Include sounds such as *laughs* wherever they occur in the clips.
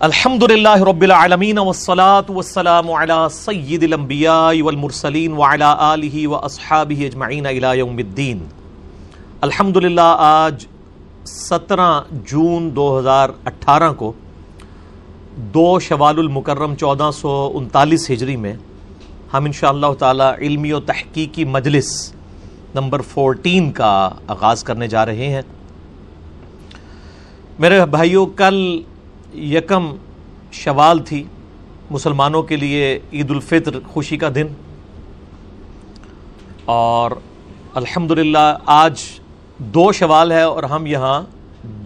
الحمد للہ رب العالمین والصلاة والسلام على سید الانبیاء والمرسلین وعلى آلہ واصحابہ اجمعین الى یوم الدین الحمد للہ آج سترہ جون دو ہزار اٹھارہ کو دو شوال المکرم چودہ سو انتالیس ہجری میں ہم انشاءاللہ تعالی علمی و تحقیقی مجلس نمبر فورٹین کا آغاز کرنے جا رہے ہیں میرے بھائیوں کل یکم شوال تھی مسلمانوں کے لیے عید الفطر خوشی کا دن اور الحمدللہ آج دو شوال ہے اور ہم یہاں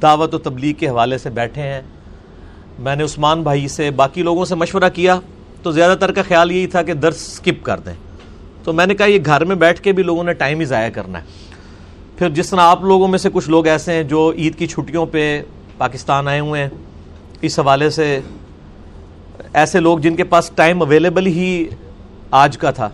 دعوت و تبلیغ کے حوالے سے بیٹھے ہیں۔ میں نے عثمان بھائی سے باقی لوگوں سے مشورہ کیا تو زیادہ تر کا خیال یہی تھا کہ درس سکپ کر دیں۔ تو میں نے کہا یہ گھر میں بیٹھ کے بھی لوگوں نے ٹائم ہی ضائع کرنا ہے۔ پھر جس طرح آپ لوگوں میں سے کچھ لوگ ایسے ہیں جو عید کی چھٹیوں پہ پاکستان آئے ہوئے ہیں اس حوالے سے ایسے لوگ جن کے پاس ٹائم اویلیبل ہی آج کا تھا،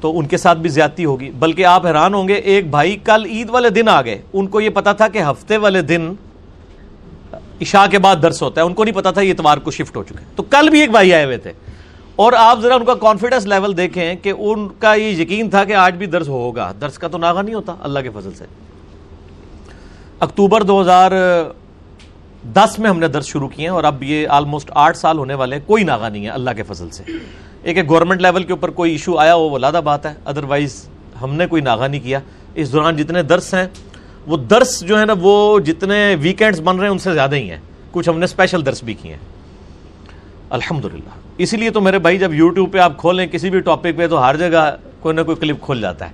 تو ان کے ساتھ بھی زیادتی ہوگی۔ بلکہ آپ حیران ہوں گے، ایک بھائی کل عید والے دن آ گئے۔ ان کو یہ پتا تھا کہ ہفتے والے دن عشاء کے بعد درس ہوتا ہے۔ ان کو نہیں پتا تھا یہ اتوار کو شفٹ ہو چکے۔ تو کل بھی ایک بھائی آئے ہوئے تھے۔ اور آپ ذرا ان کا کانفیڈنس لیول دیکھیں کہ ان کا یہ یقین تھا کہ آج بھی درس ہوگا۔ درس کا تو ناغا نہیں ہوتا، اللہ کے فضل سے۔ اکتوبر دو ہزار دس میں ہم نے درس شروع کیے ہیں اور اب یہ آلموسٹ آٹھ سال ہونے والے ہیں، کوئی ناغا نہیں ہے اللہ کے فضل سے۔ ایک ایک گورنمنٹ لیول کے اوپر کوئی ایشو آیا ہو وہ لادہ بات ہے۔ ادروائز ہم نے کوئی ناغا نہیں کیا۔ اس دوران جتنے درس ہیں، وہ درس جو ہے نا، وہ جتنے ویکینڈز بن رہے ہیں، ان سے زیادہ ہی ہیں۔ کچھ ہم نے اسپیشل درس بھی کیے ہیں۔ الحمد اسی لیے تو میرے بھائی، جب یوٹیوب پہ آپ کھولیں کسی بھی ٹاپک پہ، تو ہر جگہ کوئی نہ کوئی کلپ کھل جاتا ہے۔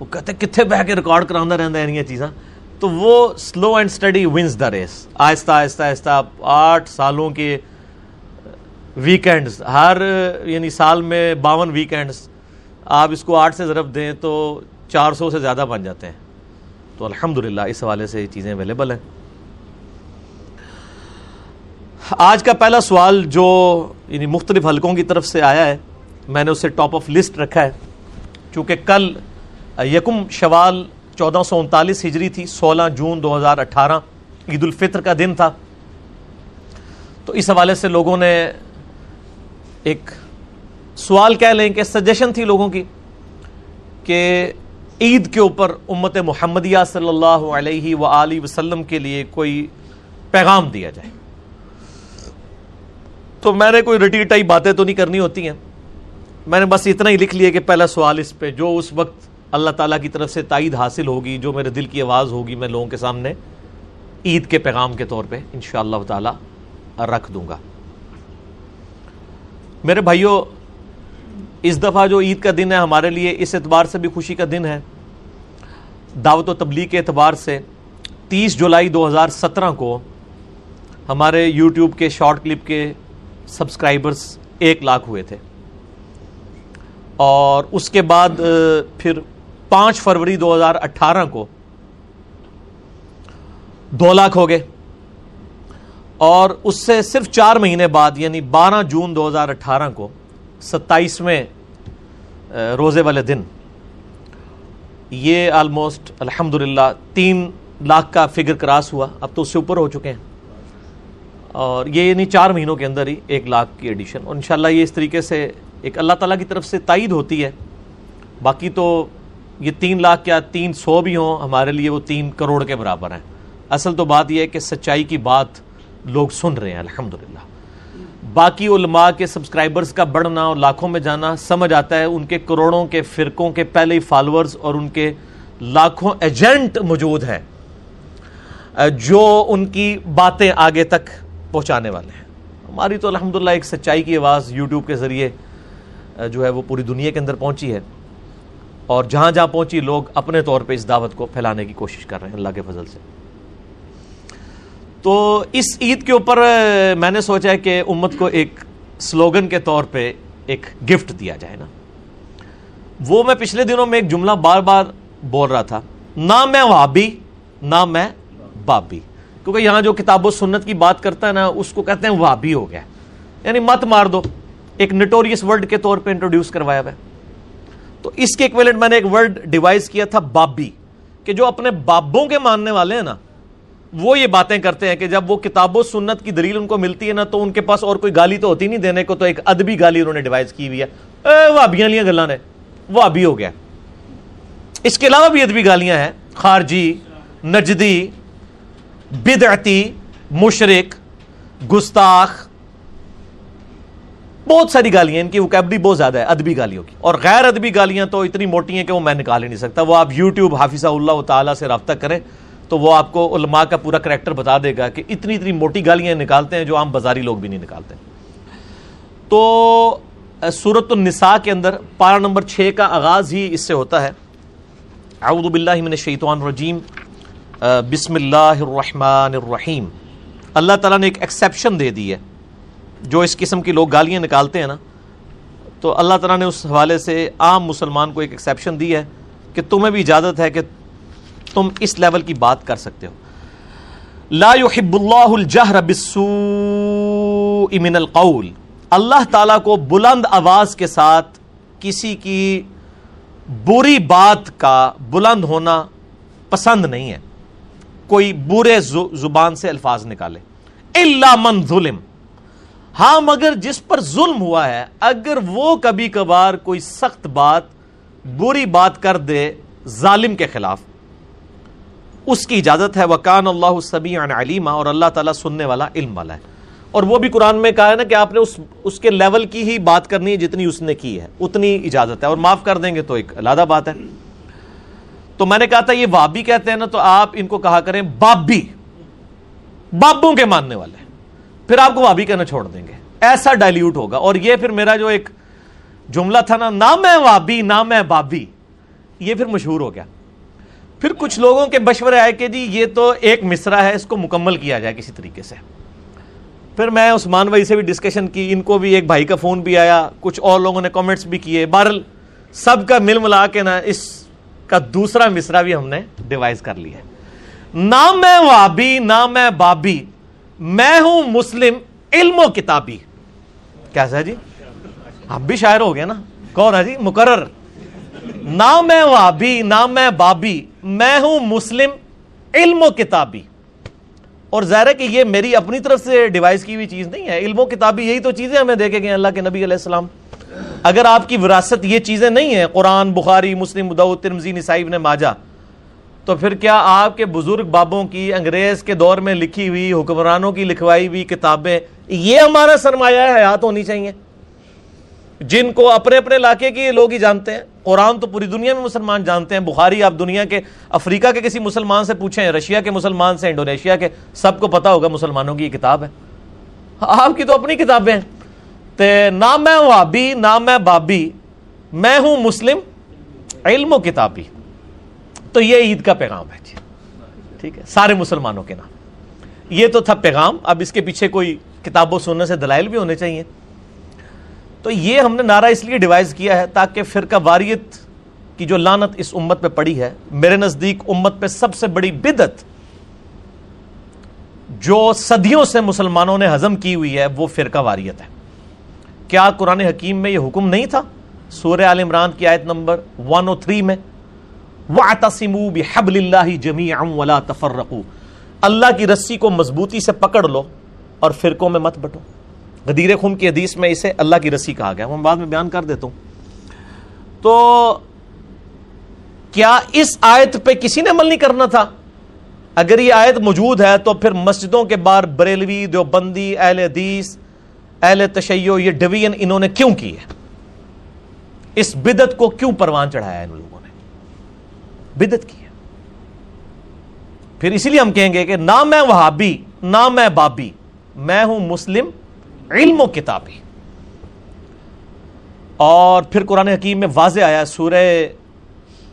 وہ کہتے ہیں کتنے بہ کے ریکارڈ کرانا رہتا ہے یہ چیزاں؟ تو وہ slow and steady wins the race آہستہ آہستہ آہستہ آٹھ سالوں کے ویکینڈز ہر یعنی سال میں باون ویکینڈز آپ اس کو آٹھ سے ضرب دیں تو چار سو سے زیادہ بن جاتے ہیں۔ تو الحمدللہ اس حوالے سے یہ چیزیں اویلیبل ہیں۔ آج کا پہلا سوال جو یعنی مختلف حلقوں کی طرف سے آیا ہے، میں نے اسے ٹاپ آف لسٹ رکھا ہے۔ چونکہ کل یکم شوال چودہ سو انتالیس ہجری تھی، سولہ جون دو ہزار اٹھارہ عید الفطر کا دن تھا۔ تو اس حوالے سے لوگوں نے ایک سوال کہہ لیں کہ سجیشن تھی لوگوں کی کہ عید کے اوپر امت محمدیہ صلی اللہ علیہ و وسلم کے لیے کوئی پیغام دیا جائے۔ تو میں نے کوئی رٹی ٹائی باتیں تو نہیں کرنی ہوتی ہیں۔ میں نے بس اتنا ہی لکھ لیا کہ پہلا سوال اس پہ، جو اس وقت اللہ تعالیٰ کی طرف سے تائید حاصل ہوگی، جو میرے دل کی آواز ہوگی، میں لوگوں کے سامنے عید کے پیغام کے طور پہ انشاءاللہ تعالی رکھ دوں گا۔ میرے بھائیوں اس دفعہ جو عید کا دن ہے، ہمارے لیے اس اعتبار سے بھی خوشی کا دن ہے۔ دعوت و تبلیغ کے اعتبار سے تیس جولائی دو ہزار سترہ کو ہمارے یوٹیوب کے شارٹ کلپ کے سبسکرائبرز ایک لاکھ ہوئے تھے۔ اور اس کے بعد، پھر پانچ فروری دو ہزار اٹھارہ کو دو لاکھ ہو گئے اور اس سے صرف چار مہینے بعد یعنی بارہ جون دو ہزار اٹھارہ کو، ستائیسویں روزے والے دن، یہ آلموسٹ الحمد تین لاکھ کا فگر کراس ہوا۔ اب تو اس سے اوپر ہو چکے ہیں۔ اور یہ یعنی چار مہینوں کے اندر ہی ایک لاکھ کی ایڈیشن اور انشاءاللہ یہ اس طریقے سے ایک اللہ تعالیٰ کی طرف سے تائید ہوتی ہے۔ باقی تو یہ تین لاکھ کیا تین سو بھی ہوں، ہمارے لیے وہ تین کروڑ کے برابر ہیں۔ اصل تو بات یہ ہے کہ سچائی کی بات لوگ سن رہے ہیں، الحمدللہ۔ باقی علماء کے سبسکرائبرز کا بڑھنا اور لاکھوں میں جانا، سمجھ آتا ہے ان کے کروڑوں کے فرقوں کے پہلے ہی فالورز اور ان کے لاکھوں ایجنٹ موجود ہیں۔ جو ان کی باتیں آگے تک پہنچانے والے ہیں۔ ہماری تو الحمدللہ ایک سچائی کی آواز یوٹیوب کے ذریعے جو ہے وہ پوری دنیا کے اندر پہنچی ہے۔ اور جہاں جہاں پہنچی، لوگ اپنے طور پہ اس دعوت کو پھیلانے کی کوشش کر رہے ہیں، اللہ کے فضل سے۔ تو اس عید کے اوپر میں نے سوچا ہے کہ امت کو ایک سلوگن کے طور پہ ایک گفٹ دیا جائے نا۔ وہ میں پچھلے دنوں میں ایک جملہ بار بار بول رہا تھا، نہ میں وابی نہ میں بابی۔ کیونکہ یہاں جو کتاب و سنت کی بات کرتا ہے نا، اس کو کہتے ہیں وابی ہو گیا۔ یعنی مت مار دو، ایک نٹوریس ورڈ کے طور پہ انٹروڈیوس کروایا ہوا تو اس کے ایکویلنٹ میں نے ایک ورڈ ڈیوائز کیا تھا، بابی، کہ جو اپنے بابوں کے ماننے والے ہیں نا، وہ یہ باتیں کرتے ہیں کہ جب وہ کتاب و سنت کی دلیل ان کو ملتی ہے نا، تو ان کے پاس اور کوئی گالی تو ہوتی نہیں دینے کو، تو ایک ادبی گالی انہوں نے ڈیوائز کی ہوئی ہے. وہ ابیاں لیا گلا نے وہ ابھی ہو گیا. اس کے علاوہ بھی ادبی گالیاں ہیں، خارجی، نجدی، بدعتی، مشرق، گستاخ بہت ساری گالیاں، ان کی وکیبری بہت زیادہ ہے، ادبی گالیوں کی۔ اور غیر ادبی گالیاں تو اتنی موٹی ہیں کہ وہ میں نکال ہی نہیں سکتا۔ وہ آپ یوٹیوب حافظہ اللہ تعالیٰ سے رابطہ کریں تو وہ آپ کو علماء کا پورا کریکٹر بتا دے گا کہ اتنی اتنی موٹی گالیاں نکالتے ہیں جو عام بازاری لوگ بھی نہیں نکالتے۔ تو سورت النساء کے اندر پارا نمبر چھ کا آغاز ہی اس سے ہوتا ہے۔ اعوذ باللہ من الشیطان الرجیم۔ بسم اللہ الرحمن الرحیم۔ اللہ تعالیٰ نے ایک ایکسیپشن دے دی ہے۔ جو اس قسم کی لوگ گالیاں نکالتے ہیں نا، تو اللہ تعالیٰ نے اس حوالے سے عام مسلمان کو ایک ایکسیپشن دی ہے کہ تمہیں بھی اجازت ہے کہ تم اس لیول کی بات کر سکتے ہو۔ لا يحب اللہ الجہر بالسوء من القول۔ اللہ تعالیٰ کو بلند آواز کے ساتھ کسی کی بری بات کا بلند ہونا پسند نہیں ہے۔ کوئی برے زبان سے الفاظ نکالے۔ اللہ من ظلم۔ ہاں مگر جس پر ظلم ہوا ہے، اگر وہ کبھی کبھار کوئی سخت بات، بری بات کر دے ظالم کے خلاف، اس کی اجازت ہے وکان اللہ سبی علیمہ اور اللہ تعالیٰ سننے والا علم والا ہے۔ اور وہ بھی قرآن میں کہا ہے نا کہ آپ نے اس اس کے لیول کی ہی بات کرنی ہے جتنی اس نے کی ہے، اتنی اجازت ہے۔ اور معاف کر دیں گے تو ایک علیحدہ بات ہے۔ تو میں نے کہا تھا، یہ وابی کہتے ہیں نا، تو آپ ان کو کہا کریں، بابی، بابوں کے ماننے والے پھر آپ کو وابی کہنا چھوڑ دیں گے۔ ایسا ڈائلیوٹ ہوگا۔ اور یہ پھر میرا جو ایک جملہ تھا نا، نہ میں وابی، نہ میں بابی، یہ پھر مشہور ہو گیا۔ پھر کچھ لوگوں کے مشورے آئے کہ جی یہ تو ایک مصرا ہے، اس کو مکمل کیا جائے کسی طریقے سے۔ پھر میں عثمان بھائی سے بھی ڈسکشن کی، ان کو بھی ایک بھائی کا فون بھی آیا۔ کچھ اور لوگوں نے کامنٹس بھی کیے۔ بہرل سب کا مل ملا کے نا، اس کا دوسرا مصرا بھی ہم نے ڈیوائز کر لیا نہ میں وابی، نہ میں بابی میں ہوں مسلم علم و کتابی۔ کیسا جی؟ آپ بھی شاعر ہو گئے نا۔ کون ہے جی؟ مقرر۔ نہ میں وابی نہ میں بابی، میں ہوں مسلم علم و کتابی۔ اور ظاہر ہے کہ یہ میری اپنی طرف سے ڈیوائز کی ہوئی چیز نہیں ہے۔ علم و کتابی یہی تو چیزیں ہمیں دیکھے گئے اللہ کے نبی علیہ السلام۔ اگر آپ کی وراثت یہ چیزیں نہیں ہیں، قرآن، بخاری، مسلم ترمزی نسائی نے ماجا تو پھر کیا آپ کے بزرگ بابوں کی انگریز کے دور میں لکھی ہوئی حکمرانوں کی لکھوائی ہوئی کتابیں، یہ ہمارا سرمایہ حیات ہونی چاہیے۔ جن کو اپنے اپنے علاقے کے لوگ ہی جانتے ہیں۔ قرآن تو پوری دنیا میں مسلمان جانتے ہیں۔ بخاری، آپ دنیا کے، افریقہ کے کسی مسلمان سے پوچھیں، رشیا کے مسلمان سے، انڈونیشیا کے، سب کو پتا ہوگا مسلمانوں کی یہ کتاب ہے۔ آپ کی تو اپنی کتابیں ہیں۔ نہ میں وابی نہ میں بابی، میں ہوں مسلم، علم و کتابی۔ تو یہ عید کا پیغام ہے جی۔ ٹھیک ہے۔ سارے مسلمانوں کے نام۔ یہ تو تھا پیغام۔ اب اس کے پیچھے کوئی کتابوں سننے سے دلائل بھی ہونے چاہیے۔ تو یہ ہم نے نعرہ اس لیے ڈیوائز کیا ہے تاکہ فرقہ واریت کی جو لانت اس امت پہ پڑی ہے، میرے نزدیک امت پہ سب سے بڑی بدت جو صدیوں سے مسلمانوں نے ہضم کی ہوئی ہے، وہ فرقہ واریت ہے۔ کیا قرآن حکیم میں یہ حکم نہیں تھا؟ سورہ عال عمران کی آیت نمبر 103 میں وَعْتَصِمُوا بِحَبْلِ اللَّهِ جَمِيعًا وَلَا تَفَرَّقُوا۔ اللہ کی رسی کو مضبوطی سے پکڑ لو اور فرقوں میں مت بٹو۔ غدیر خم کی حدیث میں اسے اللہ کی رسی کہا گیا۔ میں بعد میں بیان کر دیتا ہوں۔ تو کیا اس آیت پہ کسی نے عمل نہیں کرنا تھا؟ اگر یہ آیت موجود ہے تو پھر مسجدوں کے بار بریلوی، دیوبندی، اہل حدیث، اہل تشیع، یہ ڈویژن انہوں نے کیوں کی ہے؟ اس بدت کو کیوں پروان چڑھایا ان لوگوں نے؟ بدت کی ہے۔ پھر اسی لیے ہم کہیں گے کہ نہ میں وہابی، نہ میں بابی، میں ہوں مسلم، علم و کتابی۔ اور پھر قرآن حکیم میں واضح آیا سورہ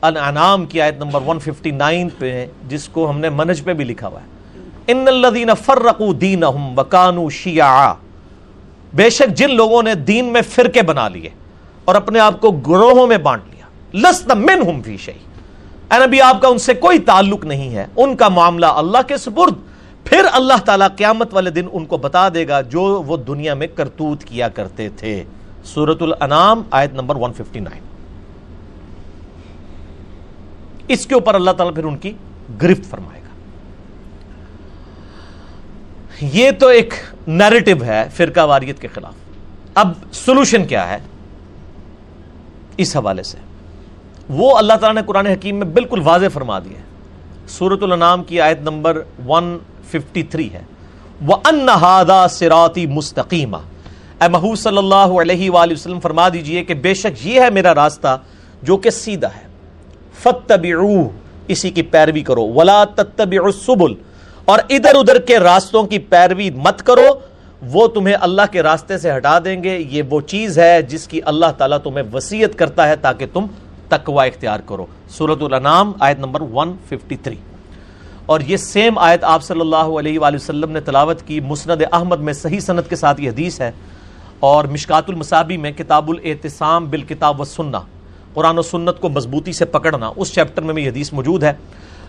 الانعام کی آیت نمبر 159 پہ، جس کو ہم نے منج پہ بھی لکھا ہوا ہے۔ ان الذین فرقوا دینہم وکانوا شیعا بے شک جن لوگوں نے دین میں فرقے بنا لیے اور اپنے آپ کو گروہوں میں بانٹ لیا لست منہم فی شیء۔ اے نبی، آپ کا ان سے کوئی تعلق نہیں ہے۔ ان کا معاملہ اللہ کے سپرد۔ پھر اللہ تعالیٰ قیامت والے دن ان کو بتا دے گا جو وہ دنیا میں کرتوت کیا کرتے تھے۔ سورت الانام آیت نمبر 159 اس کے اوپر اللہ تعالیٰ پھر ان کی گرفت فرمائے گا۔ یہ تو ایک نیریٹو ہے فرقہ واریت کے خلاف۔ اب سولوشن کیا ہے؟ اس حوالے سے۔ وہ اللہ تعالیٰ نے قرآن حکیم میں بالکل واضح فرما دیا ہے۔ سورت الانام کی آیت نمبر 153 ہے۔ وَأَنَّ سِرَاطِ مُسْتَقِيمًا۔ اے محبوب صلی اللہ علیہ وآلہ وسلم، فرما دیجیے کہ بے شک یہ ہے میرا راستہ جو کہ سیدھا ہے۔ فَتَّبِعُوهُ اسی کی پیروی کرو۔ وَلَا تَتَّبِعُ السُّبُلِ۔ اور ادھر ادھر کے راستوں کی پیروی مت کرو۔ وہ تمہیں اللہ کے راستے سے ہٹا دیں گے۔ یہ وہ چیز ہے جس کی اللہ تعالیٰ تمہیں وسیعت کرتا ہے تاکہ تم تقوی اختیار کرو۔ سورت الانام آیت نمبر 153 اور یہ سیم آیت آپ صلی اللہ علیہ وآلہ وسلم نے تلاوت کی۔ مسند احمد میں صحیح سنت کے ساتھ یہ حدیث ہے۔ اور مشکات المصابی میں کتاب الاعتصام بالکتاب و سننا قرآن و سنت کو مضبوطی سے پکڑنا۔ اس چیپٹر میں بھی یہ حدیث موجود ہے۔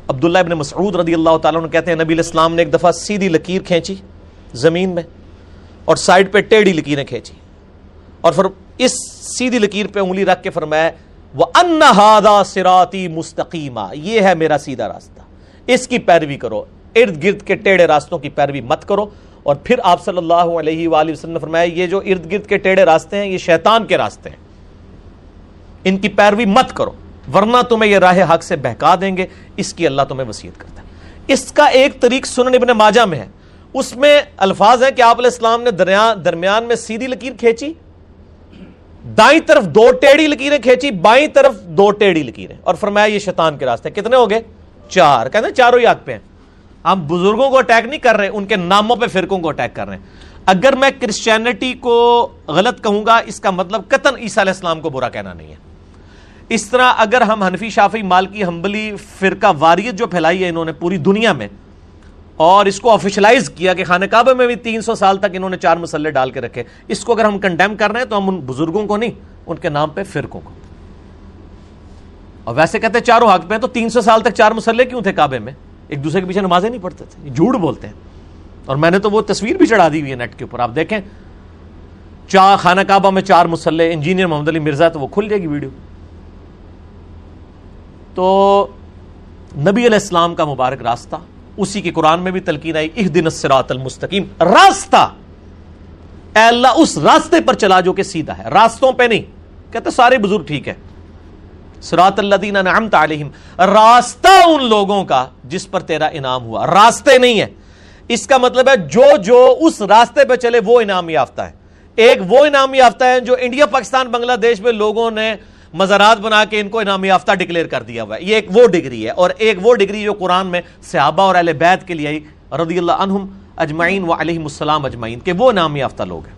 عبداللہ ابن مسعود رضی اللہ تعالیٰ عنہ کہتے ہیں، نبی الاسلام نے ایک دفعہ سیدھی لکیر کھینچی زمین میں اور سائڈ پہ ٹیڑھی لکیریں کھینچی۔ اور پھر اس سیدھی لکیر پہ انگلی رکھ کے فرمایا وہ انہادا سراتی مستقیمہ یہ ہے میرا سیدھا راستہ۔ اس کی پیروی کرو۔ ارد گرد کے ٹیڑے راستوں کی پیروی مت کرو۔ اور پھر آپ صلی اللہ علیہ وآلہ وسلم نے فرمایا، یہ جو ارد گرد کے ٹیڑے راستے ہیں، یہ شیطان کے راستے ہیں۔ ان کی پیروی مت کرو، ورنہ تمہیں یہ راہ حق سے بہکا دیں گے۔ اس کی اللہ تمہیں وسیعت کرتا ہے۔ اس کا ایک طریق سنن ابن ماجہ میں ہے۔ اس میں الفاظ ہیں کہ آپ علیہ السلام نے درمیان میں سیدھی لکیر کھینچی۔ دائیں طرف دو ٹیڑھی لکیریں کھینچی، بائیں طرف دو ٹیڑھی لکیریں۔ اور فرمایا، یہ شیطان کے راستے۔ کتنے ہو گئے چار۔ کہتے ہیں چاروں یاد پہ ہیں۔ ہم بزرگوں کو اٹیک نہیں کر رہے، ان کے ناموں پہ فرقوں کو اٹیک کر رہے ہیں۔ اگر میں کرسچینٹی کو غلط کہوں گا، اس کا مطلب قطن عیسیٰ علیہ السلام کو برا کہنا نہیں ہے۔ اس طرح اگر ہم حنفی شافی مالکی ہمبلی فرقہ، واریت جو پھیلائی ہے انہوں نے پوری دنیا میں اور اس کو آفیشلائز کیا کہ خانہ کعبہ میں بھی تین سو سال تک انہوں نے چار مسلے ڈال کے رکھے۔ اس کو اگر ہم کنڈیم کر رہے ہیں تو ہم ان بزرگوں کو نہیں، ان کے نام پہ فرقوں کو۔ اور ویسے کہتے ہیں چاروں حق پہ تو تین سو سال تک چار مسلے کیوں تھے کعبے میں؟ ایک دوسرے کے پیچھے نمازیں نہیں پڑھتے تھے، جھوٹ بولتے ہیں۔ اور میں نے تو وہ تصویر بھی چڑھا دی ہوئی ہے نیٹ کے اوپر، آپ دیکھیں۔ چار خانہ کعبہ میں چار مسلے انجینئر محمد علی مرزا تو وہ کھل جائے گی ویڈیو۔ تو نبی علیہ السلام کا مبارک راستہ اسی کی قرآن میں بھی تلقین آئی اہ دن سرات المستقیم۔ راستہ، اے اللہ، اس راستے پر چلا جو کہ سیدھا ہے۔ راستوں پہ نہیں، کہتے سارے بزرگ ٹھیک ہے سرات اللہ دین نعمت علیہم۔ راستہ ان لوگوں کا جس پر تیرا انعام ہوا۔ راستے نہیں ہے اس کا مطلب ہے جو جو اس راستے پہ چلے، وہ انعام یافتہ ہے۔ ایک وہ انعام یافتہ ہے جو انڈیا، پاکستان، بنگلہ دیش میں لوگوں نے مزارات بنا کے ان کو انعام یافتہ ڈکلیئر کر دیا ہوا ہے۔ یہ ایک وہ ڈگری ہے اور ایک وہ ڈگری جو قرآن میں صحابہ اور اہل بیت کے لیے آئی، رضی اللہ عنہم اجمعین و علیہ السلام اجمعین، کہ وہ انعام یافتہ لوگ ہیں۔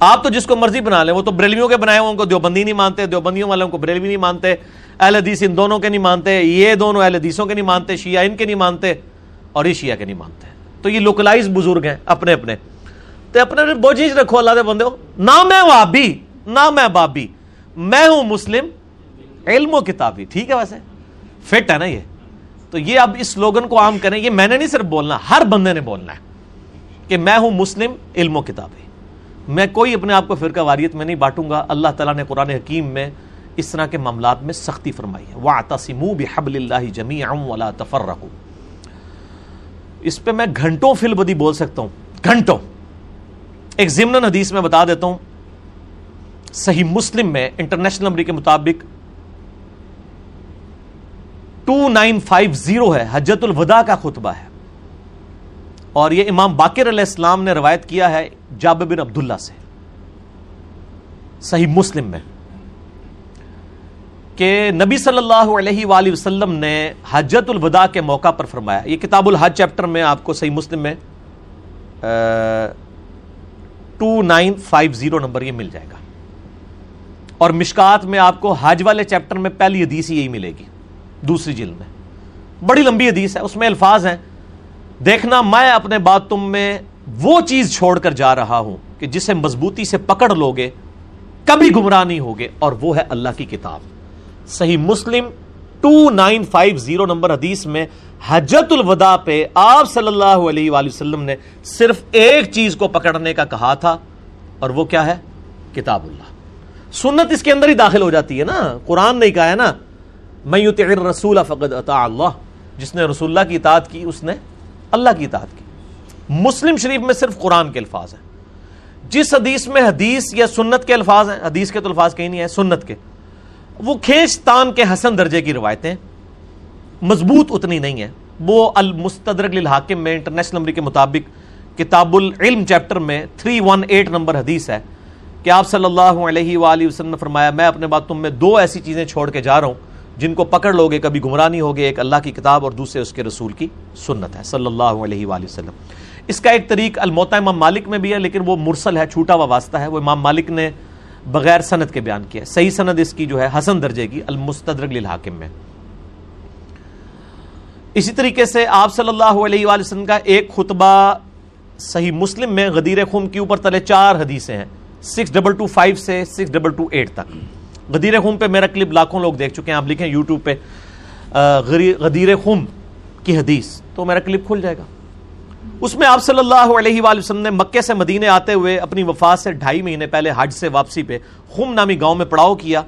آپ تو جس کو مرضی بنا لیں، وہ تو بریلویوں کے بنائے ہوئے ان کو دیوبندی نہیں مانتے، دیوبندیوں والوں کو بریلوی نہیں مانتے، اہل حدیث ان دونوں کے نہیں مانتے، یہ دونوں اہل حدیثوں کے نہیں مانتے، شیعہ ان کے نہیں مانتے اور یہ شیعہ کے نہیں مانتے۔ تو یہ لوکلائز بزرگ ہیں اپنے اپنے۔ تو اپنے وہ چیز رکھو اللہ دے بندے ہو۔ نہ میں وابی نہ میں بابی۔ میں ہوں مسلم، علم و کتابی ٹھیک ہے ویسے؟ فٹ ہے نا یہ۔ تو یہ اب اس سلوگن کو عام کریں، یہ میں نے نہیں صرف بولنا، ہر بندے نے بولنا ہے کہ میں ہوں مسلم، علم و کتابی میں کوئی اپنے آپ کو فرقہ واریت میں نہیں بانٹوں گا، اللہ تعالیٰ نے قرآن حکیم میں اس طرح کے معاملات میں سختی فرمائی ہے۔ وَعْتَصِمُوا بِحَبْلِ اللَّهِ جَمِيعًا وَلَا تَفَرَّقُوا۔ اس پہ میں گھنٹوں فل بدی بول سکتا ہوں، گھنٹوں۔ ایک ضمن حدیث میں بتا دیتا ہوں صحیح مسلم میں انٹرنیشنل نمبر کے مطابق ٹو نائن فائیو زیرو ہے، حجت الوداع کا خطبہ ہے۔ اور یہ امام باقر علیہ السلام نے روایت کیا ہے جاب بن عبداللہ سے۔ صحیح مسلم میں کہ نبی صلی اللہ علیہ وآلہ وسلم نے حجت الوداع کے موقع پر فرمایا۔ یہ کتاب الحج چیپٹر میں آپ کو صحیح مسلم میں two nine five zero number یہ مل جائے گا۔ اور مشکات میں آپ کو حج والے چیپٹر میں پہلی حدیث یہی ملے گی، دوسری جلد میں۔ بڑی لمبی حدیث ہے، اس میں الفاظ ہیں۔ دیکھنا، میں اپنے بات تم میں وہ چیز چھوڑ کر جا رہا ہوں کہ جسے مضبوطی سے پکڑ لوگے، کبھی گمراہ نہیں ہوگے، اور وہ ہے اللہ کی کتاب۔ صحیح مسلم two nine five zero number حدیث میں حجت الوداع پہ آپ صلی اللہ علیہ وآلہ وسلم نے صرف ایک چیز کو پکڑنے کا کہا تھا، اور وہ کیا ہے؟ کتاب اللہ۔ سنت اس کے اندر ہی داخل ہو جاتی ہے نا۔ قرآن نے کہا ہے نا میں رسول فقد اللہ جس نے رسول اللہ کی اطاعت کی، اس نے اللہ کی اطاعت کی۔ مسلم شریف میں صرف قرآن کے الفاظ ہیں۔ جس حدیث میں حدیث یا سنت کے الفاظ ہیں، حدیث کے تو الفاظ کہیں نہیں ہیں، سنت کے۔ وہ کھینچ تان کے حسن درجے کی روایتیں مضبوط اتنی نہیں ہیں۔ وہ المستدرک للحاکم میں، انٹرنیشنل نمبر کے مطابق کتاب العلم چیپٹر میں 318 نمبر حدیث ہے۔ کہ آپ صلی اللہ علیہ وآلہ وسلم نے فرمایا، میں اپنے بات تم میں دو ایسی چیزیں چھوڑ کے جا رہا ہوں، جن کو پکڑ لوگے، کبھی گمراہ نہیں ہوگے ایک اللہ کی کتاب اور دوسرے اس کے رسول کی سنت ہے، صلی اللہ علیہ وآلہ وسلم۔ اس کا ایک طریق الموتا امام مالک میں بھی ہے، لیکن وہ مرسل ہے، چھوٹا ہوا واسطہ ہے۔ وہ امام مالک نے بغیر سند کے بیان کیا صحیح سند اس کی جو ہے، حسن درجے کی، المستدرک للحاکم میں۔ اسی طریقے سے آپ صلی اللہ علیہ وآلہ وسلم کا ایک خطبہ صحیح مسلم میں غدیر خم کے اوپر تلے چار حدیثیں ہیں۔ سکس ڈبل ٹو فائیو سے سکس ڈبل ٹو ایٹ تک۔ غدیر خم پہ میرا کلپ لاکھوں لوگ دیکھ چکے ہیں، آپ لکھیں یوٹیوب پہ غدیر خم کی حدیث، تو میرا کلپ کھل جائے گا۔ اس میں آپ صلی اللہ علیہ وآلہ وسلم نے مکے سے مدینے آتے ہوئے اپنی وفات سے ڈھائی مہینے پہلے حج سے واپسی پہ خم نامی گاؤں میں پڑاؤ کیا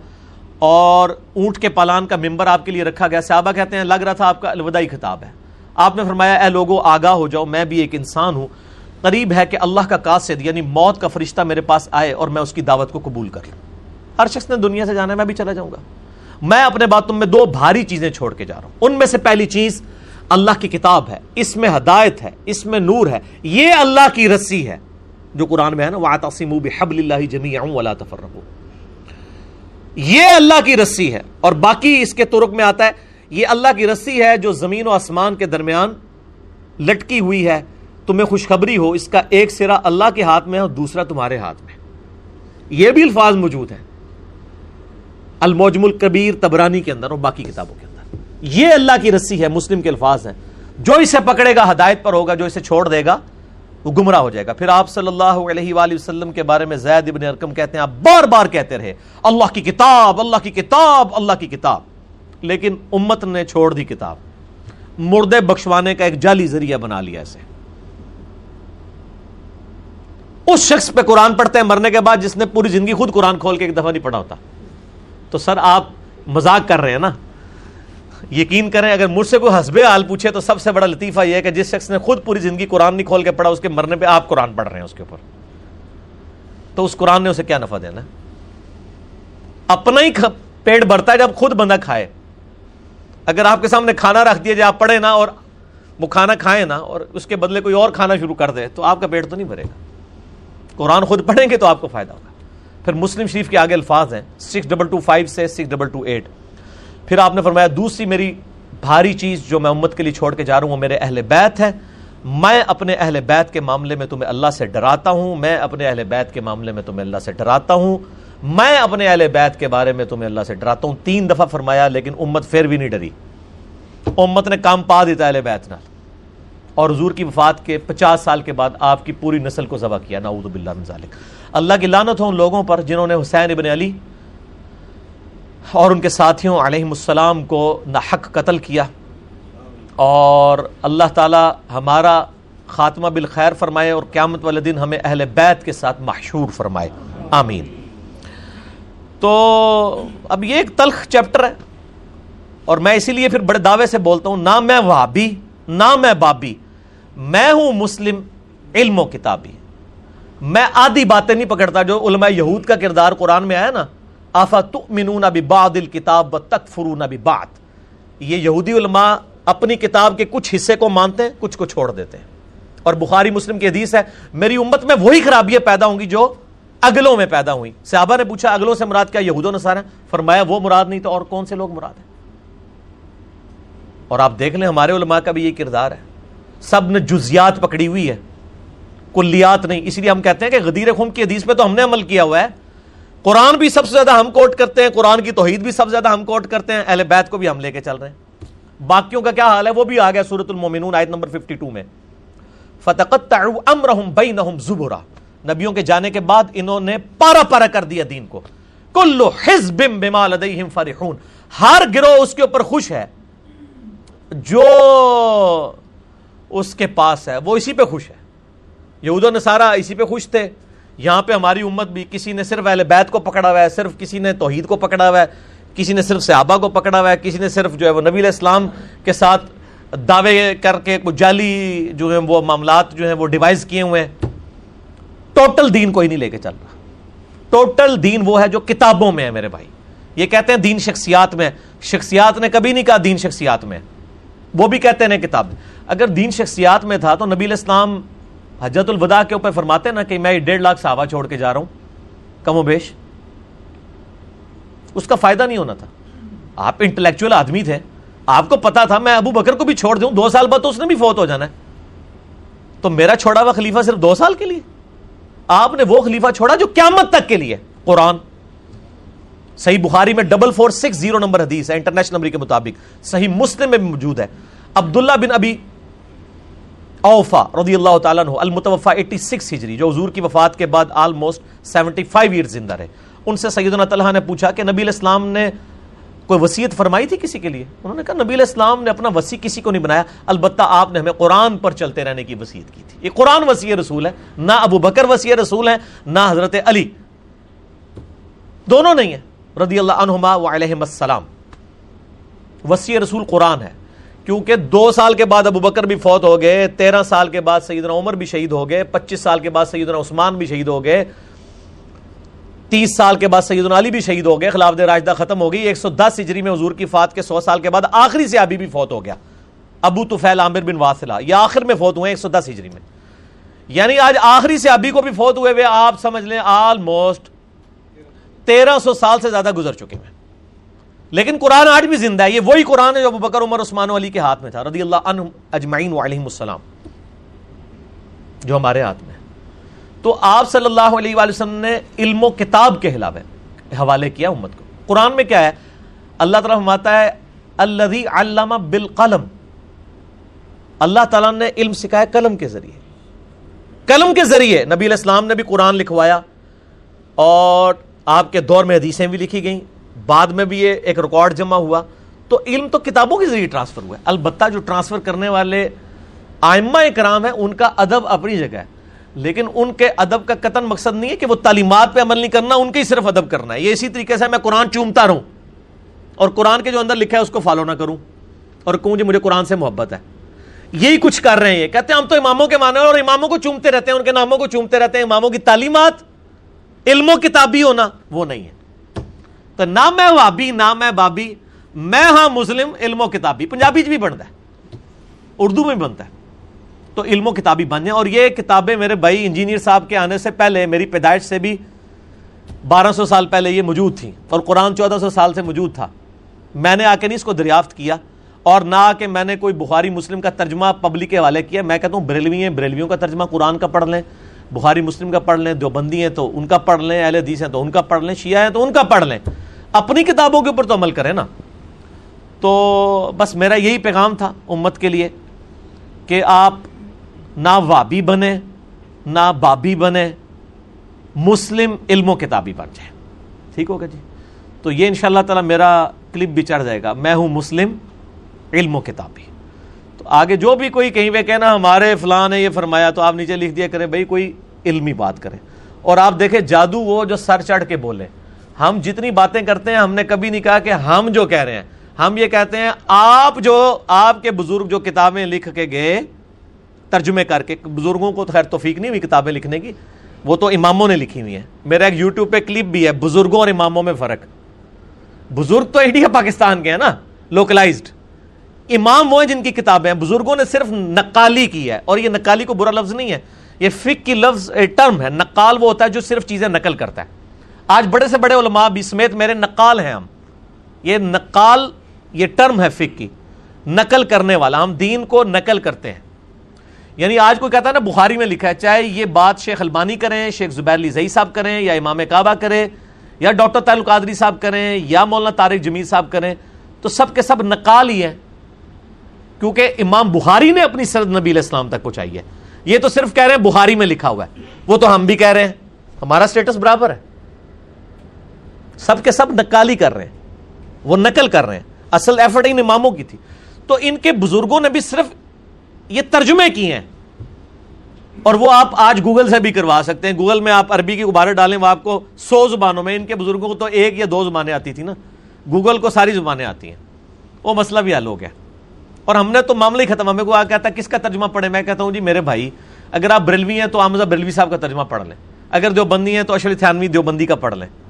اور اونٹ کے پالان کا ممبر آپ کے لیے رکھا گیا۔ صحابہ کہتے ہیں، لگ رہا تھا آپ کا الوداعی خطاب ہے۔ آپ نے فرمایا، اے لوگوں آگاہ ہو جاؤ، میں بھی ایک انسان ہوں۔ قریب ہے کہ اللہ کا قاصد یعنی موت کا فرشتہ میرے پاس آئے اور میں اس کی دعوت کو قبول کر لوں۔ ہر شخص نے دنیا سے جانا ہے، میں بھی چلا جاؤں گا۔ میں اپنے باتوں میں دو بھاری چیزیں چھوڑ کے جا رہا ہوں۔ ان میں سے پہلی چیز، اللہ کی کتاب ہے، اس میں ہدایت ہے، اس میں نور ہے۔ یہ اللہ کی رسی ہے، جو قرآن میں ہے نا، وَعَتَصِمُوا بِحَبْلِ اللَّهِ جَمِيعًا وَلَا تَفَرَّقُوا۔ یہ اللہ کی رسی ہے۔ اور باقی اس کے طرق میں آتا ہے، یہ اللہ کی رسی ہے جو زمین و آسمان کے درمیان لٹکی ہوئی ہے۔ تمہیں خوشخبری ہو، اس کا ایک سرا اللہ کے ہاتھ میں اور دوسرا تمہارے ہاتھ میں۔ یہ بھی الفاظ موجود ہیں۔ الموجم الکبیر تبرانی کے اندر اور باقی کتابوں کے اندر۔ یہ اللہ کی رسی ہے، مسلم کے الفاظ ہیں۔ جو اسے پکڑے گا، ہدایت پر ہوگا، جو اسے چھوڑ دے گا، وہ گمراہ ہو جائے گا۔ پھر آپ صلی اللہ علیہ وآلہ وسلم کے بارے میں زید ابن ارکم کہتے ہیں، آپ بار بار کہتے رہے، اللہ کی کتاب، اللہ کی کتاب، اللہ کی کتاب۔ لیکن امت نے چھوڑ دی کتاب۔ مردے بخشوانے کا ایک جعلی ذریعہ بنا لیا اسے۔ اس شخص پہ قرآن پڑھتے ہیں، مرنے کے بعد جس نے پوری زندگی خود قرآن کھول کے ایک دفعہ نہیں پڑھا ہوتا۔ تو سر، آپ مذاق کر رہے ہیں نا۔ یقین کریں، اگر مجھ سے کوئی حسب حال پوچھے تو سب سے بڑا لطیفہ یہ ہے کہ جس شخص نے خود پوری زندگی قرآن نہیں کھول کے پڑھا، اس کے مرنے پہ آپ قرآن پڑھ رہے ہیں اس کے اوپر۔ تو اس قرآن نے اسے کیا نفع دینا؟ اپنا ہی پیٹ بھرتا ہے جب خود بندہ کھائے۔ اگر آپ کے سامنے کھانا رکھ دیا جائے، آپ پڑھے نا اور وہ کھانا کھائے نا اور اس کے بدلے کوئی اور کھانا شروع کر دے، تو آپ کا پیٹ تو نہیں بھرے گا۔ قرآن خود پڑھیں گے تو آپ کو فائدہ ہوگا۔ پھر مسلم شریف کے آگے الفاظ ہیں۔ سکس ڈبل ٹو فائیو سے سکس ڈبل ٹو ایٹ پھر آپ نے فرمایا، دوسری میری بھاری چیز جو میں امت کے لیے چھوڑ کے جا رہا ہوں، وہ میرے اہل بیت ہے میں اپنے اہل بیت کے معاملے میں تمہیں اللہ سے ڈراتا ہوں۔ میں اپنے اہل بیت کے معاملے میں تمہیں اللہ سے ڈراتا ہوں۔ میں اپنے اہل بیت کے بارے میں تمہیں اللہ سے ڈراتا ہوں۔ تین دفعہ فرمایا، لیکن امت پھر بھی نہیں ڈری۔ امت نے کام پا دیتا اہل بیت نال۔ اور حضور کی وفات کے پچاس سال کے بعد آپ کی پوری نسل کو ذبح کیا، نعوذ باللہ من ذالک۔ اللہ کی لانت ہو ان لوگوں پر جنہوں نے حسین ابن علی اور ان کے ساتھیوں علیہ السلام کو نحق قتل کیا۔ اور اللہ تعالی ہمارا خاتمہ بالخیر فرمائے اور قیامت والے دن ہمیں اہل بیت کے ساتھ محشور فرمائے۔ آمین۔ تو اب یہ ایک تلخ چیپٹر ہے اور میں اسی لیے پھر بڑے دعوے سے بولتا ہوں، نہ میں وہابی، نہ میں بابی۔ میں ہوں مسلم، علم و کتابی میں آدھی باتیں نہیں پکڑتا جو علماء یہود کا کردار قرآن میں آیا نا۔ آفا تؤمنون ببعض الکتاب وتکفرون ببعض۔ یہ یہودی علماء اپنی کتاب کے کچھ حصے کو مانتے ہیں، کچھ کو چھوڑ دیتے ہیں۔ اور بخاری مسلم کی حدیث ہے، میری امت میں وہی خرابیاں پیدا ہوں گی جو اگلوں میں پیدا ہوئی صحابہ نے پوچھا، اگلوں سے مراد کیا، یہود و نصارہ؟ فرمایا، وہ مراد نہیں تو اور کون سے لوگ مراد ہیں؟ اور آپ دیکھ لیں، ہمارے علماء کا بھی یہ کردار ہے۔ سب نے جزیات پکڑی ہوئی ہے، کلیات نہیں۔ اس لیے ہم کہتے ہیں کہ غدیر خم کی حدیث پہ تو ہم نے عمل کیا ہوا ہے۔ قرآن بھی سب سے زیادہ ہم کوٹ کرتے ہیں، قرآن کی توحید بھی سب سے زیادہ ہم کوٹ کرتے ہیں۔ اہل بیت کو بھی ہم لے کے چل رہے ہیں۔ باقیوں کا کیا حال ہے؟ وہ بھی آ گیا سورت المومنون آیت نمبر 52 میں۔ فتقطعوا امرهم بینہم زبرا۔ نبیوں کے جانے کے بعد انہوں نے پارا پارا کر دیا دین کو۔ کل حزب بما لدیہم فرحون۔ ہر گروہ اس کے اوپر خوش ہے۔ جو اس کے پاس ہے، وہ اسی پہ خوش ہے۔ یہود و نصارہ اسی پہ خوش تھے۔ یہاں پہ ہماری امت بھی کسی نے صرف اہل بیت کو پکڑا ہوا ہے، صرف کسی نے توحید کو پکڑا ہوا ہے، کسی نے صرف صحابہ کو پکڑا ہوا ہے، کسی نے صرف جو ہے وہ نبی علیہ السلام کے ساتھ دعوے کر کے کچھ جعلی جو ہیں وہ معاملات جو ہیں وہ ڈیوائز کیے ہوئے ہیں۔ ٹوٹل دین کوئی نہیں لے کے چل رہا۔ ٹوٹل دین وہ ہے جو کتابوں میں ہے میرے بھائی۔ یہ کہتے ہیں دین شخصیات میں۔ شخصیات نے کبھی نہیں کہا دین شخصیات میں۔ وہ بھی کہتے ہیں کتاب۔ میں اگر دین شخصیات میں تھا تو نبی الاسلام حجت الوداع کے اوپر فرماتے نا کہ میں ڈیڑھ لاکھ صحابہ چھوڑ کے جا رہا ہوں، کم و بیش۔ اس کا فائدہ نہیں ہونا تھا۔ آپ انٹلیکچوئل آدمی تھے۔ آپ کو پتا تھا میں ابو بکر کو بھی چھوڑ دوں، دو سال بعد تو اس نے بھی فوت ہو جانا ہے۔ تو میرا چھوڑا ہوا خلیفہ صرف دو سال کے لیے؟ آپ نے وہ خلیفہ چھوڑا جو قیامت تک کے لیے قرآن۔ صحیح بخاری میں double four six zero number حدیث ہے، انٹرنیشنل نمبر کے مطابق۔ صحیح مسلم میں موجود ہے۔ عبداللہ بن ابی اوفا رضی اللہ تعالیٰ عنہ المتوفا 86 ہجری، جو حضور کی وفات کے بعد آلموسٹ 75 ایئر زندہ رہے۔ ان سے سیدنا طلحہ نے پوچھا کہ نبی الاسلام نے کوئی وسیعت فرمائی تھی کسی کے لیے؟ انہوں نے کہا نبی الاسلام نے اپنا وسیع کسی کو نہیں بنایا، البتہ آپ نے ہمیں قرآن پر چلتے رہنے کی وسیعت کی تھی۔ یہ قرآن وسیع رسول ہے، نہ ابو بکر وسیع رسول ہے نہ حضرت علی۔ دونوں نہیں ہیں۔ رضی اللہ عنہما و علیہ السلام۔ وسیع رسول قرآن ہے۔ کیونکہ دو سال کے بعد ابو بکر بھی فوت ہو گئے، تیرہ سال کے بعد سیدنا عمر بھی شہید ہو گئے، پچیس سال کے بعد سیدنا عثمان بھی شہید ہو گئے، تیس سال کے بعد سیدنا علی بھی شہید ہو گئے، خلاف راشدہ ختم ہو گئی، ایک سو دس ہجری میں حضور کی فات کے سو سال کے بعد آخری سے ابھی بھی فوت ہو گیا، ابو توفیل عامر بن واسلہ یہ آخر میں فوت ہوئے ایک سو دس ہجری میں۔ یعنی آج آخری سے ابھی کو بھی فوت ہوئے ہوئے، آپ سمجھ لیں آلموسٹ تیرہ سو سال سے زیادہ گزر چکے ہیں۔ لیکن قرآن آج بھی زندہ ہے، یہ وہی قرآن ہے جو ابو بکر، عمر، عثمان، علی کے ہاتھ میں تھا، رضی اللہ عنہ اجمعین علیہ السلام، جو ہمارے ہاتھ میں تو آپ صلی اللہ علیہ وآلہ وسلم نے علم و کتاب کے حلاوے حوالے کیا امت کو۔ قرآن میں کیا ہے؟ اللہ تعالیٰ فرماتا ہے الذي علم بالقلم۔ اللہ تعالیٰ نے علم سکھایا قلم کے ذریعے۔ قلم کے ذریعے نبی علیہ السلام نے بھی قرآن لکھوایا اور آپ کے دور میں حدیثیں بھی لکھی گئیں۔ بعد میں بھی یہ ایک ریکارڈ جمع ہوا۔ تو علم تو کتابوں کے ذریعے ٹرانسفر ہوا ہے۔ البتہ جو ٹرانسفر کرنے والے آئمہ کرام ہیں، ان کا ادب اپنی جگہ ہے۔ لیکن ان کے ادب کا قطن مقصد نہیں ہے کہ وہ تعلیمات پہ عمل نہیں کرنا، ان کے ہی صرف ادب کرنا ہے۔ یہ اسی طریقے سے میں قرآن چومتا رہوں۔ اور قرآن کے جو اندر لکھا ہے، اس کو فالو نہ کروں۔ اور کہوں جی مجھے قرآن سے محبت ہے۔ یہی کچھ کر رہے ہیں۔ یہ کہتے ہیں، ہم تو اماموں کے مانے اور اماموں کو چومتے رہتے ہیں۔ ان کے ناموں کو چومتے رہتے ہیں۔ اماموں کی تعلیمات، علم و کتابی ہونا، وہ نہیں ہے۔ تو نہ میں وابی، نہ میں بابی، میں ہاں مسلم، علم و کتابی۔ پنجابی بھی بنتا ہے۔ اردو میں بنتا ہے۔ تو علم و کتابی بن جائیں اور یہ کتابیں میرے بھائی انجینئر صاحب کے آنے سے پہلے، میری پیدائش سے بھی بارہ سو سال پہلے یہ موجود تھیں۔ اور قرآن چودہ سو سال سے موجود تھا۔ میں نے آ کے نہیں اس کو دریافت کیا۔ اور نہ آ کے میں نے کوئی بخاری مسلم کا ترجمہ پبلک کے حوالے کیا۔ میں کہتا ہوں بریلوی ہیں، بریلویوں کا ترجمہ قرآن کا پڑھ لیں۔ بخاری مسلم کا پڑھ لیں دو بندی ہیں تو ان کا پڑھ لیں، اہل حدیث ہیں تو ان کا پڑھ لیں، شیعہ ہیں تو ان کا پڑھ لیں۔ اپنی کتابوں کے اوپر تو عمل کریں نا۔ تو بس میرا یہی پیغام تھا امت کے لیے کہ آپ نہ وابی بنے نہ بابی بنے مسلم علم و کتابی بن جائے ٹھیک ہوگا جی؟ تو یہ انشاءاللہ تعالی میرا کلپ بھی چڑھ جائے گا۔ میں ہوں مسلم علم و کتابی تو آگے جو بھی کوئی کہیں پہ کہنا ہمارے فلاں نے یہ فرمایا تو آپ نیچے لکھ دیا کرے بھائی کوئی علمی بات کرے اور آپ دیکھیں جادو وہ جو سر چڑھ کے بولے۔ ہم جتنی باتیں کرتے ہیں، ہم نے کبھی نہیں کہا کہ ہم جو کہہ رہے ہیں۔ ہم یہ کہتے ہیں، آپ جو، آپ کے بزرگ جو کتابیں لکھ کے گئے، ترجمے کر کے، بزرگوں کو تو خیر توفیق نہیں ہوئی کتابیں لکھنے کی، وہ تو اماموں نے لکھی ہوئی ہیں۔ میرا ایک یوٹیوب پہ کلپ بھی ہے، بزرگوں اور اماموں میں فرق۔ بزرگ تو انڈیا پاکستان کے ہیں نا لوکلائزڈ امام وہ ہیں جن کی کتابیں ہیں۔ بزرگوں نے صرف نقالی کی ہے، اور یہ نقالی کو برا لفظ نہیں ہے، یہ فک کی لفظ ٹرم ہے، نقال وہ ہوتا ہے جو صرف چیزیں نقل کرتا ہے۔ آج بڑے سے بڑے علماء بھی سمیت میرے نقال ہیں ہم۔ یہ نقال، یہ ٹرم ہے فک کی نقل کرنے والا۔ ہم دین کو نقل کرتے ہیں۔ یعنی آج کوئی کہتا ہے نا، بخاری میں لکھا ہے، چاہے یہ بات شیخ البانی کریں، شیخ زبیر علی زئی صاحب کریں، یا امام کعبہ کریں، یا ڈاکٹر تعلق قادری صاحب کریں، یا مولانا طارق جمیل صاحب کریں، تو سب کے سب نقال ہی ہیں۔ کیونکہ امام بخاری نے اپنی سرد نبی علیہ السلام تک پہنچائی ہے۔ یہ تو صرف کہہ رہے ہیں، بخاری میں لکھا ہوا ہے۔ وہ تو ہم بھی کہہ رہے ہیں۔ ہمارا سٹیٹس برابر ہے۔ سب کے سب نقالی کر رہے ہیں، وہ نقل کر رہے ہیں۔ اصل ایفرٹ ان اماموں کی تھی۔ تو ان کے بزرگوں نے بھی صرف یہ ترجمے کی ہیں۔ اور وہ آپ آج گوگل سے بھی کروا سکتے ہیں۔ گوگل میں آپ عربی کی غبارے ڈالیں، وہ آپ کو سو زبانوں میں، ان کے بزرگوں کو تو ایک یا دو زبانیں آتی تھی نا۔ گوگل کو ساری زبانیں آتی ہیں۔ وہ مسئلہ بھی حل ہو گیا۔ اور ہم نے تو معاملہ ہی ختم ہمیں کو آ کہتا ہے، کس کا ترجمہ پڑھے؟ میں کہتا ہوں جی میرے بھائی، اگر آپ بریلوی ہیں تو آمزہ بریلوی صاحب کا ترجمہ پڑھ لیں۔ اگر جو بندی ہیں تو اشلی تھانوی دیوبندی کا پڑھ لیں۔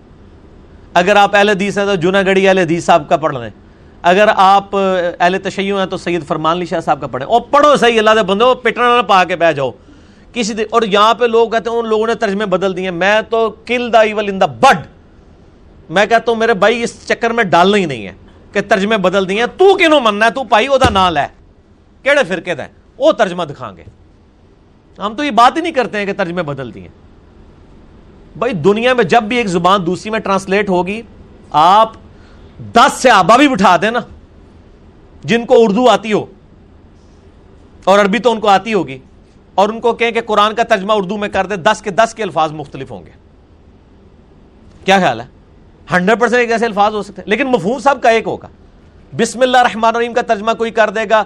اگر آپ اہل حدیث ہیں تو جنا گڑھی اہل حدیث صاحب کا پڑھ لیں۔ اگر آپ اہل تشیع ہیں تو سید فرمان علی شاہ صاحب کا پڑھیں۔ اور پڑھو صحیح، اللہ دے بندو پٹنا نہ پا کے بہ جاؤ۔ کسی دے اور یہاں پہ لوگ کہتے ہیں، ان لوگوں نے ترجمے بدل دیے۔ میں تو کل دا ایول ان دا بڈ۔ میں کہتا ہوں، میرے بھائی، اس چکر میں ڈالنا ہی نہیں ہے کہ ترجمے بدل دیے۔ تو کنوں مننا ہے؟ تو پائی وہ دا نال ہے۔ فرقے دا ہے وہ ترجمہ دکھائیں گے۔ ہم تو یہ بات ہی نہیں کرتے ہیں کہ ترجمے بدل دیے۔ بھائی دنیا میں جب بھی ایک زبان دوسری میں ٹرانسلیٹ ہوگی، آپ دس سے آبا بھی بٹھا دیں نا، جن کو اردو آتی ہو، اور عربی تو ان کو آتی ہوگی، اور ان کو کہیں کہ قرآن کا ترجمہ اردو میں کر دے، دس کے دس کے الفاظ مختلف ہوں گے۔ کیا خیال ہے؟ ہنڈریڈ پرسینٹ ایک ایسے الفاظ ہو سکتے ہیں، لیکن مفہوم صاحب کا ایک ہوگا۔ بسم اللہ الرحمن الرحیم کا ترجمہ کوئی کر دے گا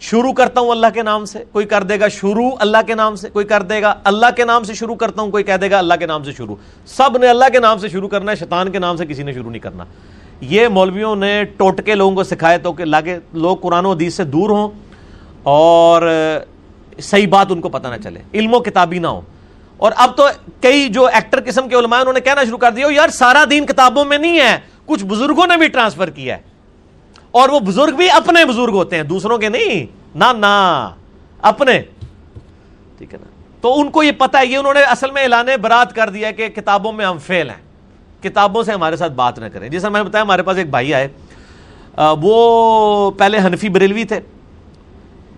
شروع کرتا ہوں اللہ کے نام سے، کوئی کر دے گا شروع اللہ کے نام سے، کوئی کر دے گا اللہ کے نام سے شروع کرتا ہوں، کوئی کہہ دے گا اللہ کے نام سے شروع۔ سب نے اللہ کے نام سے شروع کرنا ہے، شیطان کے نام سے کسی نے شروع نہیں کرنا۔ یہ مولویوں نے ٹوٹکے لوگوں کو سکھائے تو کہ لاگے لوگ قرآن و حدیث سے دور ہوں اور صحیح بات ان کو پتہ نہ چلے، علم و کتابی نہ ہو اور اب تو کئی جو ایکٹر قسم کے علماء انہوں نے کہنا شروع کر دیا، یار، سارا دین کتابوں میں نہیں ہے، کچھ بزرگوں نے بھی ٹرانسفر کیا ہے۔ اور وہ بزرگ بھی اپنے بزرگ ہوتے ہیں، دوسروں کے نہیں۔ نہ نہ اپنے۔ ٹھیک ہے نا؟ تو ان کو یہ پتا ہے، یہ انہوں نے اصل میں اعلان برات کر دیا کہ کتابوں میں ہم فیل ہیں۔ کتابوں سے ہمارے ساتھ بات نہ کریں۔ جیسا میں نے بتایا، ہمارے پاس ایک بھائی آئے۔ وہ پہلے حنفی بریلوی تھے۔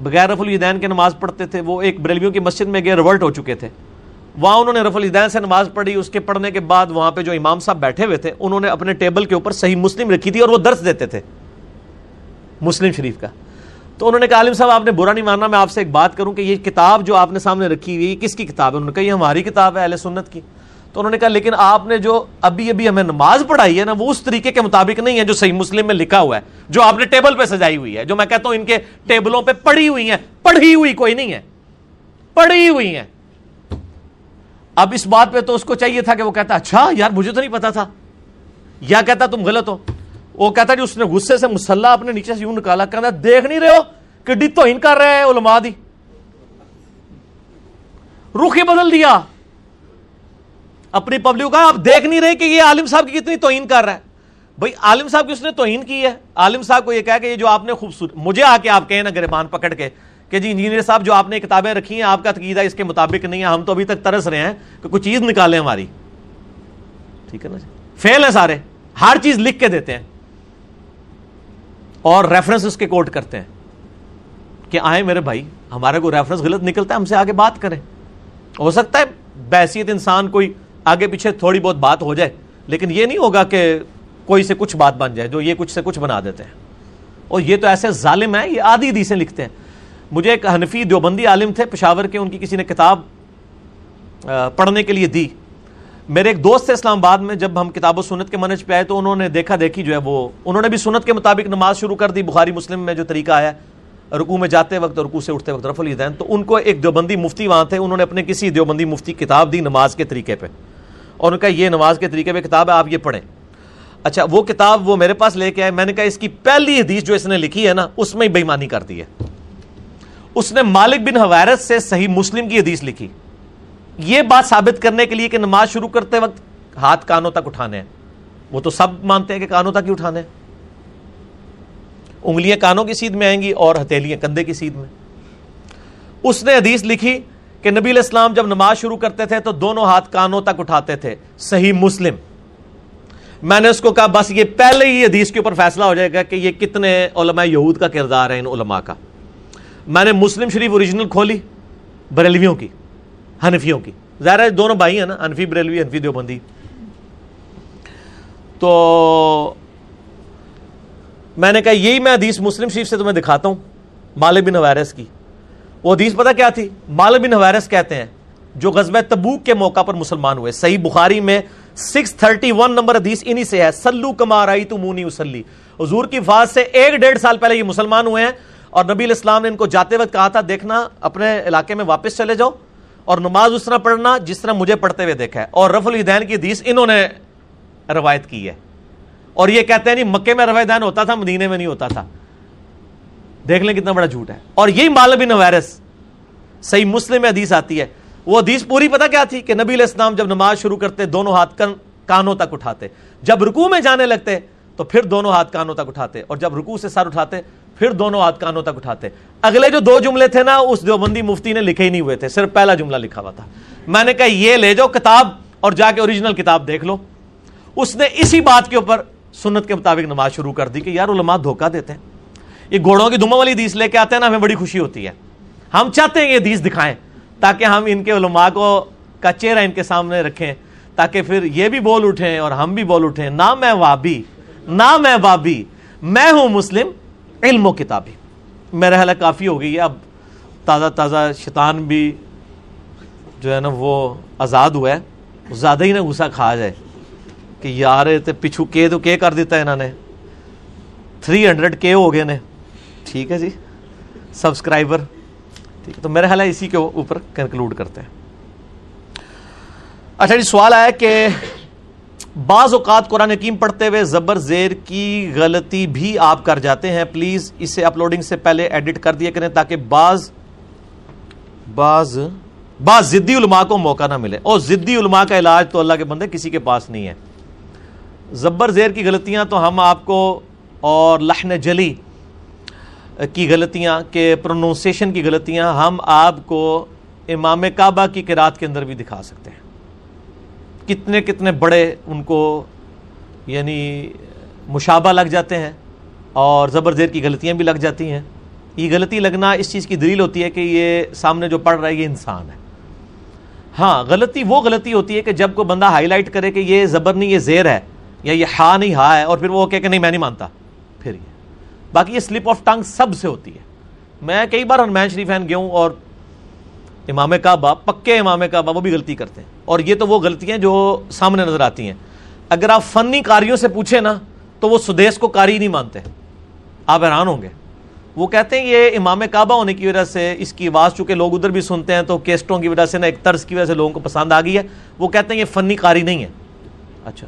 بغیر رف الدین کے نماز پڑھتے تھے۔ وہ ایک بریلویوں کی مسجد میں گئے ریورٹ ہو چکے تھے۔ وہاں انہوں نے رف الدین سے نماز پڑھی۔ اس کے پڑھنے کے بعد وہاں پہ جو امام صاحب بیٹھے ہوئے تھے، انہوں نے اپنے ٹیبل کے اوپر صحیح مسلم رکھی تھی اور وہ درس دیتے تھے۔ مسلم شریف کا۔ تو انہوں نے کہا، عالم صاحب، آپ نے برا نہیں ماننا، میں آپ سے ایک بات کروں کہ یہ کتاب جو آپ نے سامنے رکھی ہوئی کس کی کتاب ہے؟ انہوں نے کہا، یہ ہماری کتاب ہے، اہل سنت کی۔ تو انہوں نے کہا، لیکن آپ نے جو ابھی ابھی ہمیں نماز پڑھائی ہے نا، وہ اس طریقے کے مطابق نہیں ہے جو صحیح مسلم میں لکھا ہوا ہے، جو آپ نے ٹیبل پہ سجائی ہوئی ہے، جو میں کہتا ہوں ان کے ٹیبلوں پہ پڑھی ہوئی ہیں۔ پڑھی ہوئی کوئی نہیں ہے۔ پڑھی ہوئی ہیں۔ اب اس بات پہ تو اس کو چاہیے تھا کہ وہ کہتا اچھا یار، مجھے تو نہیں پتا تھا۔ یا کہتا، تم غلط ہو۔ وہ کہتا جی اس نے غصے سے مسلح اپنے نیچے سے یوں نکالا کہتا دیکھ نہیں رہے ہو کہ ڈی تو کر رہے ہیں علماء دی رخ ہی بدل دیا اپنی پبلک کا آپ دیکھ نہیں رہے کہ یہ عالم صاحب کی کتنی توہین کر رہا ہے بھائی عالم صاحب کی اس نے توہین کی ہے عالم صاحب کو یہ کہا کہ یہ جو آپ نے خوبصورت مجھے آ کے آپ کہیں نا گربان پکڑ کے کہ جی انجینئر صاحب جو آپ نے کتابیں رکھی ہیں آپ کا عقیدہ اس کے مطابق نہیں ہے ہم تو ابھی تک ترس رہے ہیں کہ کوئی چیز نکالیں ہماری ٹھیک ہے نا جی فیل ہے سارے ہر چیز لکھ کے دیتے ہیں। اور ریفرنس اس کے کوٹ کرتے ہیں کہ آئے میرے بھائی ہمارے کو ریفرنس غلط نکلتا ہے، ہم سے آگے بات کریں۔ ہو سکتا ہے بحثیت انسان کوئی آگے پیچھے تھوڑی بہت بات ہو جائے، لیکن یہ نہیں ہوگا کہ کوئی سے کچھ بات بن جائے، جو یہ کچھ سے کچھ بنا دیتے ہیں۔ اور یہ تو ایسے ظالم ہیں، یہ آدھی حدیثیں لکھتے ہیں۔ مجھے ایک حنفی دیوبندی عالم تھے، پشاور کے، ان کی کسی نے کتاب پڑھنے کے لیے دی۔ میرے ایک دوست تھے اسلام آباد میں، جب ہم کتاب و سنت کے منج پہ آئے تو انہوں نے دیکھا، دیکھی جو ہے وہ، انہوں نے بھی سنت کے مطابق نماز شروع کر دی۔ بخاری، مسلم میں جو طریقہ آیا رکو میں جاتے وقت رکو سے اٹھتے وقت رف الدین تو ان کو ایک دیوبندی مفتی وہاں تھے۔ انہوں نے اپنے کسی دیوبندی مفتی کتاب دی نماز کے طریقے پہ۔ اور ان کا یہ نماز کے طریقے پہ کتاب ہے، آپ یہ پڑھیں۔ اچھا وہ کتاب وہ میرے پاس لے کے آئے۔ میں نے کہا، اس کی پہلی حدیث جو اس نے لکھی ہے نا، اس میں ہی بےمانی کر دی ہے۔ اس نے مالک بن حویرت سے صحیح مسلم کی حدیث لکھی۔ یہ بات ثابت کرنے کے لیے کہ نماز شروع کرتے وقت ہاتھ کانوں تک اٹھانے ہیں۔ وہ تو سب مانتے ہیں کہ کانوں تک ہی اٹھانے ہیں۔ انگلیاں کانوں کی سیدھ میں آئیں گی اور ہتھیلیاں کندھے کی سیدھ میں۔ اس نے حدیث لکھی کہ نبی علیہ السلام جب نماز شروع کرتے تھے تو دونوں ہاتھ کانوں تک اٹھاتے تھے۔ صحیح مسلم۔ میں نے اس کو کہا، بس یہ پہلے ہی حدیث کے اوپر فیصلہ ہو جائے گا کہ یہ کتنے علماء یہود کا کردار ہے ان علماء کا۔ میں نے مسلم شریف اوریجنل کھولی، بریلویوں کی۔ حنفیوں کی۔ ظاہر ہے دونوں بھائی ہیں نا انفی بریلوی انفی دیوبندی۔ تو میں نے کہا، یہی میں حدیث مسلم شریف سے تمہیں دکھاتا ہوں، مال بن حویرس کی۔ وہ حدیث پتہ کیا تھی؟ مال بن حویرس کہتے ہیں، جو غزب تبوک کے موقع پر مسلمان ہوئے۔ صحیح بخاری میں سکس تھرٹی ون نمبر حدیث انہی سے ہے سلو کمار آئی تو مونی اسلی حضور کی فاظ سے ایک ڈیڑھ سال پہلے یہ مسلمان ہوئے ہیں۔ اور نبی الاسلام نے ان کو جاتے وقت کہا تھا، دیکھنا اپنے علاقے میں واپس چلے جاؤ۔ اور نماز اس طرح پڑھنا جس طرح مجھے پڑھتے ہوئے دیکھا ہے۔ اور رف الدین کی حدیث انہوں نے روایت کی ہے۔ اور یہ کہتے ہیں نہیں، مکے میں رفع دین ہوتا تھا مدینے میں نہیں ہوتا تھا۔ دیکھ لیں کتنا بڑا جھوٹ ہے۔ اور یہی مالبی نویرس صحیح مسلم میں حدیث آتی ہے۔ وہ حدیث پوری پتہ کیا تھی کہ نبی علیہ السلام جب نماز شروع کرتے، دونوں ہاتھ کانوں تک اٹھاتے۔ جب رکوع میں جانے لگتے تو پھر دونوں ہاتھ کانوں تک اٹھاتے۔ اور جب رکوع سے سر اٹھاتے پھر دونوں ہاتھ کانوں تک اٹھاتے۔ اگلے جو دو جملے تھے نا، اس دیوبندی مفتی نے لکھے ہی نہیں ہوئے تھے، صرف پہلا جملہ لکھا ہوا تھا۔ میں نے کہا، یہ لے جاؤ کتاب اور جا کے اوریجنل کتاب دیکھ لو۔ اس نے اسی بات کے اوپر سنت کے مطابق نماز شروع کر دی کہ یار علماء دھوکہ دیتے ہیں۔ یہ گھوڑوں کی دموں والی دیس لے کے آتے ہیں نا، ہمیں بڑی خوشی ہوتی ہے۔ ہم چاہتے ہیں یہ دیس دکھائیں تاکہ ہم ان کے علماء کو کا چہرہ ان کے سامنے رکھیں، تاکہ پھر یہ بھی بول اٹھیں اور ہم بھی بول اٹھیں۔ نہ میں وابی نہ میں وابی میں ہوں مسلم علم و کتابی۔ میرا حال کافی ہو گئی ہے۔ اب تازہ تازہ شیطان بھی جو ہے نا وہ آزاد ہوا ہے۔ زیادہ ہی نہ غصہ کھا جائے کہ یار پچھو کے تو کے کر دیتا ہے انہوں نے۔ تھری ہنڈریڈ کے ہو گئے نے۔ ٹھیک ہے جی۔ سبسکرائبر۔ ٹھیک ہے۔ تو میرا خیال ہے اسی کے اوپر کنکلوڈ کرتے ہیں۔ اچھا جی سوال آیا کہ بعض اوقات قرآن حکیم پڑھتے ہوئے زبر زیر کی غلطی بھی آپ کر جاتے ہیں۔ پلیز اسے اپلوڈنگ سے پہلے ایڈٹ کر دیا کریں تاکہ بعض بعض بعض زدی علماء کو موقع نہ ملے۔ اور زدی علماء کا علاج تو اللہ کے بندے کسی کے پاس نہیں ہے۔ زبر زیر کی غلطیاں تو ہم آپ کو اور لحن جلی کی غلطیاں کہ پرونونسیشن کی غلطیاں ہم آپ کو امام کعبہ کی قرات کے اندر بھی دکھا سکتے ہیں۔ کتنے کتنے بڑے ان کو یعنی مشابہ لگ جاتے ہیں اور زبر زیر کی غلطیاں بھی لگ جاتی ہیں۔ یہ غلطی لگنا اس چیز کی دلیل ہوتی ہے کہ یہ سامنے جو پڑھ رہا ہے یہ انسان ہے۔ ہاں غلطی وہ غلطی ہوتی ہے کہ جب کوئی بندہ ہائی لائٹ کرے کہ یہ زبر نہیں، یہ زیر ہے یا یہ ہا نہیں، ہا ہے، اور پھر وہ کہ نہیں، میں نہیں مانتا۔ پھر یہ۔ باقی یہ سلپ آف ٹنگ سب سے ہوتی ہے۔ میں کئی بار ہنمان شریفین گیا ہوں اور امام کعبہ، پکے امام کعبہ، وہ بھی غلطی کرتے ہیں۔ اور یہ تو وہ غلطیاں جو سامنے نظر آتی ہیں۔ اگر آپ فنی کاریوں سے پوچھیں نا، تو وہ سدیش کو کاری نہیں مانتے۔ آپ حیران ہوں گے۔ وہ کہتے ہیں یہ امام کعبہ ہونے کی وجہ سے اس کی آواز، چونکہ لوگ ادھر بھی سنتے ہیں، تو کیسٹوں کی وجہ سے نا ایک طرز کی وجہ سے لوگوں کو پسند آ گئی ہے۔ وہ کہتے ہیں یہ فنی کاری نہیں ہے۔ اچھا۔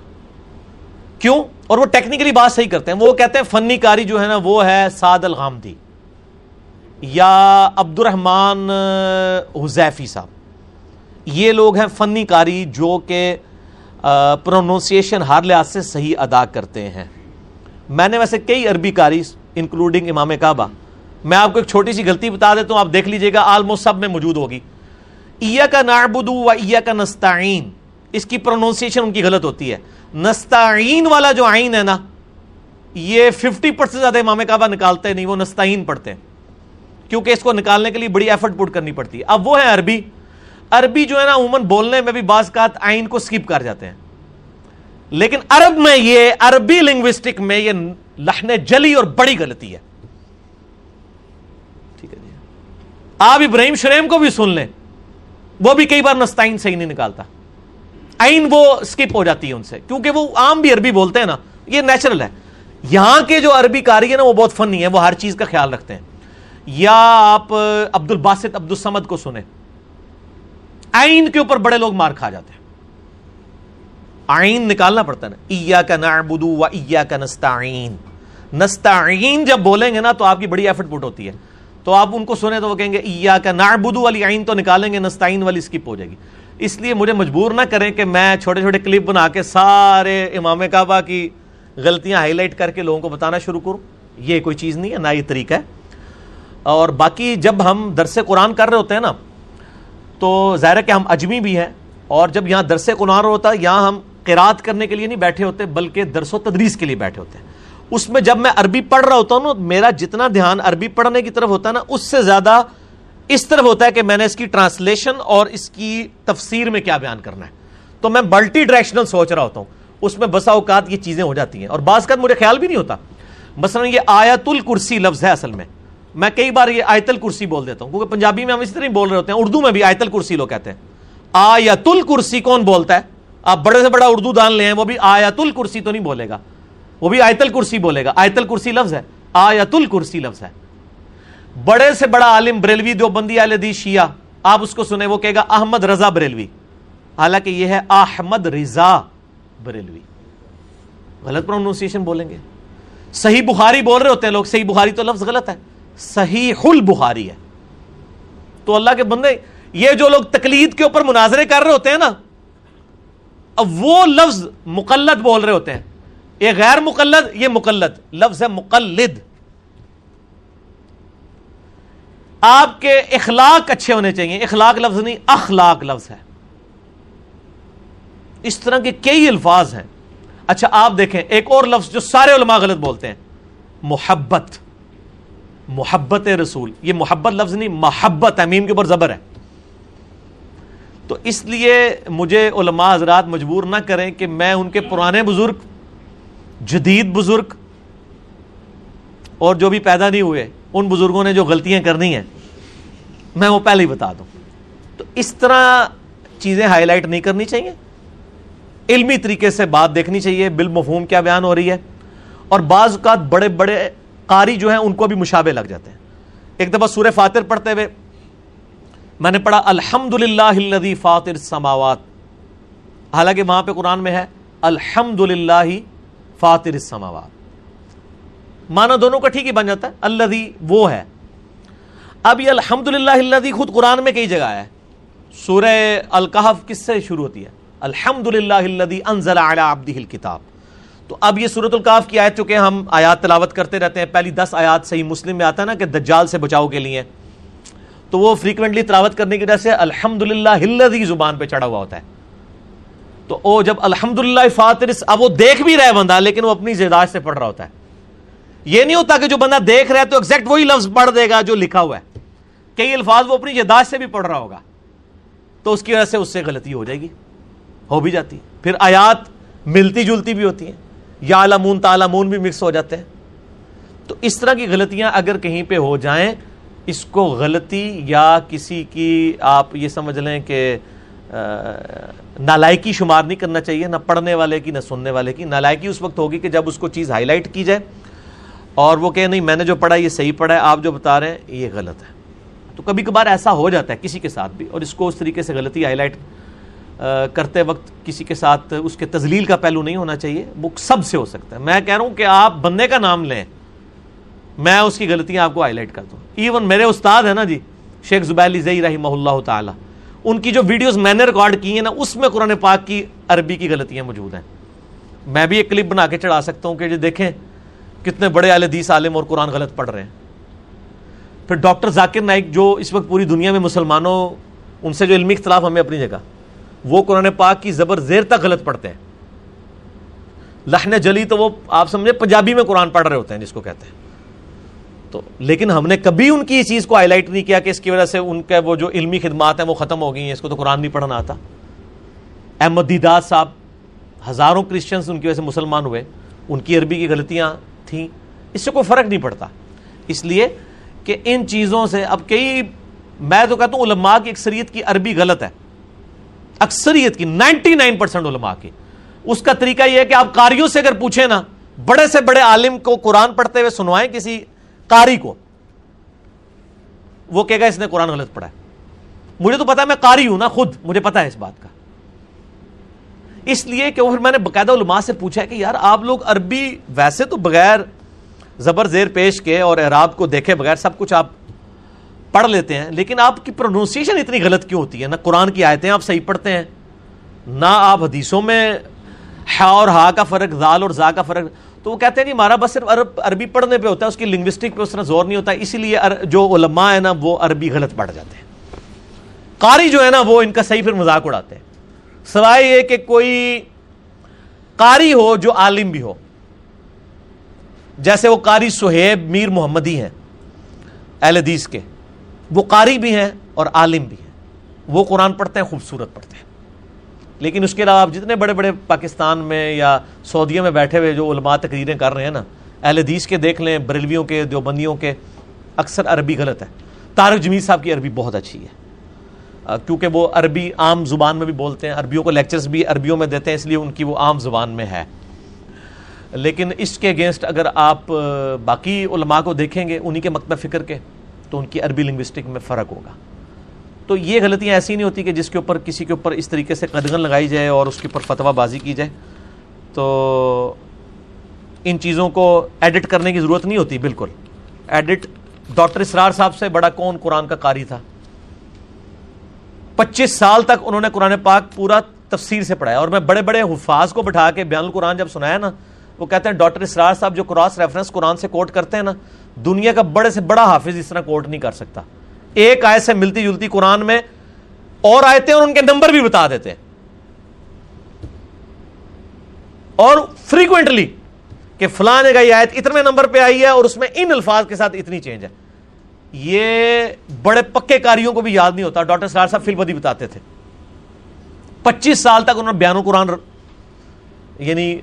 کیوں؟ اور وہ ٹیکنیکلی بات صحیح کرتے ہیں۔ وہ کہتے ہیں فنی کاری جو ہے نا، وہ ہے سعد الغامدی۔ یا عبد الرحمان حزیفی صاحب، یہ لوگ ہیں فنی کاری جو کہ پروننسیشن ہر لحاظ سے صحیح ادا کرتے ہیں۔ میں نے ویسے کئی عربی کاری انکلوڈنگ امام کعبہ۔ میں آپ کو ایک چھوٹی سی غلطی بتا دیتا ہوں، آپ دیکھ لیجیے گا آلموسٹ سب میں موجود ہوگی۔ ایا کا نعبدو و ایا کا نستعین۔ اس کی پروننسیشن ان کی غلط ہوتی ہے۔ نستعین والا جو آئین ہے نا، یہ ففٹی پرسینٹ زیادہ امام کعبہ نکالتے نہیں، وہ نستعین پڑھتے ہیں۔ کیونکہ اس کو نکالنے کے لیے بڑی ایفرٹ پٹ کرنی پڑتی ہے۔ اب وہ ہے عربی۔ عربی جو ہے نا، عموماً بولنے میں بھی بعض کا آئین کو سکپ کر جاتے ہیں۔ لیکن عرب میں یہ، عربی لنگوسٹک میں یہ لہن جلی اور بڑی غلطی ہے۔ ٹھیک ہے جی۔ آپ ابراہیم شریم کو بھی سن لیں۔ وہ بھی کئی بار نستعین صحیح نہیں نکالتا۔ آئین وہ سکپ ہو جاتی ہے ان سے۔ کیونکہ وہ عام بھی عربی بولتے ہیں نا، یہ نیچرل ہے۔ یہاں کے جو عربی کاری ہے نا، وہ بہت فنی ہے، وہ ہر چیز کا خیال رکھتے ہیں۔ یا آپ عبد الباسط عبد السمد کو سنیں۔ آئین کے اوپر بڑے لوگ مار کھا جاتے ہیں۔ آئین نکالنا پڑتا ہے نا۔ ایا کا نعبدو و ایا کا نستعین۔ نستعین جب بولیں گے نا تو آپ کی بڑی ایفٹ پٹ ہوتی ہے۔ تو آپ ان کو سنیں تو وہ کہیں گے ایا کا نعبدو والی آئین تو نکالیں گے، نستعین والی سکپ ہو جائے گی۔ اس لیے مجھے مجبور نہ کریں کہ میں چھوٹے چھوٹے کلپ بنا کے سارے امام کعبہ کی غلطیاں ہائی لائٹ کر کے لوگوں کو بتانا شروع کروں۔ یہ کوئی چیز نہیں ہے، نہ یہ طریقہ ہے۔ اور باقی جب ہم درس قرآن کر رہے ہوتے ہیں نا، تو ظاہر ہے کہ ہم اجمی بھی ہیں۔ اور جب یہاں درس قرآن ہوتا ہے یہاں ہم قرات کرنے کے لیے نہیں بیٹھے ہوتے، بلکہ درس و تدریس کے لیے بیٹھے ہوتے ہیں۔ اس میں جب میں عربی پڑھ رہا ہوتا ہوں نا، میرا جتنا دھیان عربی پڑھنے کی طرف ہوتا ہے نا، اس سے زیادہ اس طرف ہوتا ہے کہ میں نے اس کی ٹرانسلیشن اور اس کی تفسیر میں کیا بیان کرنا ہے۔ تو میں ملٹی ڈائریکشنل سوچ رہا ہوتا ہوں۔ اس میں بسا اوقات یہ چیزیں ہو جاتی ہیں۔ اور بعض کا مجھے خیال بھی نہیں ہوتا۔ مثلا یہ آیت الکرسی لفظ ہے اصل میں۔ میں کئی بار یہ آیت الکرسی بول دیتا ہوں، کیونکہ پنجابی میں ہم اسی طرح بول رہے ہوتے ہیں، اردو میں بھی آیت الکرسی لوگ کہتے ہیں۔ آیت الکرسی کون بولتا ہے؟ آپ بڑے سے بڑا اردو دان لیں وہ بھی آیت الکرسی تو نہیں بولے گا، وہ بھی آیت الکرسی بولے گا۔ آیت الکرسی لفظ ہے، آیت الکرسی لفظ ہے۔ بڑے سے بڑا عالم بریلوی دو بندی دی شیعہ، آپ اس کو سنیں، وہ کہے گا احمد رضا بریلوی۔ حالانکہ یہ ہے احمد رضا بریلوی۔ غلط پروننسیشن بولیں گے۔ صحیح بخاری بول رہے ہوتے ہیں لوگ، صحیح بخاری تو لفظ غلط ہے۔ صحیح البخاری ہے۔ تو اللہ کے بندے، یہ جو لوگ تقلید کے اوپر مناظرے کر رہے ہوتے ہیں نا، اب وہ لفظ مقلد بول رہے ہوتے ہیں۔ یہ غیر مقلد، یہ مقلد۔ لفظ ہے مقلد۔ آپ کے اخلاق اچھے ہونے چاہیے۔ اخلاق لفظ نہیں، اخلاق لفظ ہے۔ اس طرح کے کئی الفاظ ہیں۔ اچھا آپ دیکھیں، ایک اور لفظ جو سارے علماء غلط بولتے ہیں، محبت۔ محبت رسول. یہ محبت لفظ نہیں، محبت امیم کے اوپر زبر ہے. تو اس لیے مجھے علماء حضرات مجبور نہ کریں کہ میں ان کے پرانے بزرگ، جدید بزرگ اور جو بھی پیدا نہیں ہوئے، ان بزرگوں نے جو غلطیاں کرنی ہیں، میں وہ پہلے ہی بتا دوں. تو اس طرح چیزیں ہائی لائٹ نہیں کرنی چاہیے. علمی طریقے سے بات دیکھنی چاہیے، بالمفہوم کیا بیان ہو رہی ہے. اور بعض اوقات بڑے بڑے قاری جو ہیں ان کو بھی مشابے لگ جاتے ہیں۔ ایک دفعہ سورہ فاتر پڑھتے ہوئے میں نے پڑھا الحمد للہ فاطر سماوات حالانکہ وہاں پہ قرآن میں ہے الحمد للہ فاطر سماوات مانا دونوں کا ٹھیک ہی بن جاتا ہے اللہ وہ ہے۔ اب یہ الحمد للہ خود قرآن میں کئی جگہ ہے۔ سورہ القحف کس سے شروع ہوتی ہے؟ الحمد للہ کتاب تو اب یہ سورت القاف کی آیت چونکہ ہم آیات تلاوت کرتے رہتے ہیں، پہلی دس آیات صحیح مسلم میں آتا ہے نا کہ دجال سے بچاؤ کے لیے۔ تو وہ فریکوینٹلی تلاوت کرنے کی وجہ سے الحمد للہ زبان پہ چڑھا ہوا ہوتا ہے۔ تو وہ جب الحمد للہ فاتر اب وہ دیکھ بھی رہے بندہ، لیکن وہ اپنی زیادہ سے پڑھ رہا ہوتا ہے۔ یہ نہیں ہوتا کہ جو بندہ دیکھ رہا ہے تو ایگزیکٹ وہی لفظ پڑھ دے گا جو لکھا ہوا ہے۔ کئی الفاظ وہ اپنی یاداشت سے بھی پڑھ رہا ہوگا۔ تو اس کی وجہ سے اس سے غلطی ہو جائے گی، ہو بھی جاتی۔ پھر آیات ملتی جلتی بھی ہوتی ہیں۔ یا علمون تالمون بھی مکس ہو جاتے ہیں۔ تو اس طرح کی غلطیاں اگر کہیں پہ ہو جائیں، اس کو غلطی یا کسی کی آپ یہ سمجھ لیں کہ نالائکی شمار نہیں کرنا چاہیے، نہ پڑھنے والے کی، نہ سننے والے کی۔ نالائکی اس وقت ہوگی کہ جب اس کو چیز ہائی لائٹ کی جائے اور وہ کہ نہیں، میں نے جو پڑھا یہ صحیح پڑھا ہے، آپ جو بتا رہے ہیں، یہ غلط ہے۔ تو کبھی کبھار ایسا ہو جاتا ہے کسی کے ساتھ بھی اور اس کو اس طریقے سے غلطی ہائی لائٹ کرتے وقت کسی کے ساتھ اس کے تزلیل کا پہلو نہیں ہونا چاہیے، وہ سب سے ہو سکتا ہے۔ میں کہہ رہا ہوں کہ آپ بندے کا نام لیں، میں اس کی غلطیاں آپ کو ہائی لائٹ کر دوں۔ ایون میرے استاد ہیں نا جی شیخ زبیلی زئی رحمہ اللہ تعالی، ان کی جو ویڈیوز میں نے ریکارڈ کی ہیں نا، اس میں قرآن پاک کی عربی کی غلطیاں موجود ہیں۔ میں بھی ایک کلپ بنا کے چڑھا سکتا ہوں کہ جو دیکھیں کتنے بڑے عال عالم اور قرآن غلط پڑھ رہے ہیں۔ پھر ڈاکٹر ذاکر نائک جو اس وقت پوری دنیا میں مسلمانوں، ان سے جو علمی اختلاف ہمیں اپنی جگہ وہ قرآن پاک کی زبر زیر تک غلط پڑھتے ہیں۔ لہن جلی تو وہ آپ سمجھے پنجابی میں قرآن پڑھ رہے ہوتے ہیں جس کو کہتے ہیں۔ تو لیکن ہم نے کبھی ان کی اس چیز کو ہائی لائٹ نہیں کیا کہ اس کی وجہ سے ان کا وہ جو علمی خدمات ہیں وہ ختم ہو گئی ہیں، اس کو تو قرآن نہیں پڑھنا آتا۔ احمد دیداد صاحب، ہزاروں کرسچنس ان کی وجہ سے مسلمان ہوئے۔ ان کی عربی کی غلطیاں تھیں۔ اس سے کوئی فرق نہیں پڑتا۔ اس لیے کہ ان چیزوں سے اب کئی، میں تو کہتا ہوں علماء کی اکثریت کی عربی غلط ہے۔ اکثریت کی نائنٹی نائن پرسینٹ علماء کی۔ اس کا طریقہ یہ ہے کہ آپ کاریوں سے اگر پوچھیں نا، بڑے سے بڑے عالم کو قرآن پڑھتے ہوئے سنوائیں کسی کاری کو، وہ کہے گا اس نے قرآن غلط پڑھا ہے۔ مجھے تو پتا ہے میں کاری ہوں نا، خود، مجھے پتا ہے اس بات کا۔ اس لیے کہ میں نے باقاعدہ علماء سے پوچھا کہ یار، آپ لوگ عربی ویسے تو بغیر زبر زیر پیش کے اور اعراب کو دیکھے بغیر سب کچھ آپ پڑھ لیتے ہیں، لیکن آپ کی پروننسیشن اتنی غلط کیوں ہوتی ہے؟ نہ قرآن کی آیتیں آپ صحیح پڑھتے ہیں، نہ آپ حدیثوں میں ہا اور ہا کا فرق زال اور زا کا فرق۔ تو وہ کہتے ہیں کہ ہمارا بس صرف عرب، عربی پڑھنے پہ ہوتا ہے، اس کی لنگوسٹک پہ اس طرح زور نہیں ہوتا، اسی لیے جو علماء ہے نا، وہ عربی غلط پڑھ جاتے ہیں۔ قاری جو ہے نا، وہ ان کا صحیح پھر مذاق اڑاتے ہیں۔ سوائے یہ کہ کوئی قاری ہو جو عالم بھی ہو، جیسے وہ قاری سہیب میر محمدی ہیں، اہل حدیث کے۔ وہ قاری بھی ہیں اور عالم بھی ہیں۔ وہ قرآن پڑھتے ہیں، خوبصورت پڑھتے ہیں۔ لیکن اس کے علاوہ آپ جتنے بڑے بڑے پاکستان میں یا سعودیہ میں بیٹھے ہوئے جو علماء تقریریں کر رہے ہیں نا، اہل حدیث کے دیکھ لیں، بریلویوں کے، دیوبندیوں کے، اکثر عربی غلط ہے۔ طارق جمیل صاحب کی عربی بہت اچھی ہے۔ کیونکہ وہ عربی عام زبان میں بھی بولتے ہیں، عربیوں کو لیکچرز بھی عربیوں میں دیتے ہیں، اس لیے ان کی وہ عام زبان میں ہے۔ لیکن اس کے اگینسٹ اگر آپ باقی علماء کو دیکھیں گے، انہی کے مکتب فکر کے تو ان کی عربی لنگوسٹک میں فرق ہوگا۔ تو یہ غلطیاں ایسی نہیں ہوتی کہ جس کے اوپر کسی کے اوپر اس طریقے سے قدغن لگائی جائے اور اس کے اوپر فتویٰ بازی کی جائے۔ تو ان چیزوں کو ایڈٹ کرنے کی ضرورت نہیں ہوتی، بالکل۔ ایڈٹ ڈاکٹر اسرار صاحب سے بڑا کون قرآن کا قاری تھا۔ پچیس سال تک انہوں نے قرآن پاک پورا تفسیر سے پڑھایا۔ اور میں بڑے بڑے حفاظ کو بٹھا کے بیان القرآن جب سنایا نا، وہ کہتے ہیں ڈاکٹر اسرار صاحب جو کراس ریفرنس قرآن سے کوٹ کرتے ہیں نا دنیا کا بڑے سے بڑا حافظ اس طرح کوٹ نہیں کر سکتا۔ ایک آیت سے ملتی جلتی قرآن میں، اور آیتیں اور ان کے نمبر بھی بتا دیتے ہیں۔ اور فریکوینٹلی کہ فلاں جگہ یہ آیت اتنے نمبر پہ آئی ہے اور اس میں ان الفاظ کے ساتھ اتنی چینج ہے۔ یہ بڑے پکے کاریوں کو بھی یاد نہیں ہوتا، ڈاکٹر سرار صاحب فل بدی بتاتے تھے۔ پچیس سال تک انہوں نے بیان قرآن یعنی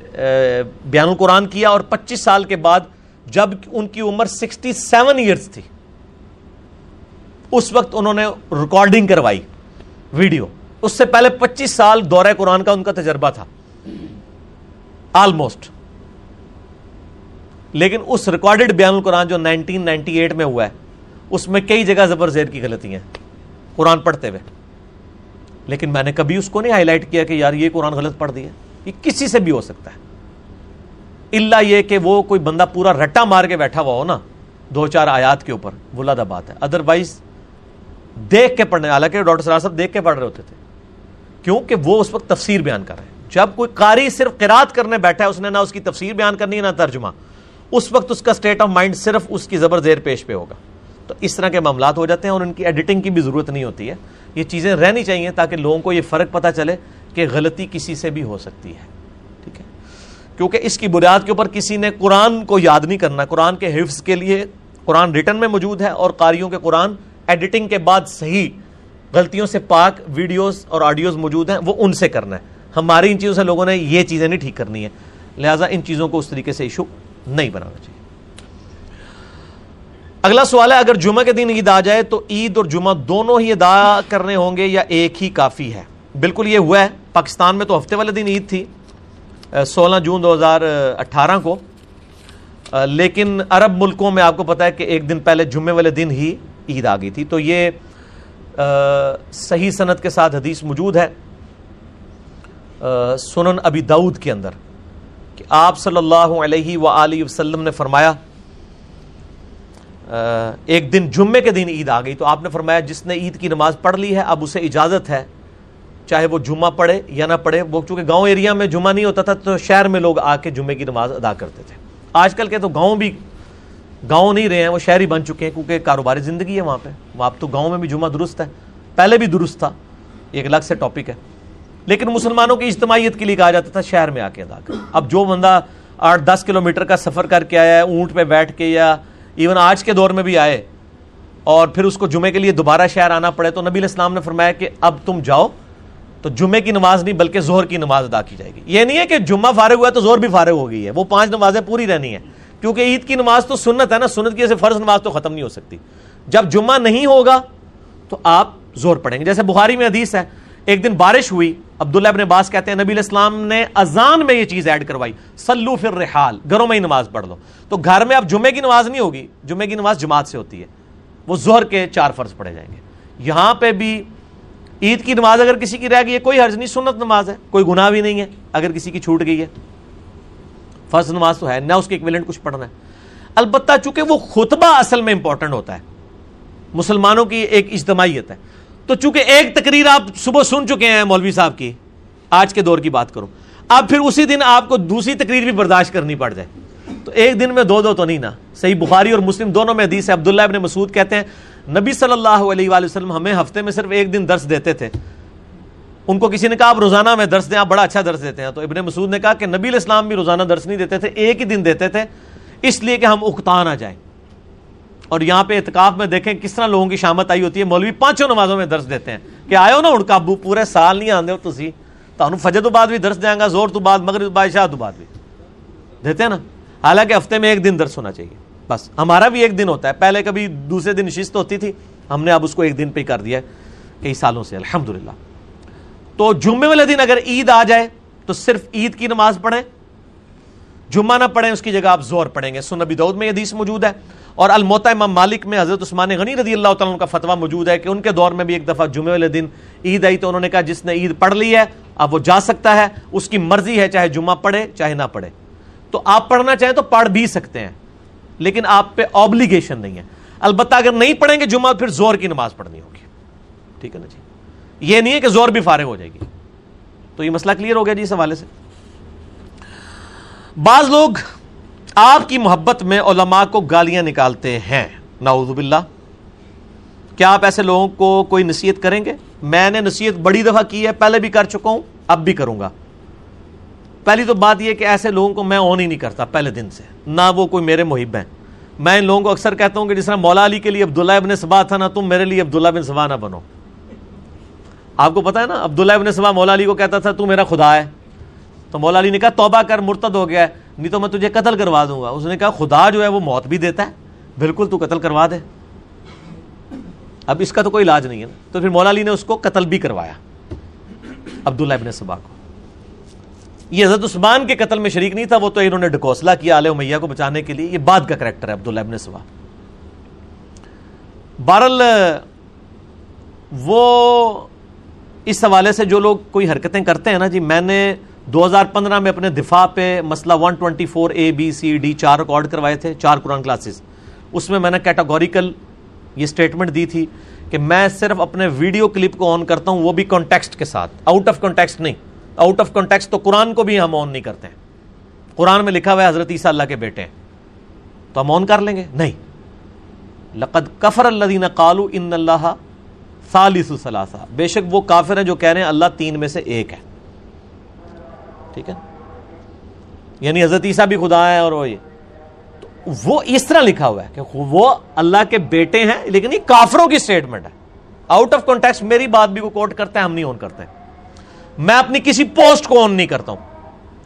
بیان القرآن کیا اور پچیس سال کے بعد جب ان کی عمر سکسٹی سیون ایئرس تھی، اس وقت انہوں نے ریکارڈنگ کروائی ویڈیو۔ اس سے پہلے پچیس سال دورہ قرآن کا ان کا تجربہ تھا۔ آلموسٹ لیکن اس ریکارڈڈ بیان القرآن جو نائنٹین نائنٹی ایٹ میں ہوا ہے، اس میں کئی جگہ زبر زیر کی غلطی ہیں، قرآن پڑھتے ہوئے۔ لیکن میں نے کبھی اس کو نہیں ہائی لائٹ کیا کہ یار یہ قرآن غلط پڑھ دیا یہ کسی سے بھی ہو سکتا ہے۔ اللہ یہ کہ وہ کوئی بندہ پورا رٹا مار کے بیٹھا ہوا ہو نا، دو چار آیات کے اوپر بلادہ بات ہے۔ ادروائز دیکھ کے پڑھنے، حالانکہ ڈاکٹر سرار صاحب دیکھ کے پڑھ رہے ہوتے تھے۔ کیونکہ وہ اس وقت تفسیر بیان کر رہے ہیں۔ جب کوئی قاری صرف قرات کرنے بیٹھا ہے، اس نے نہ اس کی تفسیر بیان کرنی ہے، نہ ترجمہ۔ اس وقت اس کا اسٹیٹ آف مائنڈ صرف اس کی زبر زیر پیش پہ ہوگا۔ تو اس طرح کے معاملات ہو جاتے ہیں اور ان کی ایڈیٹنگ کی بھی ضرورت نہیں ہوتی ہے۔ یہ چیزیں رہنی چاہیے تاکہ لوگوں کو یہ فرق پتہ چلے کہ غلطی کسی سے بھی ہو سکتی ہے۔ کیونکہ اس کی بنیاد کے اوپر کسی نے قرآن کو یاد نہیں کرنا، قرآن کے حفظ کے لیے قرآن ریٹن میں موجود ہے اور قاریوں کے قرآن ایڈیٹنگ کے بعد صحیح غلطیوں سے پاک ویڈیوز اور آڈیوز موجود ہیں، وہ ان سے کرنا ہے۔ ہماری ان چیزوں سے لوگوں نے یہ چیزیں نہیں ٹھیک کرنی ہے لہٰذا ان چیزوں کو اس طریقے سے ایشو نہیں بنانا چاہیے۔ اگلا سوال ہے، اگر جمعہ کے دن عید آ جائے تو عید اور جمعہ دونوں ہی ادا کرنے ہوں گے یا ایک ہی کافی ہے؟ بالکل یہ ہوا ہے، پاکستان میں تو ہفتے والے دن عید تھی۔ سولہ جون دو ہزار اٹھارہ کو لیکن عرب ملکوں میں آپ کو پتا ہے کہ ایک دن پہلے جمعے والے دن ہی عید آ گئی تھی۔ تو یہ صحیح صنعت کے ساتھ حدیث موجود ہے سنن ابی دعود کے اندر کہ آپ صلی اللہ علیہ و وسلم نے فرمایا ایک دن جمعے کے دن عید آ گئی۔ تو آپ نے فرمایا، جس نے عید کی نماز پڑھ لی ہے، اب اسے اجازت ہے چاہے وہ جمعہ پڑھے یا نہ پڑھے، وہ چونکہ گاؤں ایریا میں جمعہ نہیں ہوتا تھا تو شہر میں لوگ آ کے جمعے کی نماز ادا کرتے تھے۔ آج کل کے تو گاؤں بھی گاؤں نہیں رہے ہیں، وہ شہری بن چکے ہیں کیونکہ کاروباری زندگی ہے وہاں پہ۔ وہاں تو گاؤں میں بھی جمعہ درست ہے۔ پہلے بھی درست تھا ایک الگ سے ٹاپک ہے۔ لیکن مسلمانوں کی اجتماعیت کے لیے کہا جاتا تھا شہر میں آ کے ادا کر اب جو بندہ آٹھ دس کلو میٹر کا سفر کر کے آیا ہے، اونٹ پہ بیٹھ کے یا ایون آج کے دور میں بھی آئے اور پھر اس کو جمعے کے لیے دوبارہ شہر آنا پڑے تو نبی الاسلام نے فرمایا کہ اب تم جاؤ تو جمعے کی نماز نہیں بلکہ زہر کی نماز ادا کی جائے گی۔ یہ نہیں ہے کہ جمعہ فارغ ہوا تو زور بھی فارغ ہو گئی ہے۔ وہ پانچ نمازیں پوری رہنی ہے کیونکہ عید کی نماز تو سنت ہے نا، سنت کی فرض نماز تو ختم نہیں ہو سکتی۔ جب جمعہ نہیں ہوگا تو آپ زور پڑیں گے۔ جیسے بخاری میں حدیث ہے، ایک دن بارش ہوئی، عبداللہ ابن باس کہتے ہیں، نبی الاسلام نے اذان میں یہ چیز ایڈ کروائی سلو فر رحال گھروں میں ہی نماز پڑھ لو۔ تو گھر میں اب جمعے کی نماز نہیں ہوگی جمعے کی نماز جماعت سے ہوتی ہے۔ وہ زہر کے چار فرض پڑے جائیں گے۔ یہاں پہ بھی عید کی نماز اگر کسی کی رہ گئی ہے، کوئی حرج نہیں، سنت نماز ہے، کوئی گناہ بھی نہیں ہے، اگر کسی کی چھوٹ گئی ہے۔ فرض نماز تو ہے، نہ اس کے ایکویلنٹ کچھ پڑھنا ہے۔ البتہ چونکہ وہ خطبہ اصل میں امپورٹنٹ ہوتا ہے، مسلمانوں کی ایک اجتماعیت ہے۔ تو چونکہ ایک تقریر آپ صبح سن چکے ہیں مولوی صاحب کی، آج کے دور کی بات کروں۔ اب پھر اسی دن آپ کو دوسری تقریر بھی برداشت کرنی پڑ جائے۔ تو ایک دن میں دو دو تو نہیں نا؟ صحیح بخاری اور مسلم دونوں میں حدیث ہے، عبداللہ ابن مسعود کہتے ہیں نبی صلی اللہ علیہ وآلہ وسلم ہمیں ہفتے میں صرف ایک دن درس دیتے تھے۔ ان کو کسی نے کہا، آپ روزانہ میں درس دیں، آپ بڑا اچھا درس دیتے ہیں۔ تو ابن مسعود نے کہا کہ نبی الاسلام بھی روزانہ درس نہیں دیتے تھے، ایک ہی دن دیتے تھے۔ اس لیے کہ ہم اکتان آ جائیں۔ اور یہاں پہ اعتکاف میں دیکھیں کس طرح لوگوں کی شامت آئی ہوتی ہے۔ مولوی پانچوں نمازوں میں درس دیتے ہیں۔ کہ آئے ہو نا ان کا، ابو پورے سال نہیں آدھے ہو تھی تو فجر تو بعد بھی درس دیں گا زور تو بعد مگر بادشاہ تو بعد بھی۔ دیتے ہیں نا؟ حالانکہ ہفتے میں ایک دن درس ہونا چاہیے۔ بس، ہمارا بھی ایک دن ہوتا ہے۔ پہلے کبھی دوسرے دن نشست ہوتی تھی، ہم نے اب اس کو ایک دن پہ کر دیا کئی سالوں سے الحمد تو جمعے والے دن اگر عید آ جائے، تو صرف عید کی نماز پڑھیں، جمعہ نہ پڑھیں، اس کی جگہ آپ زور پڑھیں گے۔ سنبی دعود میں یہ حدیث موجود ہے۔ اور الموتا امام مالک میں حضرت عثمان غنی رضی اللہ تعالیٰ کا فتویٰ موجود ہے کہ ان کے دور میں بھی ایک دفعہ جمعے والے دن عید آئی تو انہوں نے کہا، جس نے عید پڑھ لی ہے، اب وہ جا سکتا ہے، اس کی مرضی ہے، چاہے جمعہ پڑھے، چاہے نہ پڑھے۔ تو آپ پڑھنا چاہیں تو پڑھ بھی سکتے ہیں۔ لیکن آپ پہ آبلیگیشن نہیں ہے۔ البتہ اگر نہیں پڑھیں گے جمعہ، پھر زور کی نماز پڑھنی ہوگی۔ ٹھیک ہے نا جی؟ یہ نہیں ہے کہ زور بھی فارغ ہو جائے گی۔ تو یہ مسئلہ کلیئر ہو گیا جی اس حوالے سے؟ بعض لوگ آپ کی محبت میں علماء کو گالیاں نکالتے ہیں۔ نعوذ باللہ۔ کیا آپ ایسے لوگوں کو کوئی نصیحت کریں گے؟ میں نے نصیحت بڑی دفعہ کی ہے، پہلے بھی کر چکا ہوں، اب بھی کروں گا۔ پہلی تو بات یہ کہ ایسے لوگوں کو میں آن ہی نہیں کرتا پہلے دن سے، نہ وہ کوئی میرے محب ہیں۔ میں ان لوگوں کو اکثر کہتا ہوں کہ جس طرح مولا علی کے لیے عبداللہ ابن سبا تھا نا، تم میرے لیے عبداللہ بن سبا نہ بنو۔ آپ کو پتا ہے نا، عبداللہ ابن سبا مولا علی کو کہتا تھا، تو میرا خدا ہے تو مولا علی نے کہا، توبہ کر، مرتد ہو گیا ہے۔ نہیں تو میں تجھے قتل کروا دوں گا اس نے کہا، خدا جو ہے وہ موت بھی دیتا ہے۔ بالکل تو قتل کروا دے۔ اب اس کا تو کوئی علاج نہیں ہے تو پھر مولا علی نے اس کو قتل بھی کروایا، عبداللہ ابن سبا کو۔ یہ حضرت عثمان کے قتل میں شریک نہیں تھا، وہ تو انہوں نے ڈکوسلا کیا علیہ میاں کو بچانے کے لیے۔ یہ بعد کا کریکٹر ہے، عبداللہ ابن سبا بہرل وہ اس حوالے سے جو لوگ کوئی حرکتیں کرتے ہیں نا جی میں نے دو ہزار پندرہ میں اپنے دفاع پہ مسئلہ one twenty four A B C D چار ریکارڈ کروائے تھے، چار قرآن کلاسز۔ اس میں میں نے کیٹاگوریکل یہ سٹیٹمنٹ دی تھی کہ میں صرف اپنے ویڈیو کلپ کو آن کرتا ہوں، وہ بھی کانٹیکسٹ کے ساتھ۔ آؤٹ آف کانٹیکسٹ نہیں۔ آؤٹ آف کانٹیکسٹ تو قرآن کو بھی ہم آن نہیں کرتے ہیں۔ قرآن میں لکھا ہوا ہے حضرت عیسیٰ اللہ کے بیٹے ہیں۔ تو ہم آن کر لیں گے؟ نہیں۔ لقد کفر اللہ قالو ان اللہ ثالث ثلاثہ۔ بے شک وہ کافر ہیں جو کہہ رہے ہیں اللہ تین میں سے ایک ہے۔ ٹھیک ہے؟ یعنی حضرت عیسیٰ بھی خدا ہے اور وہ یہ۔ تو وہ اس طرح لکھا ہوا ہے کہ وہ اللہ کے بیٹے ہیں، لیکن یہ کافروں کی سٹیٹمنٹ ہے۔ آؤٹ آف کانٹیکس میری بات بھی کو کوٹ کرتے ہیں، ہم نہیں آن کرتے۔ ہیں میں اپنی کسی پوسٹ کو آن نہیں کرتا ہوں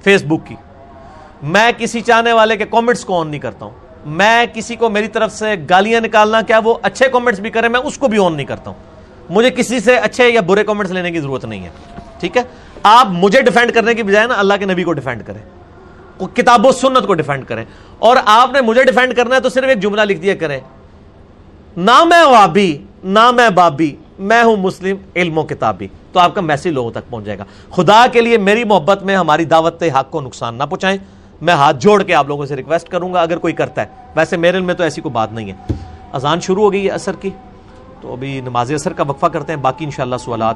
فیس بک کی۔ میں کسی چاہنے والے کے کامنٹس کو آن نہیں کرتا ہوں۔ میں کسی کو میری طرف سے گالیاں نکالنا، کیا وہ اچھے کامنٹس بھی کرے، میں اس کو بھی آن نہیں کرتا ہوں۔ مجھے کسی سے اچھے یا برے کامنٹس لینے کی ضرورت نہیں ہے، ٹھیک ہے؟ آپ مجھے ڈیفینڈ کرنے کی بجائے نا، اللہ کے نبی کو ڈیفینڈ کریں۔ کتاب و سنت کو ڈیفینڈ کریں۔ اور آپ نے مجھے ڈیفینڈ کرنا ہے تو صرف ایک جملہ لکھ دیا کریں۔ نہ میں وابی نہ میں بابی، میں ہوں مسلم، علم و کتابی۔ تو آپ کا میسج لوگوں تک پہنچ جائے گا۔ خدا کے لیے میری محبت میں ہماری دعوت حق کو نقصان نہ پہنچائیں۔ میں ہاتھ جوڑ کے آپ لوگوں سے ریکویسٹ کروں گا، اگر کوئی کرتا ہے۔ ویسے میرے میں تو ایسی کوئی بات نہیں ہے۔ اذان شروع ہو گئی ہے اثر کی، تو ابھی نماز اثر کا وقفہ کرتے ہیں۔ باقی انشاءاللہ سوالات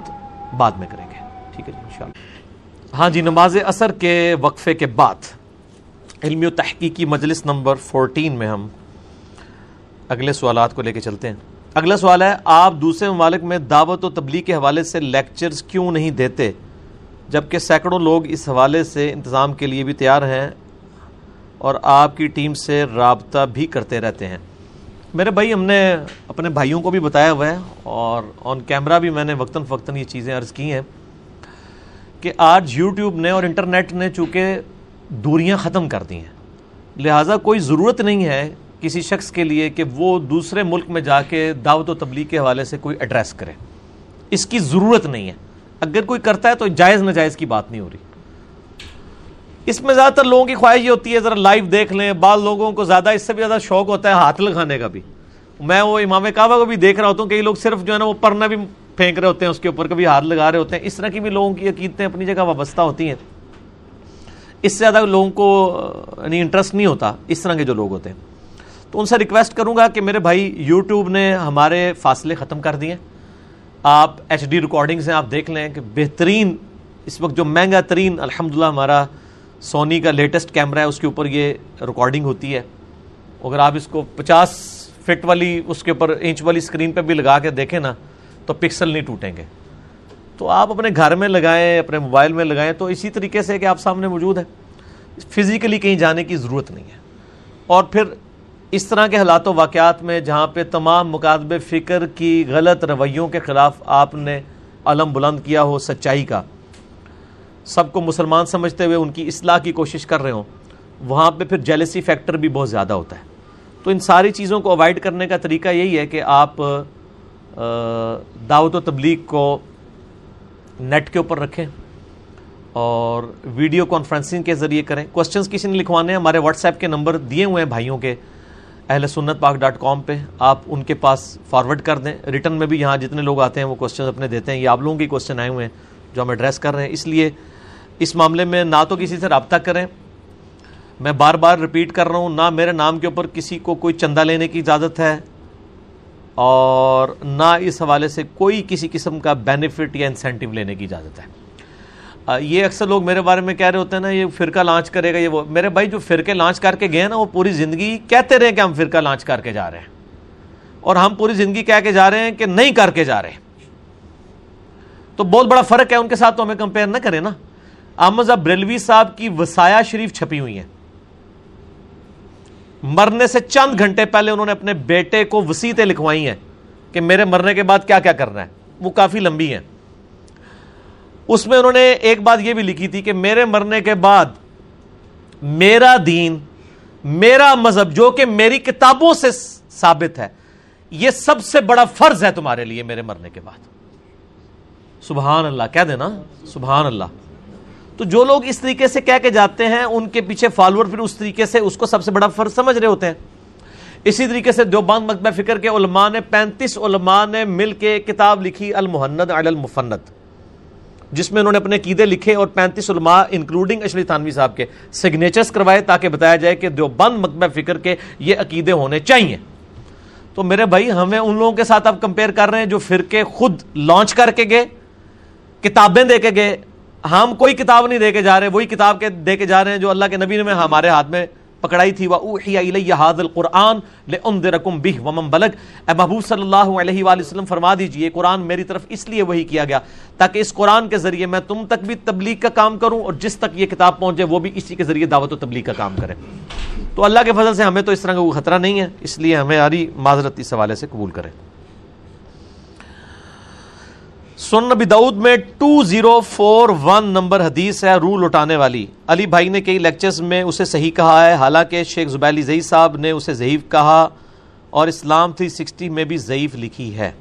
بعد میں کریں گے۔ ٹھیک ہے جی انشاءاللہ۔ ہاں جی نماز اثر کے وقفے کے بعد علمی و تحقیقی مجلس نمبر فورٹین میں ہم اگلے سوالات کو لے کے چلتے ہیں۔ اگلا سوال ہے، آپ دوسرے ممالک میں دعوت و تبلیغ کے حوالے سے لیکچرز کیوں نہیں دیتے؟ جبکہ سینکڑوں لوگ اس حوالے سے انتظام کے لیے بھی تیار ہیں اور آپ کی ٹیم سے رابطہ بھی کرتے رہتے ہیں۔ میرے بھائی، ہم نے اپنے بھائیوں کو بھی بتایا ہوا ہے اور آن کیمرہ بھی میں نے وقتاً فوقتاً یہ چیزیں عرض کی ہیں کہ آج یوٹیوب نے اور انٹرنیٹ نے چونکہ دوریاں ختم کر دی ہیں، لہٰذا کوئی ضرورت نہیں ہے کسی شخص کے لیے کہ وہ دوسرے ملک میں جا کے دعوت و تبلیغ کے حوالے سے کوئی ایڈریس کرے۔ اس کی ضرورت نہیں ہے۔ اگر کوئی کرتا ہے تو جائز ناجائز کی بات نہیں ہو رہی۔ اس میں زیادہ تر لوگوں کی خواہش یہ ہوتی ہے، ذرا لائیو دیکھ لیں۔ بعض لوگوں کو زیادہ، اس سے بھی زیادہ شوق ہوتا ہے ہاتھ لگانے کا بھی۔ میں وہ امام کعبہ کو بھی دیکھ رہا ہوتا ہوں کئی لوگ صرف جو ہے نا وہ پرنا بھی پھینک رہے ہوتے ہیں، اس کے اوپر کبھی ہاتھ لگا رہے ہوتے ہیں۔ اس طرح کی بھی لوگوں کی عقیدتیں اپنی جگہ وابستہ ہوتی ہیں۔ اس سے زیادہ لوگوں کو یعنی انٹرسٹ نہیں ہوتا۔ اس طرح کے جو لوگ ہوتے ہیں۔ تو ان سے ریکویسٹ کروں گا کہ میرے بھائی یوٹیوب نے ہمارے فاصلے ختم کر دیے۔ آپ ایچ ڈی ریکارڈنگ سے آپ دیکھ لیں کہ بہترین، اس وقت جو مہنگا ترین الحمد ہمارا سونی کا لیٹسٹ کیمرہ ہے، اس کے اوپر یہ ریکارڈنگ ہوتی ہے۔ اگر آپ اس کو پچاس فٹ والی، اس کے اوپر انچ والی اسکرین پہ بھی لگا کے دیکھیں نا، تو پکسل نہیں ٹوٹیں گے۔ تو آپ اپنے گھر میں لگائیں، اپنے موبائل میں لگائیں، تو اسی طریقے سے کہ آپ سامنے موجود ہے فزیکلی کہیں جانے کی ضرورت نہیں ہے۔ اور پھر اس طرح کے حالات و واقعات میں جہاں پہ تمام مقادب فکر کی غلط رویوں کے خلاف آپ نے علم بلند کیا ہو سچائی کا، سب کو مسلمان سمجھتے ہوئے ان کی اصلاح کی کوشش کر رہے ہوں، وہاں پہ پھر جیلسی فیکٹر بھی بہت زیادہ ہوتا ہے۔ تو ان ساری چیزوں کو اوائڈ کرنے کا طریقہ یہی ہے کہ آپ دعوت و تبلیغ کو نیٹ کے اوپر رکھیں اور ویڈیو کانفرنسنگ کے ذریعے کریں۔ کوشچنس کسی نے لکھوانے ہیں؟ ہمارے واٹس ایپ کے نمبر دیے ہوئے ہیں بھائیوں کے۔ اہل سنت پاک ڈاٹ کام پہ آپ ان کے پاس فارورڈ کر دیں۔ ریٹرن میں بھی یہاں جتنے لوگ آتے ہیں وہ کوشچن اپنے دیتے ہیں۔ یہ آپ لوگوں کے کوشچن آئے ہوئے ہیں جو ہم ایڈریس کر رہے ہیں۔ اس لیے اس معاملے میں نہ تو کسی سے رابطہ کریں۔ میں بار بار رپیٹ کر رہا ہوں، نہ میرے نام کے اوپر کسی کو کوئی چندہ لینے کی اجازت ہے اور نہ اس حوالے سے کوئی کسی قسم کا بینیفٹ یا انسینٹیو لینے کی اجازت ہے۔ یہ اکثر لوگ میرے بارے میں کہہ رہے ہوتے ہیں نا، یہ فرقہ لانچ کرے گا، یہ وہ، میرے بھائی جو فرقے لانچ کر کے گئے نا، وہ پوری زندگی کہتے رہے کہ ہم فرقہ لانچ کر کے جا رہے ہیں۔ اور ہم پوری زندگی کہہ کے جا رہے ہیں کہ نہیں کر کے جا رہے۔ تو بہت بڑا فرق ہے، ان کے ساتھ تو ہمیں کمپیئر نہ کریں نا۔ احمد بریلوی صاحب کی وسایا شریف چھپی ہوئی ہیں۔ مرنے سے چند گھنٹے پہلے انہوں نے اپنے بیٹے کو وسیعتیں لکھوائی ہیں کہ میرے مرنے کے بعد کیا کیا کرنا ہے۔ وہ کافی لمبی ہیں۔ اس میں انہوں نے ایک بات یہ بھی لکھی تھی کہ میرے مرنے کے بعد میرا دین، میرا مذہب جو کہ میری کتابوں سے ثابت ہے، یہ سب سے بڑا فرض ہے تمہارے لیے میرے مرنے کے بعد۔ سبحان اللہ، کہہ دینا، سبحان اللہ۔ تو جو لوگ اس طریقے سے کہہ کے جاتے ہیں، ان کے پیچھے فالوور پھر اس طریقے سے اس کو سب سے بڑا فرض سمجھ رہے ہوتے ہیں۔ اسی طریقے سے دیوبند مکبہ فکر کے علماء نے پینتیس علماء نے مل کے کتاب لکھی، المحند علی المفند۔ جس میں انہوں نے اپنے قیدے لکھے اور پینتیس علماء انکلوڈنگ اشلی تھانوی صاحب کے سگنیچرز کروائے تاکہ بتایا جائے کہ دیوبند مکبہ فکر کے یہ عقیدے ہونے چاہیے۔ تو میرے بھائی، ہمیں ان لوگوں کے ساتھ اب کمپیئر کر رہے ہیں جو فرقے خود لانچ کر کے گئے، کتابیں دے کے گئے۔ ہم کوئی کتاب نہیں دے کے جا رہے، وہی کتاب کے دے کے جا رہے ہیں جو اللہ کے نبی نے ہمارے ہاتھ میں پکڑائی تھی القرآن بلغ۔ اے محبوب صلی اللہ علیہ وآلہ وسلم، فرما دیجیے قرآن میری طرف اس لیے وہی کیا گیا تاکہ اس قرآن کے ذریعے میں تم تک بھی تبلیغ کا کام کروں اور جس تک یہ کتاب پہنچے وہ بھی اسی کے ذریعے دعوت و تبلیغ کا کام کرے۔ تو اللہ کے فضل سے ہمیں تو اس طرح کا کوئی خطرہ نہیں ہے، اس لیے ہمیں آری معذرت اس حوالے سے قبول کریں۔ سن نبی دعود میں two zero four one number حدیث ہے، روح لٹانے والی۔ علی بھائی نے کئی لیکچرز میں اسے صحیح کہا ہے، حالانکہ شیخ زبیلی زئی صاحب نے اسے ضعیف کہا اور اسلام تھری سکسٹی میں بھی ضعیف لکھی ہے۔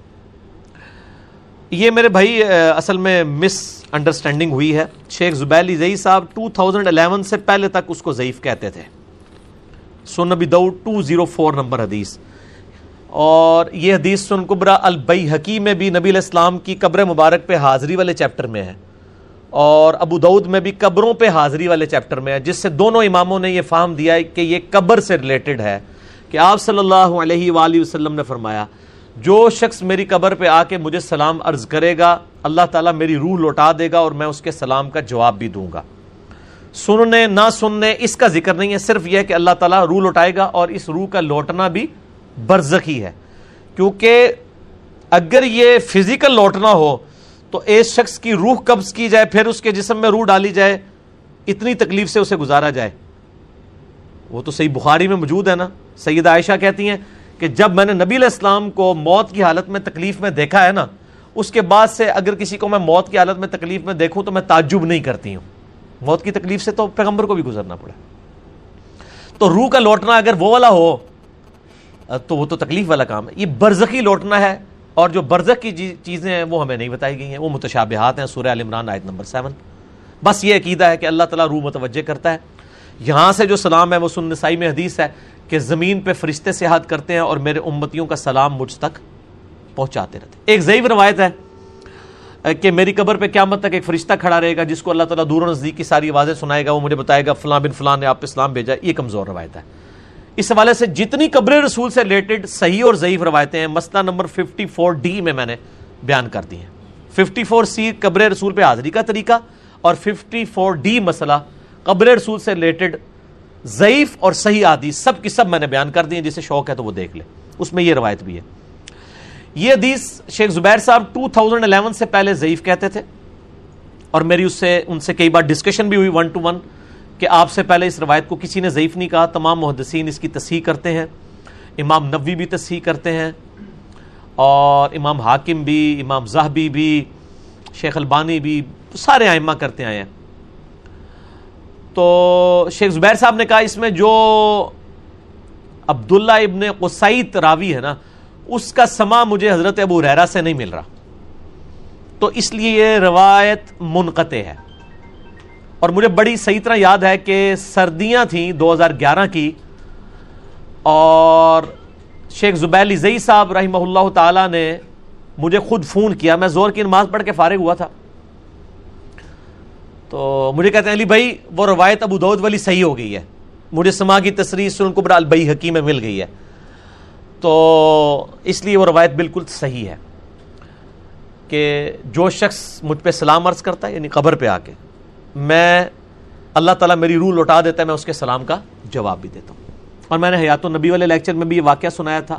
یہ میرے بھائی اصل میں مس انڈرسٹینڈنگ ہوئی ہے۔ شیخ زبیلی زئی صاحب ٹو تھاؤزنڈ الیون سے پہلے تک اس کو ضعیف کہتے تھے۔ سن نبی دعود ٹو زیرو فور نمبر حدیث۔ اور یہ حدیث سن قبرا البئی میں بھی نبی الاسلام کی قبر مبارک پہ حاضری والے چیپٹر میں ہے اور ابو دعود میں بھی قبروں پہ حاضری والے چیپٹر میں ہے، جس سے دونوں اماموں نے یہ فہم دیا ہے کہ یہ قبر سے ریلیٹڈ ہے کہ آپ صلی اللہ علیہ وآلہ وسلم نے فرمایا، جو شخص میری قبر پہ آ کے مجھے سلام عرض کرے گا، اللہ تعالیٰ میری روح لوٹا دے گا اور میں اس کے سلام کا جواب بھی دوں گا۔ سننے، نہ سننے، اس کا ذکر نہیں ہے، صرف یہ کہ اللہ تعالیٰ روح لوٹائے گا اور اس روح کا لوٹنا بھی برزخی ہے۔ کیونکہ اگر یہ فزیکل لوٹنا ہو، تو ایک شخص کی روح قبض کی جائے، پھر اس کے جسم میں روح ڈالی جائے، اتنی تکلیف سے اسے گزارا جائے۔ وہ تو صحیح بخاری میں موجود ہے نا۔ سید عائشہ کہتی ہیں کہ جب میں نے نبی علیہ السلام کو موت کی حالت میں تکلیف میں دیکھا ہے نا، اس کے بعد سے اگر کسی کو میں موت کی حالت میں تکلیف میں دیکھوں تو میں تعجب نہیں کرتی ہوں۔ موت کی تکلیف سے تو پیغمبر کو بھی گزرنا پڑا تو روح کا لوٹنا اگر وہ والا ہو تو وہ تو تکلیف والا کام ہے۔ یہ برزخی لوٹنا ہے اور جو برزخ کی جی، چیزیں ہیں وہ ہمیں نہیں بتائی گئی ہیں۔ وہ متشابہات ہیں۔ سورہ عمران آیت نمبر سیون۔ بس یہ عقیدہ ہے کہ اللہ تعالیٰ روح متوجہ کرتا ہے۔ یہاں سے جو سلام ہے وہ سن نسائی میں حدیث ہے کہ زمین پہ فرشتے سے کرتے ہیں اور میرے امتیوں کا سلام مجھ تک پہنچاتے رہتے ایک ضعیف روایت ہے کہ میری قبر پہ قیامت تک ایک فرشتہ کھڑا رہے گا جس کو اللہ تعالیٰ دور و نزدیک کی ساری آوازیں سنائے گا۔ وہ مجھے بتائے گا، فلاں بن فلاں نے آپ پہ اسلام بھیجا۔ یہ کمزور روایت ہے۔ اس حوالے سے جتنی قبر رسول سے ریلیٹڈ صحیح اور ضعیف روایتیں ہیں، مسئلہ نمبر 54 ڈی میں میں نے بیان کر دی ہیں۔ 54 سی قبر رسول پہ حاضری کا طریقہ اور 54 ڈی مسئلہ قبر رسول سے ریلیٹڈ ضعیف اور صحیح حدیث، سب کی سب میں نے بیان کر دی ہیں، جسے شوق ہے تو وہ دیکھ لے اس میں یہ روایت بھی ہے۔ یہ حدیث شیخ زبیر صاحب 2011 سے پہلے ضعیف کہتے تھے اور میری اس سے، ان سے کئی بار ڈسکشن بھی ہوئی ون ٹو ون کہ آپ سے پہلے اس روایت کو کسی نے ضعیف نہیں کہا، تمام محدثین اس کی تصحیح کرتے ہیں، امام نبوی بھی تصحیح کرتے ہیں، اور امام حاکم بھی، امام زہبی بھی، شیخ البانی بھی، سارے آئمہ کرتے آئے ہیں۔ تو شیخ زبیر صاحب نے کہا، اس میں جو عبداللہ ابن قسعید راوی ہے نا، اس کا سما مجھے حضرت ابو ریرا سے نہیں مل رہا۔ تو اس لیے یہ روایت منقطع ہے۔ اور مجھے بڑی صحیح طرح یاد ہے کہ سردیاں تھیں دو ہزار گیارہ کی اور شیخ زبیلی زئی صاحب رحمہ اللہ تعالی نے مجھے خود فون کیا۔ میں زور کی نماز پڑھ کے فارغ ہوا تھا۔ تو مجھے کہتے ہیں، علی بھائی، وہ روایت ابو دعود والی صحیح ہو گئی ہے۔ مجھے سما کی تصریح سن قبر البئی حکیم میں مل گئی ہے۔ تو اس لیے وہ روایت بالکل صحیح ہے کہ جو شخص مجھ پہ سلام عرض کرتا ہے یعنی قبر پہ آ کے۔ میں اللہ تعالیٰ میری روح لوٹا دیتا ہے، میں اس کے سلام کا جواب بھی دیتا ہوں۔ اور میں نے حیات النبی والے لیکچر میں بھی یہ واقعہ سنایا تھا۔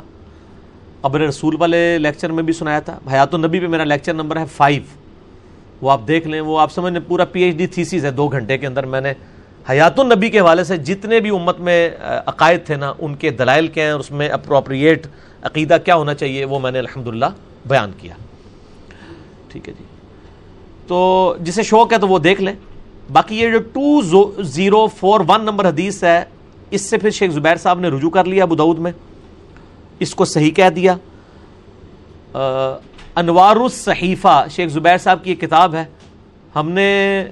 قبر رسول والے لیکچر میں بھی سنایا تھا۔ حیات النبی پہ میرا لیکچر نمبر ہے فائیو وہ آپ دیکھ لیں، وہ آپ سمجھ لیں، پورا پی ایچ ڈی تھیسیز ہے دو گھنٹے کے اندر۔ میں نے حیات النبی کے حوالے سے جتنے بھی امت میں عقائد تھے نا، ان کے دلائل کیا ہیں اور اس میں اپروپریٹ عقیدہ کیا ہونا چاہیے، وہ میں نے الحمدللہ بیان کیا۔ ٹھیک ہے جی۔ تو جسے شوق ہے تو وہ دیکھ لیں۔ باقی یہ جو two zero four one number حدیث ہے، اس سے پھر شیخ زبیر صاحب نے رجوع کر لیا ابو دعود میں۔ اس کو صحیح کہہ دیا۔ انوار الصحیفہ، شیخ زبیر صاحب کی ایک کتاب ہے۔ ہم نے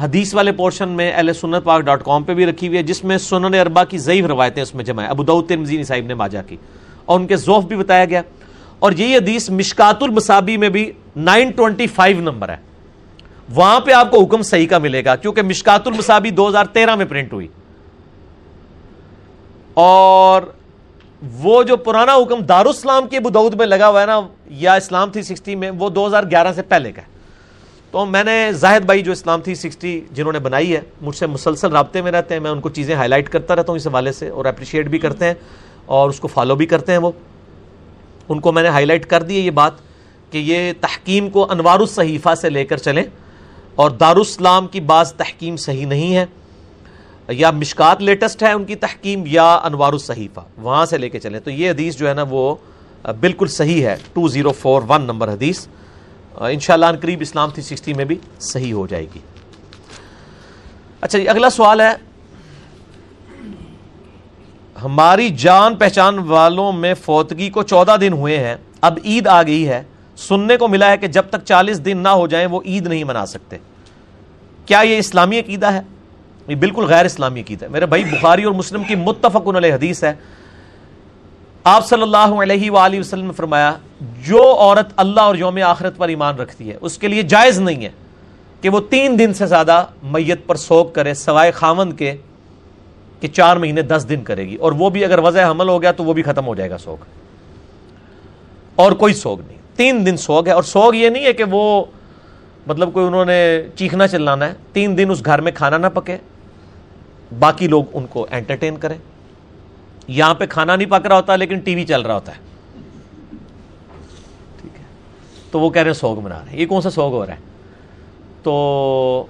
حدیث والے پورشن میں اہل سنت پاک ڈاٹ کام پہ بھی رکھی ہوئی ہے، جس میں سنن اربا کی ضعیف روایتیں اس میں جمع ہے ابو دعود ترمزینی صاحب نے ماجا کی۔ اور ان کے ذوف بھی بتایا گیا۔ اور یہی حدیث مشکات المصابی میں بھی نائن ٹوینٹی فائیو نمبر ہے۔ وہاں پہ آپ کو حکم صحیح کا ملے گا، کیونکہ مشکات المصابی دو ہزار تیرہ میں پرنٹ ہوئی۔ اور وہ جو پرانا حکم دارالسلام کے بدعود میں لگا ہوا ہے نا، یا اسلام تھی سکسٹی میں، وہ دو ہزار گیارہ سے پہلے کا ہے۔ تو میں نے زاہد بھائی جو اسلام تھی سکسٹی جنہوں نے بنائی ہے، مجھ سے مسلسل رابطے میں رہتے ہیں، میں ان کو چیزیں ہائی لائٹ کرتا رہتا ہوں اس حوالے سے اور اپریشیٹ بھی کرتے ہیں اور اس کو فالو بھی کرتے ہیں وہ۔ ان کو میں نے ہائی لائٹ کر دی ہے یہ بات کہ یہ تحکیم کو انوار الصحیفہ سے لے کر چلیں۔ اور دارالسلام کی بعض تحکیم صحیح نہیں ہے، یا مشکات لیٹسٹ ہے ان کی تحکیم، یا انوار الصحیفہ، وہاں سے لے کے چلیں۔ تو یہ حدیث جو ہے نا، وہ بالکل صحیح ہے۔ Two zero four one number حدیث۔ ان شاء اللہ قریب اسلام تھی سکسٹی میں بھی صحیح ہو جائے گی۔ اچھا جی اگلا سوال ہے۔ ہماری جان پہچان والوں میں فوتگی کو چودہ دن ہوئے ہیں۔ اب عید آ گئی ہے۔ سننے کو ملا ہے کہ جب تک چالیس دن نہ ہو جائیں وہ عید نہیں منا سکتے۔ کیا یہ اسلامی عقیدہ ہے؟ یہ بالکل غیر اسلامی عقیدہ ہے۔ میرے بھائی، بخاری اور مسلم کی متفق علیہ حدیث ہے۔ آپ صلی اللہ علیہ وآلہ وسلم نے فرمایا، جو عورت اللہ اور یوم آخرت پر ایمان رکھتی ہے، اس کے لیے جائز نہیں ہے کہ وہ تین دن سے زیادہ میت پر سوگ کرے، سوائے خامند کے، کہ چار مہینے دس دن کرے گی۔ اور وہ بھی اگر وضع حمل ہو گیا تو وہ بھی ختم ہو جائے گا سوگ۔ اور کوئی سوگ نہیں۔ تین دن سوگ ہے اور سوگ یہ نہیں ہے کہ وہ مطلب کوئی انہوں نے چیخنا چلانا ہے۔ تین دن اس گھر میں کھانا نہ پکے۔ باقی لوگ ان کو انٹرٹین کریں۔ یہاں پہ کھانا نہیں پک رہا ہوتا، لیکن ٹی وی چل رہا ہوتا ہے۔ ٹھیک ہے۔ تو وہ کہہ رہے ہیں سوگ منا رہے ہیں۔ یہ کون سا سوگ ہو رہا ہے؟ تو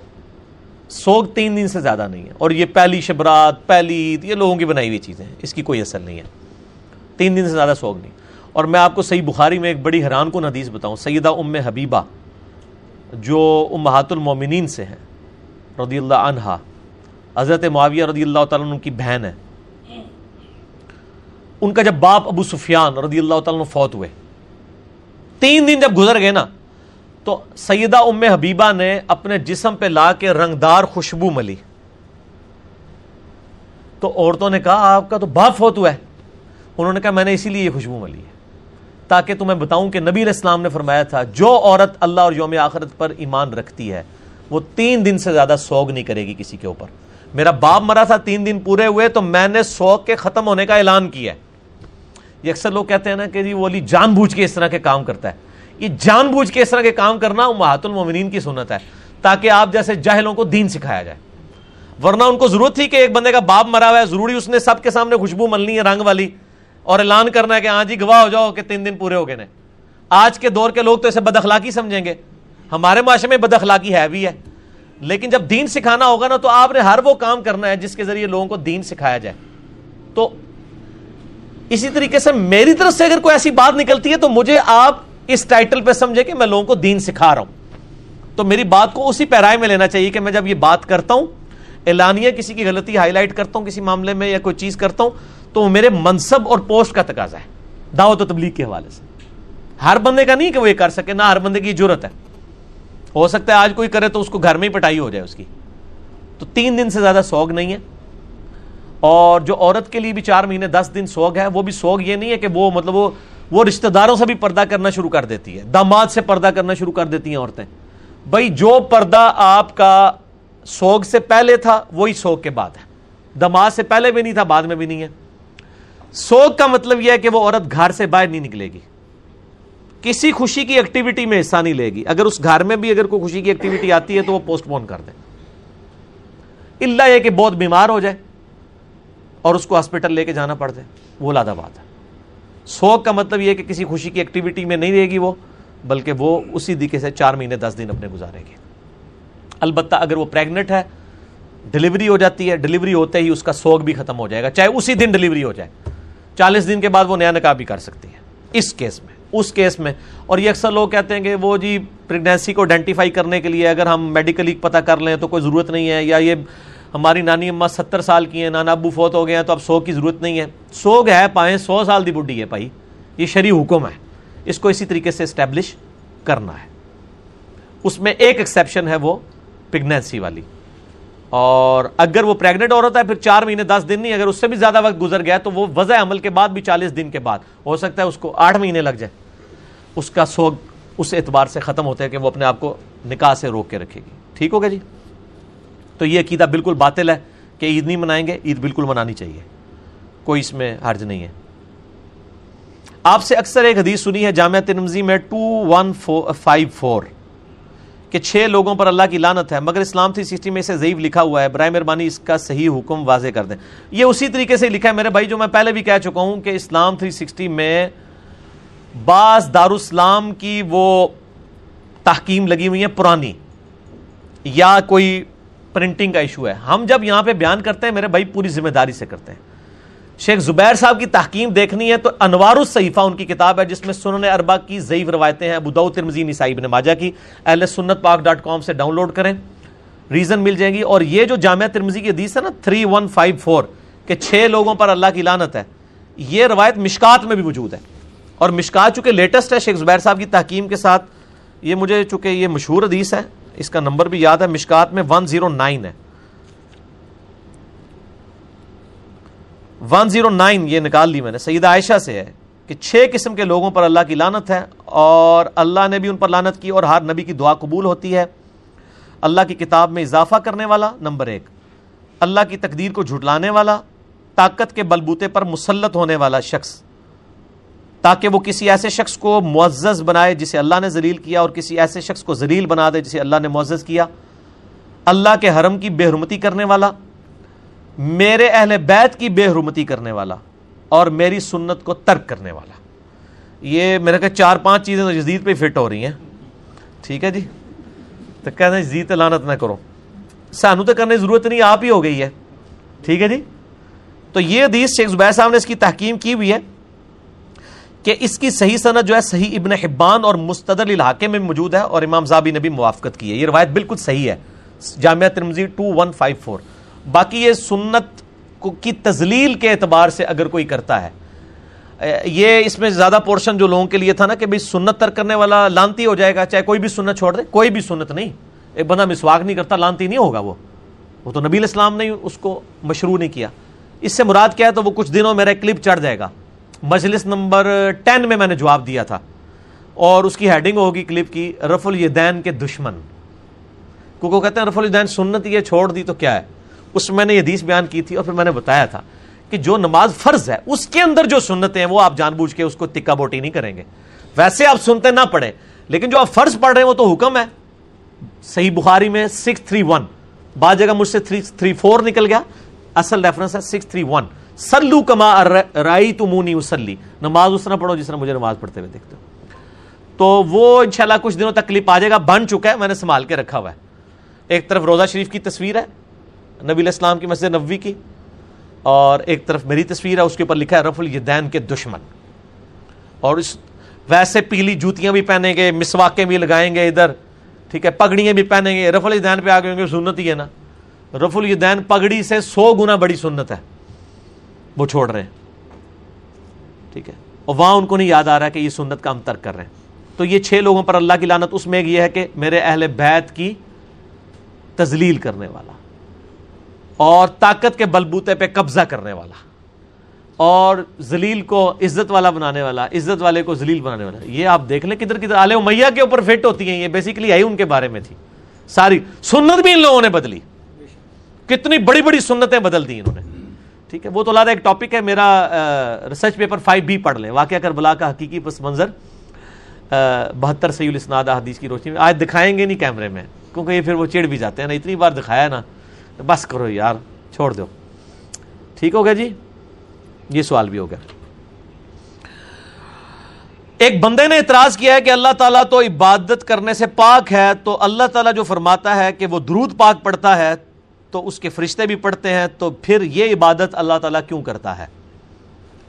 سوگ تین دن سے زیادہ نہیں ہے۔ اور یہ پہلی شبرات، پہلی عید یہ لوگوں کی بنائی ہوئی چیزیں اس کی کوئی اثر نہیں ہے۔ تین دن سے زیادہ سوگ نہیں۔ اور میں آپ کو صحیح بخاری میں ایک بڑی حیران کن حدیث بتاؤں، سیدہ ام حبیبہ، جو امہات المومنین سے ہیں، رضی اللہ عنہا، حضرت معاویہ رضی اللہ تعالیٰ ان کی بہن ہے۔ ان کا جب باپ ابو سفیان رضی اللہ تعالیٰ فوت ہوئے، تین دن جب گزر گئے نا، تو سیدہ ام حبیبہ نے اپنے جسم پہ لا کے رنگدار خوشبو ملی۔ تو عورتوں نے کہا، آپ کا تو باپ فوت ہوا ہے۔ انہوں نے کہا، میں نے اسی لیے یہ خوشبو ملی ہے۔ تاکہ تمہیں بتاؤں کہ نبی علیہ السلام نے فرمایا تھا، جو عورت اللہ اور یوم آخرت پر ایمان رکھتی ہے، وہ تین دن سے زیادہ سوگ نہیں کرے گی کسی کے اوپر۔ میرا باپ مرا تھا تین دن پورے ہوئے، تو میں نے سوگ کے ختم ہونے کا اعلان کیا یہ اکثر لوگ کہتے ہیں نا کہ جی وہ علی جان بوجھ کے اس طرح کے کام کرتا ہے۔ یہ جان بوجھ کے اس طرح کے کام کرنا محت المومنین کی سنت ہے، تاکہ آپ جیسے جاہلوں کو دین سکھایا جائے۔ ورنہ ان کو ضرورت تھی کہ ایک بندے کا باپ مرا ہوا ہے، ضروری اس نے سب کے سامنے خوشبو ملنی ہے، رنگ والی۔ اور اعلان کرنا ہے کہ ہاں جی گواہ ہو جاؤ کہ تین دن پورے ہو گئے آج کے دور کے لوگ تو اسے بد اخلاقی سمجھیں گے۔ ہمارے معاشرے میں بد اخلاقی ہے بھی ہے۔ لیکن جب دین سکھانا ہوگا نا تو آپ نے ہر وہ کام کرنا ہے جس کے ذریعے لوگوں کو دین سکھایا جائے۔ تو اسی طریقے سے میری طرف سے اگر کوئی ایسی بات نکلتی ہے تو مجھے آپ اس ٹائٹل پہ سمجھے کہ میں لوگوں کو دین سکھا رہا ہوں۔ تو میری بات کو اسی پیرائے میں لینا چاہیے کہ میں جب یہ بات کرتا ہوں، اعلانیہ کسی کی غلطی ہائی لائٹ کرتا ہوں کسی معاملے میں یا کوئی چیز کرتا ہوں تو وہ میرے منصب اور پوسٹ کا تقاضا ہے۔ دعوت و تبلیغ کے حوالے سے۔ ہر بندے کا نہیں کہ وہ یہ کر سکے، نہ ہر بندے کی ضرورت ہے۔ ہو سکتا ہے آج کوئی کرے تو اس کو گھر میں ہی پٹائی ہو جائے اس کی۔ تو تین دن سے زیادہ سوگ نہیں ہے۔ اور جو عورت کے لیے بھی چار مہینے، دس دن سوگ ہے، وہ بھی سوگ یہ نہیں ہے کہ وہ مطلب وہ وہ رشتہ داروں سے بھی پردہ کرنا شروع کر دیتی ہے۔ داماد سے پردہ کرنا شروع کر دیتی ہیں عورتیں۔ بھائی، جو پردہ آپ کا سوگ سے پہلے تھا، وہی سوگ کے بعد ہے۔ دماد سے پہلے بھی نہیں تھا، بعد میں بھی نہیں ہے۔ سوگ کا مطلب یہ ہے کہ وہ عورت گھر سے باہر نہیں نکلے گی۔ کسی خوشی کی ایکٹیویٹی میں حصہ نہیں لے گی۔ اگر اس گھر میں بھی اگر کوئی خوشی کی ایکٹیویٹی آتی ہے تو وہ پوسٹ پون کر دیں اللہ یہ کہ بہت بیمار ہو جائے اور اس کو ہاسپٹل لے کے جانا پڑ جائے، وہ لادہ بات ہے۔ سوگ کا مطلب یہ کہ کسی خوشی کی ایکٹیویٹی میں نہیں رہے گی وہ، بلکہ وہ اسی دیکھے سے چار مہینے، دس دن اپنے گزارے گی۔ البتہ اگر وہ پریگنٹ ہے ڈلیوری ہو جاتی ہے ڈلیوری ہوتے ہی اس کا سوگ بھی ختم ہو جائے گا، چاہے اسی دن ڈلیوری ہو جائے۔ چالیس دن کے بعد وہ نیا نکاح بھی کر سکتی ہے۔ اس کیس میں، اس کیس میں۔ اور یہ اکثر لوگ کہتے ہیں کہ وہ جی پریگنینسی کو آئیڈینٹیفائی کرنے کے لیے اگر ہم میڈیکلی پتہ کر لیں تو کوئی ضرورت نہیں ہے، یا یہ ہماری نانی اماں ستر سال کی ہیں، نانا ابو فوت ہو گئے ہیں تو اب سو کی ضرورت نہیں ہے۔ سوگ ہے، پائیں سو سال دی بڈی ہے بھائی۔ یہ شریع حکم ہے۔ اس کو اسی طریقے سے اسٹیبلش کرنا ہے۔ اس میں ایک ایکسیپشن ہے وہ پریگنینسی والی۔ اور اگر وہ پریگنٹ ہو رہا ہے، پھر چار مہینے، دس دن نہیں، اگر اس سے بھی زیادہ وقت گزر گیا تو وہ وضع عمل کے بعد بھی چالیس دن کے بعد۔ ہو سکتا ہے اس کو آٹھ مہینے لگ جائے۔ اس کا سوگ اس اعتبار سے ختم ہوتا ہے کہ وہ اپنے آپ کو نکاح سے روک کے رکھے گی۔ ٹھیک ہوگا جی؟ تو یہ عقیدہ بالکل باطل ہے کہ عید نہیں منائیں گے، عید بالکل منانی چاہیے۔ کوئی اس میں حرج نہیں ہے۔ آپ سے اکثر ایک حدیث سنی ہے، جامعہ ترمزی میں ٹو ون فائیو فور کہ چھ لوگوں پر اللہ کی لانت ہے، مگر اسلام تھری سکسٹی میں اسے ضعیف لکھا ہوا ہے۔ برائے مہربانی اس کا صحیح حکم واضح کر دیں۔ یہ اسی طریقے سے لکھا ہے۔ میرے بھائی، جو میں پہلے بھی کہہ چکا ہوں کہ اسلام تھری سکسٹی میں بعض دارالاسلام کی وہ تحکیم لگی ہوئی ہیں پرانی، یا کوئی پرنٹنگ کا ایشو ہے۔ ہم جب یہاں پہ بیان کرتے ہیں، میرے بھائی، پوری ذمہ داری سے کرتے ہیں۔ شیخ زبیر صاحب کی تحکیم دیکھنی ہے تو انوار الصحیفہ ان کی کتاب ہے جس میں سنن اربا کی ضعیف روایتیں ہیں، ابو ترمزی نسائی بن ماجہ کی۔ اہل سنت پاک ڈاٹ کام سے ڈاؤن لوڈ کریں، ریزن مل جائیں گی۔ اور یہ جو جامعہ ترمزی کی حدیث ہے نا 3154 کہ چھ لوگوں پر اللہ کی لانت ہے، یہ روایت مشکات میں بھی موجود ہے۔ اور مشکات چونکہ لیٹسٹ ہے، شیخ زبیر صاحب کی تحکیم کے ساتھ، یہ مجھے چونکہ یہ مشہور حدیث ہے، اس کا نمبر بھی یاد ہے، مشکات میں 109 ہے۔ ون زیرو نائن یہ نکال لی میں نے، سیدہ عائشہ سے ہے کہ چھ قسم کے لوگوں پر اللہ کی لانت ہے اور اللہ نے بھی ان پر لانت کی اور ہر نبی کی دعا قبول ہوتی ہے۔ اللہ کی کتاب میں اضافہ کرنے والا نمبر ایک، اللہ کی تقدیر کو جھٹلانے والا، طاقت کے بلبوتے پر مسلط ہونے والا شخص۔ تاکہ وہ کسی ایسے شخص کو معزز بنائے جسے اللہ نے ذلیل کیا اور کسی ایسے شخص کو ذلیل بنا دے جسے اللہ نے معزز کیا۔ اللہ کے حرم کی بے حرمتی کرنے والا میرے اہل بیت کی بے حرمتی کرنے والا اور میری سنت کو ترک کرنے والا۔ یہ میرے کہ چار پانچ چیزیں تو جدید پہ فٹ ہو رہی ہیں۔ ٹھیک ہے جی؟ تو کہتے ہیں جدید لانت نہ کرو۔ سانو تو کرنے کی ضرورت نہیں، آپ ہی ہو گئی ہے۔ ٹھیک ہے جی؟ تو یہ حدیث شیخ زبیر صاحب نے اس کی تحکیم کی ہوئی ہے کہ اس کی صحیح صنعت جو ہے، صحیح ابن حبان اور مستدل علاقے میں موجود ہے اور امام زابی نے بھی موافقت کی ہے۔ یہ روایت بالکل صحیح ہے۔ جامعہ ترمزی ٹو ون فائیو فور۔ باقی یہ سنت کی تزلیل کے اعتبار سے اگر کوئی کرتا ہے یہ اس میں زیادہ پورشن جو لوگوں کے لیے تھا نا کہ سنت ترک کرنے والا لانتی ہو جائے گا، چاہے کوئی بھی سنت چھوڑ دے، کوئی بھی سنت نہیں۔ ایک بندہ مسواک نہیں کرتا، لانتی نہیں ہوگا وہ۔ وہ تو نبی اسلام نے اس کو مشروع نہیں کیا۔ اس سے مراد کیا ہے؟ تو وہ کچھ دنوں میرا کلپ چڑھ جائے گا۔ مجلس نمبر ٹین میں میں نے جواب دیا تھا۔ اور اس کی ہیڈنگ ہوگی کلپ کی رف الدین کے دشمن۔ کو کہتے ہیں رف الدین سنت یہ چھوڑ دی تو کیا ہے؟ اس میں نے یہ حدیث بیان کی تھی اور پھر میں نے بتایا تھا کہ جو نماز فرض ہے، اس کے اندر جو سنتیں ہیں، وہ آپ جان بوجھ کے اس کو تکا بوٹی نہیں کریں گے۔ ویسے آپ سنتے نہ پڑھیں، لیکن جو آپ فرض پڑھ رہے ہیں، وہ تو حکم ہے۔ صحیح بخاری میں سکس تھری ون بعض جگہ مجھ سے تھری تھری فور نکل گیا۔ اصل ریفرنس ہے سکس تھری ون سلو کما رائی تمونی اسلی نماز اس طرح پڑھو جس طرح مجھے نماز پڑھتے ہوئے دیکھتے ہو۔ تو وہ انشاءاللہ کچھ دنوں تک کلپ آ جائے گا، بن چکا ہے، میں نے سنبھال کے رکھا ہوا ہے۔ ایک طرف روزہ شریف کی تصویر ہے نبی الاسلام کی مسجد نبوی کی اور ایک طرف میری تصویر ہے، اس کے اوپر لکھا ہے رف الدین کے دشمن۔ اور اس ویسے پیلی جوتیاں بھی پہنیں گے، مسواکیں بھی لگائیں گے ادھر، ٹھیک ہے، پگڑیاں بھی پہنیں گے۔ رف الدین پہ آ گئے گے سنت ہی ہے نا۔ رف الدین پگڑی سے سو گنا بڑی سنت ہے، وہ چھوڑ رہے ہیں۔ ٹھیک ہے۔ اور وہاں ان کو نہیں یاد آ رہا کہ یہ سنت کا ہم ترک کر رہے ہیں۔ تو یہ چھ لوگوں پر اللہ کی لانت اس میں یہ ہے کہ میرے اہل بیت کی تزلیل کرنے والا۔ اور طاقت کے بلبوتے پہ قبضہ کرنے والا اور زلیل کو عزت والا بنانے والا، عزت والے کو زلیل بنانے والا۔ یہ آپ دیکھ لیں کدھر کدھر آلے میاں کے اوپر فٹ ہوتی ہیں، یہ بیسیکلی آئی ان کے بارے میں تھی۔ ساری سنت بھی ان لوگوں نے بدلی۔ کتنی بڑی بڑی سنتیں بدل دی انہوں نے۔ ٹھیک ہے، وہ تو لادا ایک ٹاپک ہے، میرا ریسرچ پیپر فائیو بی پڑھ لیں۔ واقعہ کر بلا کا حقیقی پس منظر بہتر سید الاسناد حدیث کی روشنی میں۔ آج دکھائیں گے نہیں کیمرے میں، کیونکہ یہ پھر وہ چڑ بھی جاتے ہیں نا، اتنی بار دکھایا نا۔ بس کرو یار، چھوڑ دو۔ ٹھیک ہو گیا جی؟ یہ سوال بھی ہو گیا۔ ایک بندے نے اعتراض کیا ہے کہ اللہ تعالیٰ تو عبادت کرنے سے پاک ہے، تو اللہ تعالیٰ جو فرماتا ہے کہ وہ درود پاک پڑھتا ہے، تو اس کے فرشتے بھی پڑھتے ہیں، تو پھر یہ عبادت اللہ تعالیٰ کیوں کرتا ہے؟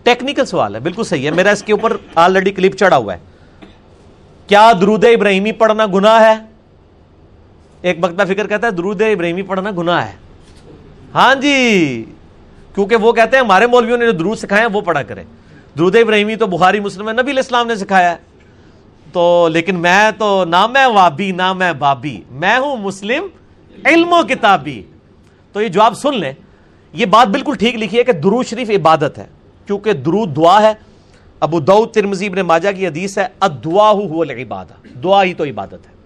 ٹیکنیکل سوال ہے، بالکل صحیح ہے۔ میرا اس کے اوپر آلریڈی کلپ چڑھا ہوا ہے۔ کیا درود ابراہیمی پڑھنا گناہ ہے؟ ایک بکتا فکر کہتا ہے درود ابراہیمی پڑھنا گناہ ہے۔ ہاں جی کیونکہ وہ کہتے ہیں ہمارے مولویوں نے جو درود سکھائے ہیں وہ پڑھا کرے درود ابراہیمی تو بخاری، مسلم نبی علیہ السلام نے سکھایا ہے۔ تو لیکن میں تو، نہ میں وابی، نہ میں بابی۔ میں ہوں مسلم، علم و کتابی۔ تو یہ جواب سن لیں۔ یہ بات بالکل ٹھیک لکھی ہے کہ درود شریف عبادت ہے۔ کیونکہ درود دعا ہے۔ ابو دو ترمزی ابن ماجہ کی حدیث ہے ادعا ہو العبادہ۔ دعا ہی تو عبادت ہے۔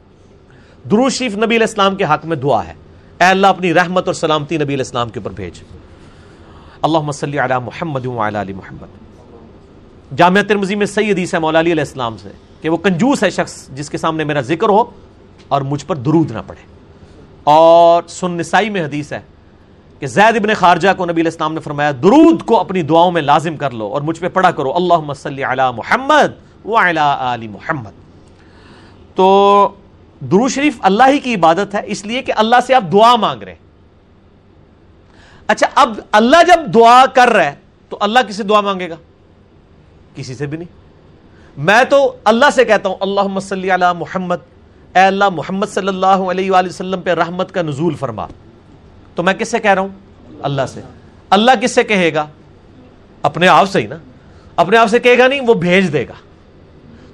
درود شریف نبی علیہ السلام کے حق میں دعا ہے۔ اے اللہ اپنی رحمت اور سلامتی نبی علیہ السلام کے اوپر بھیج۔ اللہ صلی علی محمد علی محمد۔ جامعہ ترمزی میں صحیح حدیث ہے مولا علی علیہ السلام سے کہ وہ کنجوس ہے شخص جس کے سامنے میرا ذکر ہو اور مجھ پر درود نہ پڑے۔ اور سن نسائی میں حدیث ہے کہ زید ابن خارجہ کو نبی علیہ السلام نے فرمایا، درود کو اپنی دعاؤں میں لازم کر لو اور مجھ پہ پڑھا کرو۔ اللہ صلی علی محمد آل محمد۔ تو درو شریف اللہ ہی کی عبادت ہے، اس لیے کہ اللہ سے آپ دعا مانگ رہے ہیں۔ اچھا اب اللہ جب دعا کر رہا ہے، تو اللہ کسی دعا مانگے گا؟ کسی سے بھی نہیں۔ میں تو اللہ سے کہتا ہوں اللہ صلی علی محمد، اے اللہ محمد صلی اللہ علیہ وآلہ وسلم پہ رحمت کا نزول فرما۔ تو میں کس سے کہہ رہا ہوں؟ اللہ سے۔ اللہ کس سے کہے گا؟ اپنے آپ سے ہی نا۔ اپنے آپ سے کہے گا نہیں، وہ بھیج دے گا۔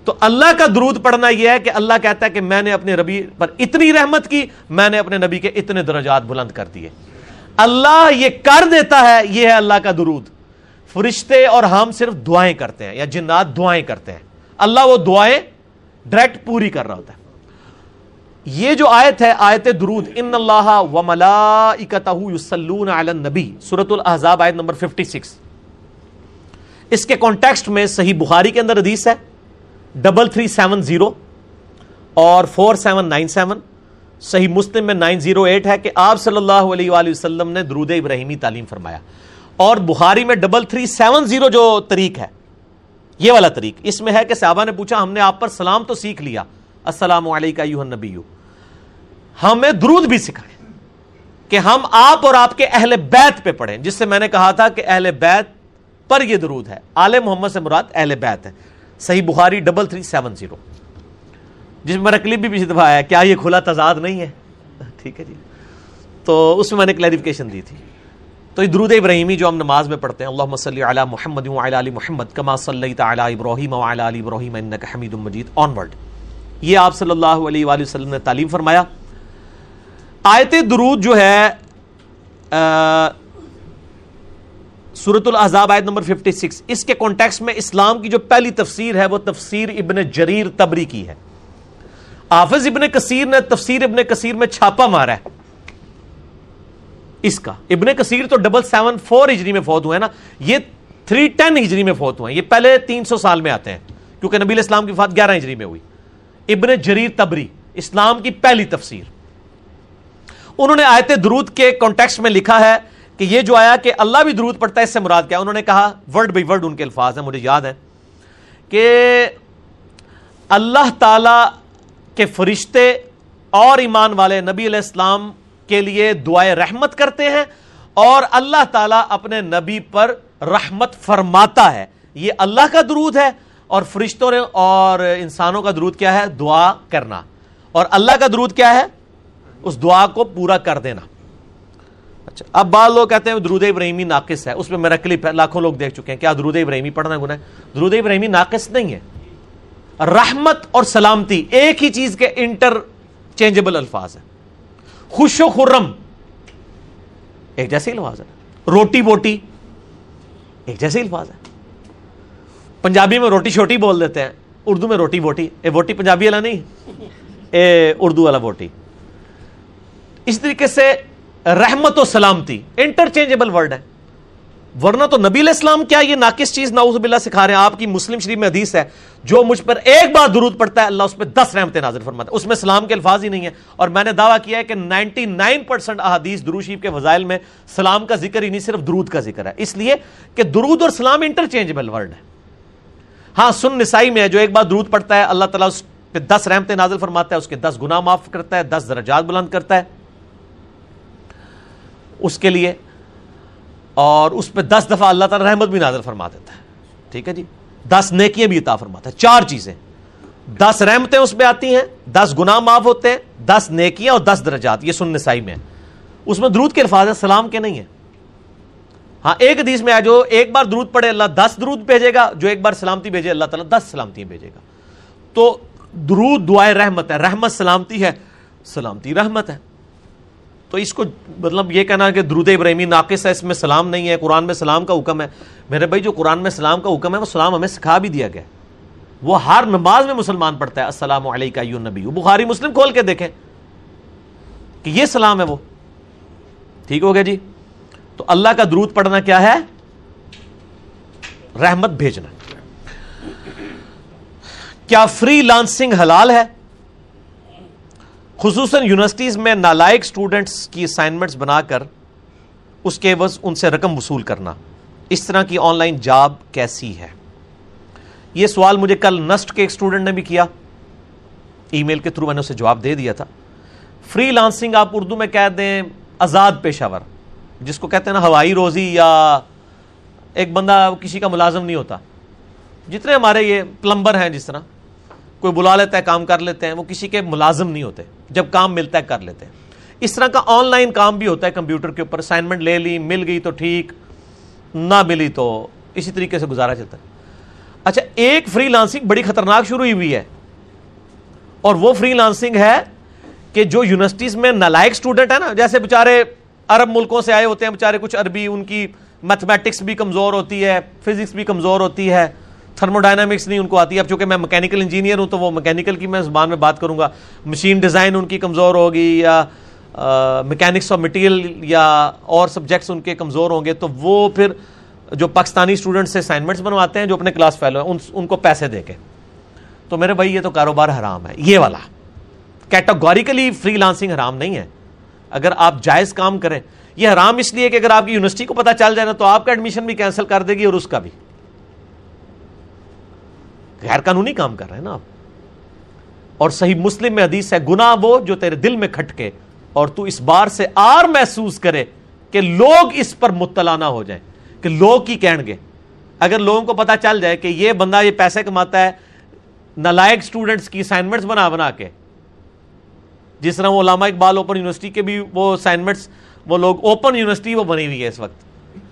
تو اللہ کا درود پڑھنا یہ ہے کہ اللہ کہتا ہے کہ میں نے اپنے ربی پر اتنی رحمت کی، میں نے اپنے نبی کے اتنے درجات بلند کر دیے۔ اللہ یہ کر دیتا ہے، یہ ہے اللہ کا درود۔ فرشتے اور ہم صرف دعائیں کرتے ہیں، یا جنات دعائیں کرتے ہیں۔ اللہ وہ دعائیں ڈائریکٹ پوری کر رہا ہوتا ہے۔ یہ جو آیت ہے، آیت درود، ان اللہ و یسلون علی النبی سورۃ الاحزاب، آیت نمبر 56 اس کے کانٹیکسٹ میں صحیح بخاری کے اندر حدیث ہے۔ ڈبل تھری سیون زیرو اور فور سیون نائن سیون صحیح مسلم میں نائن زیرو ایٹ ہے کہ آپ صلی اللہ علیہ وآلہ وسلم نے درود ابراہیمی تعلیم فرمایا اور بخاری میں ڈبل تھری سیون زیرو جو طریق ہے، یہ والا طریق، اس میں ہے کہ صحابہ نے پوچھا، ہم نے آپ پر سلام تو سیکھ لیا، السلام علیکم نبی ہمیں درود بھی سکھائے کہ ہم آپ اور آپ کے اہل بیت پہ پڑھیں، جس سے میں نے کہا تھا کہ اہل بیت پر یہ درود ہے، آل محمد سے مراد اہل بیت ہے۔ صحیح بخاری ڈبل تھری سیون زیرو جس میں میرا کلپ بھی پچھلی دفعہ آیا کیا یہ کھلا تضاد نہیں ہے؟ ٹھیک ہے جی۔ تو اس میں میں نے کلیریفکیشن دی تھی۔ تو یہ درود ابراہیمی جو ہم نماز میں پڑھتے ہیں اللہ صلی علی محمد علی محمد، کما صلی تعالی ابراہیم علی ابراہیم انک حمید مجید آن ورڈ یہ آپ صلی اللہ علیہ وآلہ وسلم نے تعلیم فرمایا۔ آیت درود جو ہے سورت الحضاب آیت نمبر 56 اس کے کانٹیکس میں اسلام کی جو پہلی تفسیر ہے وہ تفسیر ابن جریر تبری کی ہے۔ حافظ ابن کثیر نے تفسیر ابن کثیر میں چھاپا مارا ہے۔ اس کا۔ ابن کثیر تو ڈبل سیون فور ہجری میں فوت ہوئے نا۔ یہ تھری ٹین ہجری میں فوت ہوئے ہیں۔ یہ پہلے تین سو سال میں آتے ہیں۔ کیونکہ نبی اسلام کی فات گیارہ ہجری میں ہوئی۔ ابن جریر تبری، اسلام کی پہلی تفسیر۔ انہوں نے آیت درود کے کانٹیکس میں لکھا ہے کہ یہ جو آیا کہ اللہ بھی درود پڑتا ہے، اس سے مراد کیا؟ انہوں نے کہا، ورڈ بائی ورڈ ان کے الفاظ ہیں، مجھے یاد ہے کہ اللہ تعالی کے فرشتے اور ایمان والے نبی علیہ السلام کے لیے دعائیں رحمت کرتے ہیں اور اللہ تعالیٰ اپنے نبی پر رحمت فرماتا ہے۔ یہ اللہ کا درود ہے اور فرشتوں نے اور انسانوں کا درود کیا ہے؟ دعا کرنا۔ اور اللہ کا درود کیا ہے؟ اس دعا کو پورا کر دینا۔ اچھا، اب بعض لوگ کہتے ہیں درود ابراہیمی ناقص ہے۔ اس میں میرا کلپ ہے، لاکھوں لوگ دیکھ چکے ہیں۔ کیا درود ابراہیمی پڑھنا گناہ ہے؟ درود ابراہیمی ناقص نہیں ہے۔ رحمت اور سلامتی ایک ہی چیز کے انٹر چینجبل الفاظ ہے خوش و خرم ایک جیسے الفاظ ہے روٹی بوٹی ایک جیسے الفاظ ہے پنجابی میں روٹی چھوٹی بول دیتے ہیں۔ اردو میں روٹی بوٹی، اے بوٹی پنجابی والا نہیں۔ اے اردو والا بوٹی۔ اس طریقے سے رحمت و سلامتی انٹرچینجبل ورڈ ہے۔ ورنہ تو نبی علیہ السلام کیا یہ ناقص چیز ناؤز باللہ سکھا رہے ہیں؟ آپ کی مسلم شریف میں حدیث ہے، جو مجھ پر ایک بار درود پڑتا ہے، اللہ اس پہ دس رحمتیں نازل فرماتا ہے۔ اس میں سلام کے الفاظ ہی نہیں ہے اور میں نے دعویٰ کیا ہے کہ نائنٹی نائن پرسنٹ احادیث درود شریف کے وزائل میں سلام کا ذکر ہی نہیں، صرف درود کا ذکر ہے۔ اس لیے کہ درود اور سلام انٹرچینجبل ورڈ ہے۔ ہاں سن نسائی میں ہے، جو ایک بار درود پڑتا ہے، اللہ تعالیٰ اس پہ دس رحمتیں نازل فرماتا ہے، اس کے دس گناہ معاف کرتا ہے، دس درجات بلند کرتا ہے۔ اس کے لیے اور اس پہ دس دفعہ اللہ تعالیٰ رحمت بھی نازل فرما دیتا ہے۔ ٹھیک ہے جی؟ دس نیکیاں بھی عطا فرماتا ہے۔ چار چیزیں۔ دس رحمتیں اس پہ آتی ہیں، دس گناہ معاف ہوتے ہیں، دس نیکیاں اور دس درجات۔ یہ سن نسائی میں اس میں درود کے الفاظ سلام کے نہیں ہیں۔ ہاں ایک حدیث میں آ جو ایک بار درود پڑے اللہ دس درود بھیجے گا، جو ایک بار سلامتی بھیجے اللہ تعالیٰ دس سلامتی بھیجے گا۔ تو درود دعائے رحمت ہے۔ رحمت سلامتی ہے، سلامتی رحمت ہے۔ تو اس کو مطلب یہ کہنا کہ درود ابراہیمی ناقص ہے، اس میں سلام نہیں ہے، قرآن میں سلام کا حکم ہے۔ میرے بھائی، جو قرآن میں سلام کا حکم ہے، وہ سلام ہمیں سکھا بھی دیا گیا۔ وہ ہر نماز میں مسلمان پڑھتا ہے۔ السلام علیکم نبی بخاری مسلم کھول کے دیکھیں کہ یہ سلام ہے وہ۔ ٹھیک ہو گیا جی؟ تو اللہ کا درود پڑھنا کیا ہے؟ رحمت بھیجنا۔ کیا فری لانسنگ حلال ہے؟ خصوصاً یونیورسٹیز میں نالائک اسٹوڈنٹس کی اسائنمنٹس بنا کر اس کے عوض ان سے رقم وصول کرنا۔ اس طرح کی آن لائن جاب کیسی ہے؟ یہ سوال مجھے کل نسٹ کے ایک اسٹوڈنٹ نے بھی کیا۔ ای میل کے تھرو میں نے اسے جواب دے دیا تھا۔ فری لانسنگ آپ اردو میں کہہ دیں آزاد پیشہ ور، جس کو کہتے ہیں نا ہوائی روزی یا ایک بندہ کسی کا ملازم نہیں ہوتا۔ جتنے ہمارے یہ پلمبر ہیں جس طرح کوئی بلا لیتا ہے، کام کر لیتے ہیں، وہ کسی کے ملازم نہیں ہوتے، جب کام ملتا ہے کر لیتے ہیں۔ اس طرح کا آن لائن کام بھی ہوتا ہے کمپیوٹر کے اوپر اسائنمنٹ لے لی، مل گئی تو ٹھیک، نہ ملی تو اسی طریقے سے گزارا چلتا ہے۔ اچھا ایک فری لانسنگ بڑی خطرناک شروع ہوئی ہوئی ہے۔ اور وہ فری لانسنگ ہے کہ جو یونیورسٹیز میں نالائک اسٹوڈنٹ ہے نا، جیسے بےچارے عرب ملکوں سے آئے ہوتے ہیں بےچارے کچھ عربی، ان کی میتھمیٹکس بھی کمزور ہوتی ہے فزکس بھی کمزور ہوتی ہے۔ تھرمو ڈائنامکس نہیں ان کو آتی ہے۔ اب چونکہ میں مکینیکل انجینئر ہوں تو وہ مکینیکل کی میں زبان میں بات کروں گا۔ مشین ڈیزائن ان کی کمزور ہوگی یا مکینکس آف مٹیریل یا اور سبجیکٹس ان کے کمزور ہوں گے تو وہ پھر جو پاکستانی اسٹوڈنٹ سے اسائنمنٹس بنواتے ہیں جو اپنے کلاس فیلو ہیں، ان کو پیسے دے کے۔ تو میرے بھائی، یہ تو کاروبار حرام ہے۔ یہ والا۔ کیٹاگوریکلی فری لانسنگ حرام نہیں ہے۔ اگر آپ جائز کام کریں، یہ حرام اس لیے کہ اگر آپ کی یونیورسٹی کو پتا چل جائے نا تو آپ کا ایڈمیشن بھی کینسل کر دے گی اور اس کا بھی۔ غیر قانونی کام کر رہے ہیں نا آپ۔ اور صحیح مسلم میں حدیث ہے گنا وہ جو تیرے دل میں کھٹکے، اور تو اس بار سے آر محسوس کرے کہ لوگ اس پر مطلع نہ ہو جائیں، کہ لوگ کی کہیں گے۔ اگر لوگوں کو پتا چل جائے کہ یہ بندہ یہ پیسے کماتا ہے نالائک اسٹوڈنٹس کی اسائنمنٹس بنا بنا کے۔ جس طرح وہ علامہ اقبال اوپن یونیورسٹی کے بھی وہ اسائنمنٹس وہ لوگ اوپن یونیورسٹی وہ بنی ہوئی ہے اس وقت۔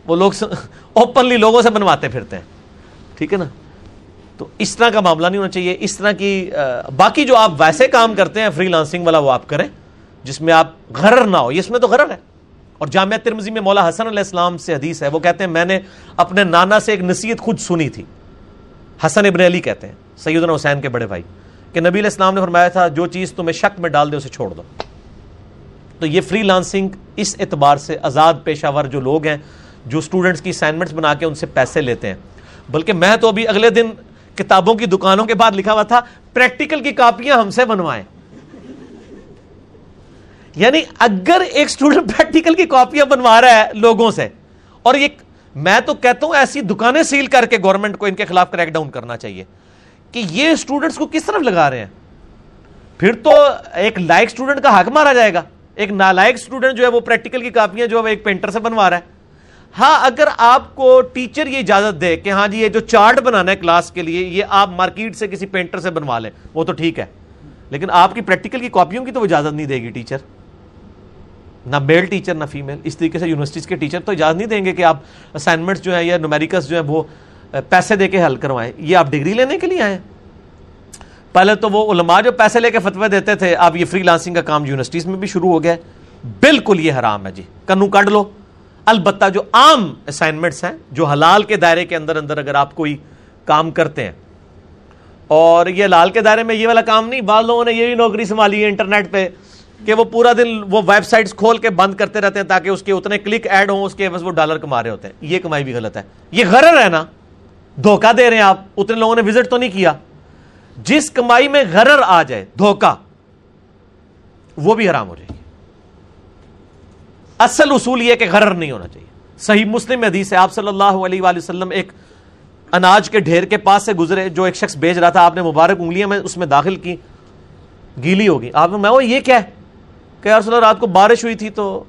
وہ لوگ *laughs* اوپنلی لوگوں سے بنواتے پھرتے ہیں۔ ٹھیک ہے نا؟ تو اس طرح کا معاملہ نہیں ہونا چاہیے۔ اس طرح کی باقی جو آپ ویسے کام کرتے ہیں فری لانسنگ والا وہ آپ کریں، جس میں آپ غرر نہ ہو۔ اس میں تو غرر ہے۔ اور جامعہ ترمزی میں مولا حسن علیہ السلام سے حدیث ہے، وہ کہتے ہیں، میں نے اپنے نانا سے ایک نصیحت خود سنی تھی۔ حسن ابن علی کہتے ہیں سید حسین کے بڑے بھائی، کہ نبی علیہ السلام نے فرمایا تھا، جو چیز تمہیں شک میں ڈال دے، اسے چھوڑ دو۔ تو یہ فری لانسنگ اس اعتبار سے آزاد پیشہ ور جو لوگ ہیں، جو اسٹوڈنٹس کی اسائنمنٹس بنا کے ان سے پیسے لیتے ہیں۔ بلکہ میں تو ابھی اگلے دن کتابوں کی دکانوں کے بعد لکھا ہوا تھا پریکٹیکل کی کاپیاں ہم سے بنوائیں۔ یعنی اگر ایک اسٹوڈنٹ پریکٹیکل کی کاپیاں بنوا رہا ہے لوگوں سے، اور یہ میں تو کہتا ہوں ایسی دکانیں سیل کر کے گورنمنٹ کو ان کے خلاف کریک ڈاؤن کرنا چاہیے کہ یہ اسٹوڈنٹس کو کس طرف لگا رہے ہیں۔ پھر تو ایک لائک اسٹوڈنٹ کا حق مارا جائے گا۔ ایک نالائک اسٹوڈنٹ جو ہے وہ پریکٹیکل کی کاپیاں جو ہے وہ ایک پینٹر سے بنوا رہا ہے۔ ہاں اگر آپ کو ٹیچر یہ اجازت دے کہ ہاں جی یہ جو چارٹ بنانا ہے کلاس کے لیے، یہ آپ مارکیٹ سے کسی پینٹر سے بنوا لیں، وہ تو ٹھیک ہے۔ لیکن آپ کی پریکٹیکل کی کاپیوں کی تو وہ اجازت نہیں دے گی ٹیچر۔ نہ میل ٹیچر، نہ فیمیل۔ اس طریقے سے یونیورسٹیز کے ٹیچر تو اجازت نہیں دیں گے کہ آپ اسائنمنٹس جو ہیں یا نومیریکس جو ہیں وہ پیسے دے کے حل کروائیں۔ یہ آپ ڈگری لینے کے لیے آئے پہلے تو وہ علماء جو پیسے لے کے فتوے دیتے تھے، اب یہ فری لانسنگ کا کام یونیورسٹیز میں بھی شروع ہو گیا بالکل یہ حرام ہے جی۔ کنو کاٹ لو۔ البتہ جو عام اسائنمنٹس ہیں، جو حلال کے دائرے کے اندر اندر اگر آپ کوئی کام کرتے ہیں۔ اور یہ لال کے دائرے میں یہ والا کام نہیں، بعض لوگوں نے یہ بھی نوکری سنبھالی ہے انٹرنیٹ پہ کہ وہ پورا دن وہ ویب سائٹس کھول کے بند کرتے رہتے ہیں تاکہ اس کے اتنے کلک ایڈ ہوں، اس کے بس وہ ڈالر کما رہے ہوتے ہیں۔ یہ کمائی بھی غلط ہے۔ یہ غرر ہے نا، دھوکہ دے رہے ہیں آپ۔ اتنے لوگوں نے وزٹ تو نہیں کیا۔ جس کمائی میں غرر آ جائے، دھوکہ، وہ بھی حرام ہو جائے گی۔ اصل اصول یہ کہ غرر نہیں ہونا چاہیے۔ صحیح مسلم حدیث ہے، آپ صلی اللہ علیہ وآلہ وسلم ایک اناج کے ڈھیر کے پاس سے گزرے، جو ایک شخص بیچ رہا تھا، آپ نے مبارک انگلیاں میں اس میں داخل کی، گیلی ہوگی۔ آپ نے میں وہ یہ کیا ہے کہ یار صلی رات کو بارش ہوئی تھی تو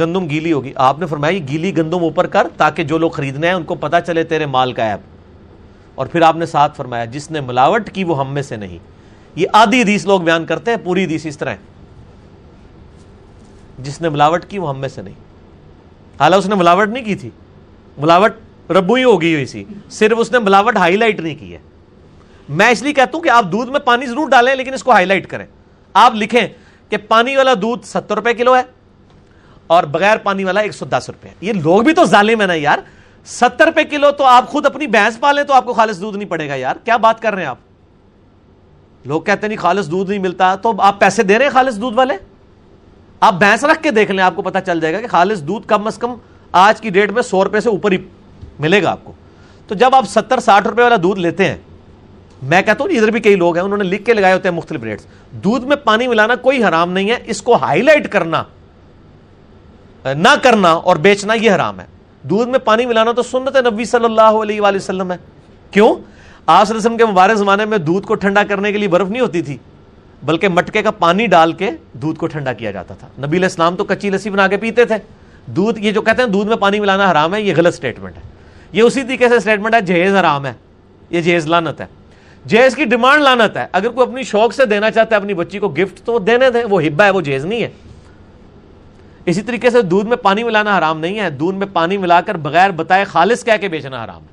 گندم گیلی ہوگی۔ آپ نے فرمایا گیلی گندم اوپر کر تاکہ جو لوگ خریدنے ہیں ان کو پتا چلے تیرے مال کا ایپ اور پھر آپ نے ساتھ فرمایا، جس نے ملاوٹ کی وہ ہم میں سے نہیں۔ یہ آدھی حدیث لوگ بیان کرتے ہیں، پوری حدیث اس طرح ہے۔ جس نے ملاوٹ کی وہ ہم میں سے نہیں۔ حالانکہ اس نے ملاوٹ نہیں کی تھی۔ ملاوٹ ربو ہی ہوگی ہوئی سی۔ صرف اس نے ملاوٹ ہائی لائٹ نہیں کی ہے۔ میں اس لیے کہتا ہوں کہ آپ دودھ میں پانی ضرور ڈالیں، لیکن اس کو ہائی لائٹ کریں۔ آپ لکھیں کہ پانی والا دودھ ستر روپے کلو ہے اور بغیر پانی والا ایک سو دس روپے۔ یہ لوگ بھی تو ظالم ہے نا یار۔ ستر روپے کلو تو آپ خود اپنی بھینس پالیں تو آپ کو خالص دودھ نہیں پڑے گا یار۔ کیا بات کر رہے ہیں آپ؟ لوگ کہتے ہیں نہیں خالص دودھ نہیں ملتا، تو آپ پیسے دے رہے ہیں خالص دودھ والے؟ آپ بھینس رکھ کے دیکھ لیں، آپ کو پتا چل جائے گا کہ خالص دودھ کم از کم آج کی ڈیٹ میں سو روپے سے اوپر ہی ملے گا آپ کو۔ تو جب آپ ستر ساٹھ روپے والا دودھ لیتے ہیں، میں کہتا ہوں جی، ادھر بھی کئی لوگ ہیں، انہوں نے لکھ کے لگائے ہوتے ہیں مختلف ریٹس۔ دودھ میں پانی ملانا کوئی حرام نہیں ہے، اس کو ہائی لائٹ کرنا، نہ کرنا اور بیچنا یہ حرام ہے۔ دودھ میں پانی ملانا تو سنت نبی صلی اللہ علیہ وآلہ وسلم ہے۔ کیوں؟ آس رسم کے مبارک زمانے میں دودھ کو ٹھنڈا کرنے کے لیے برف نہیں ہوتی تھی۔ بلکہ مٹکے کا پانی ڈال کے دودھ کو ٹھنڈا کیا جاتا تھا۔ نبی علیہ السلام تو کچی لسی بنا کے پیتے تھے۔ دودھ، یہ جو کہتے ہیں دودھ میں پانی ملانا حرام ہے، یہ غلط سٹیٹمنٹ ہے۔ یہ اسی طریقے سے سٹیٹمنٹ ہے، جہیز حرام ہے۔ یہ جہیز لانت ہے۔ جہیز کی ڈیمانڈ لانت ہے۔ اگر کوئی اپنی شوق سے دینا چاہتا ہے، اپنی بچی کو گفٹ تو وہ دینے دیں وہ ہبا ہے، وہ جہیز نہیں ہے۔ اسی طریقے سے دودھ میں پانی ملانا حرام نہیں ہے۔ دودھ میں پانی ملا کر بغیر بتائے خالص کہہ کے بیچنا حرام ہے۔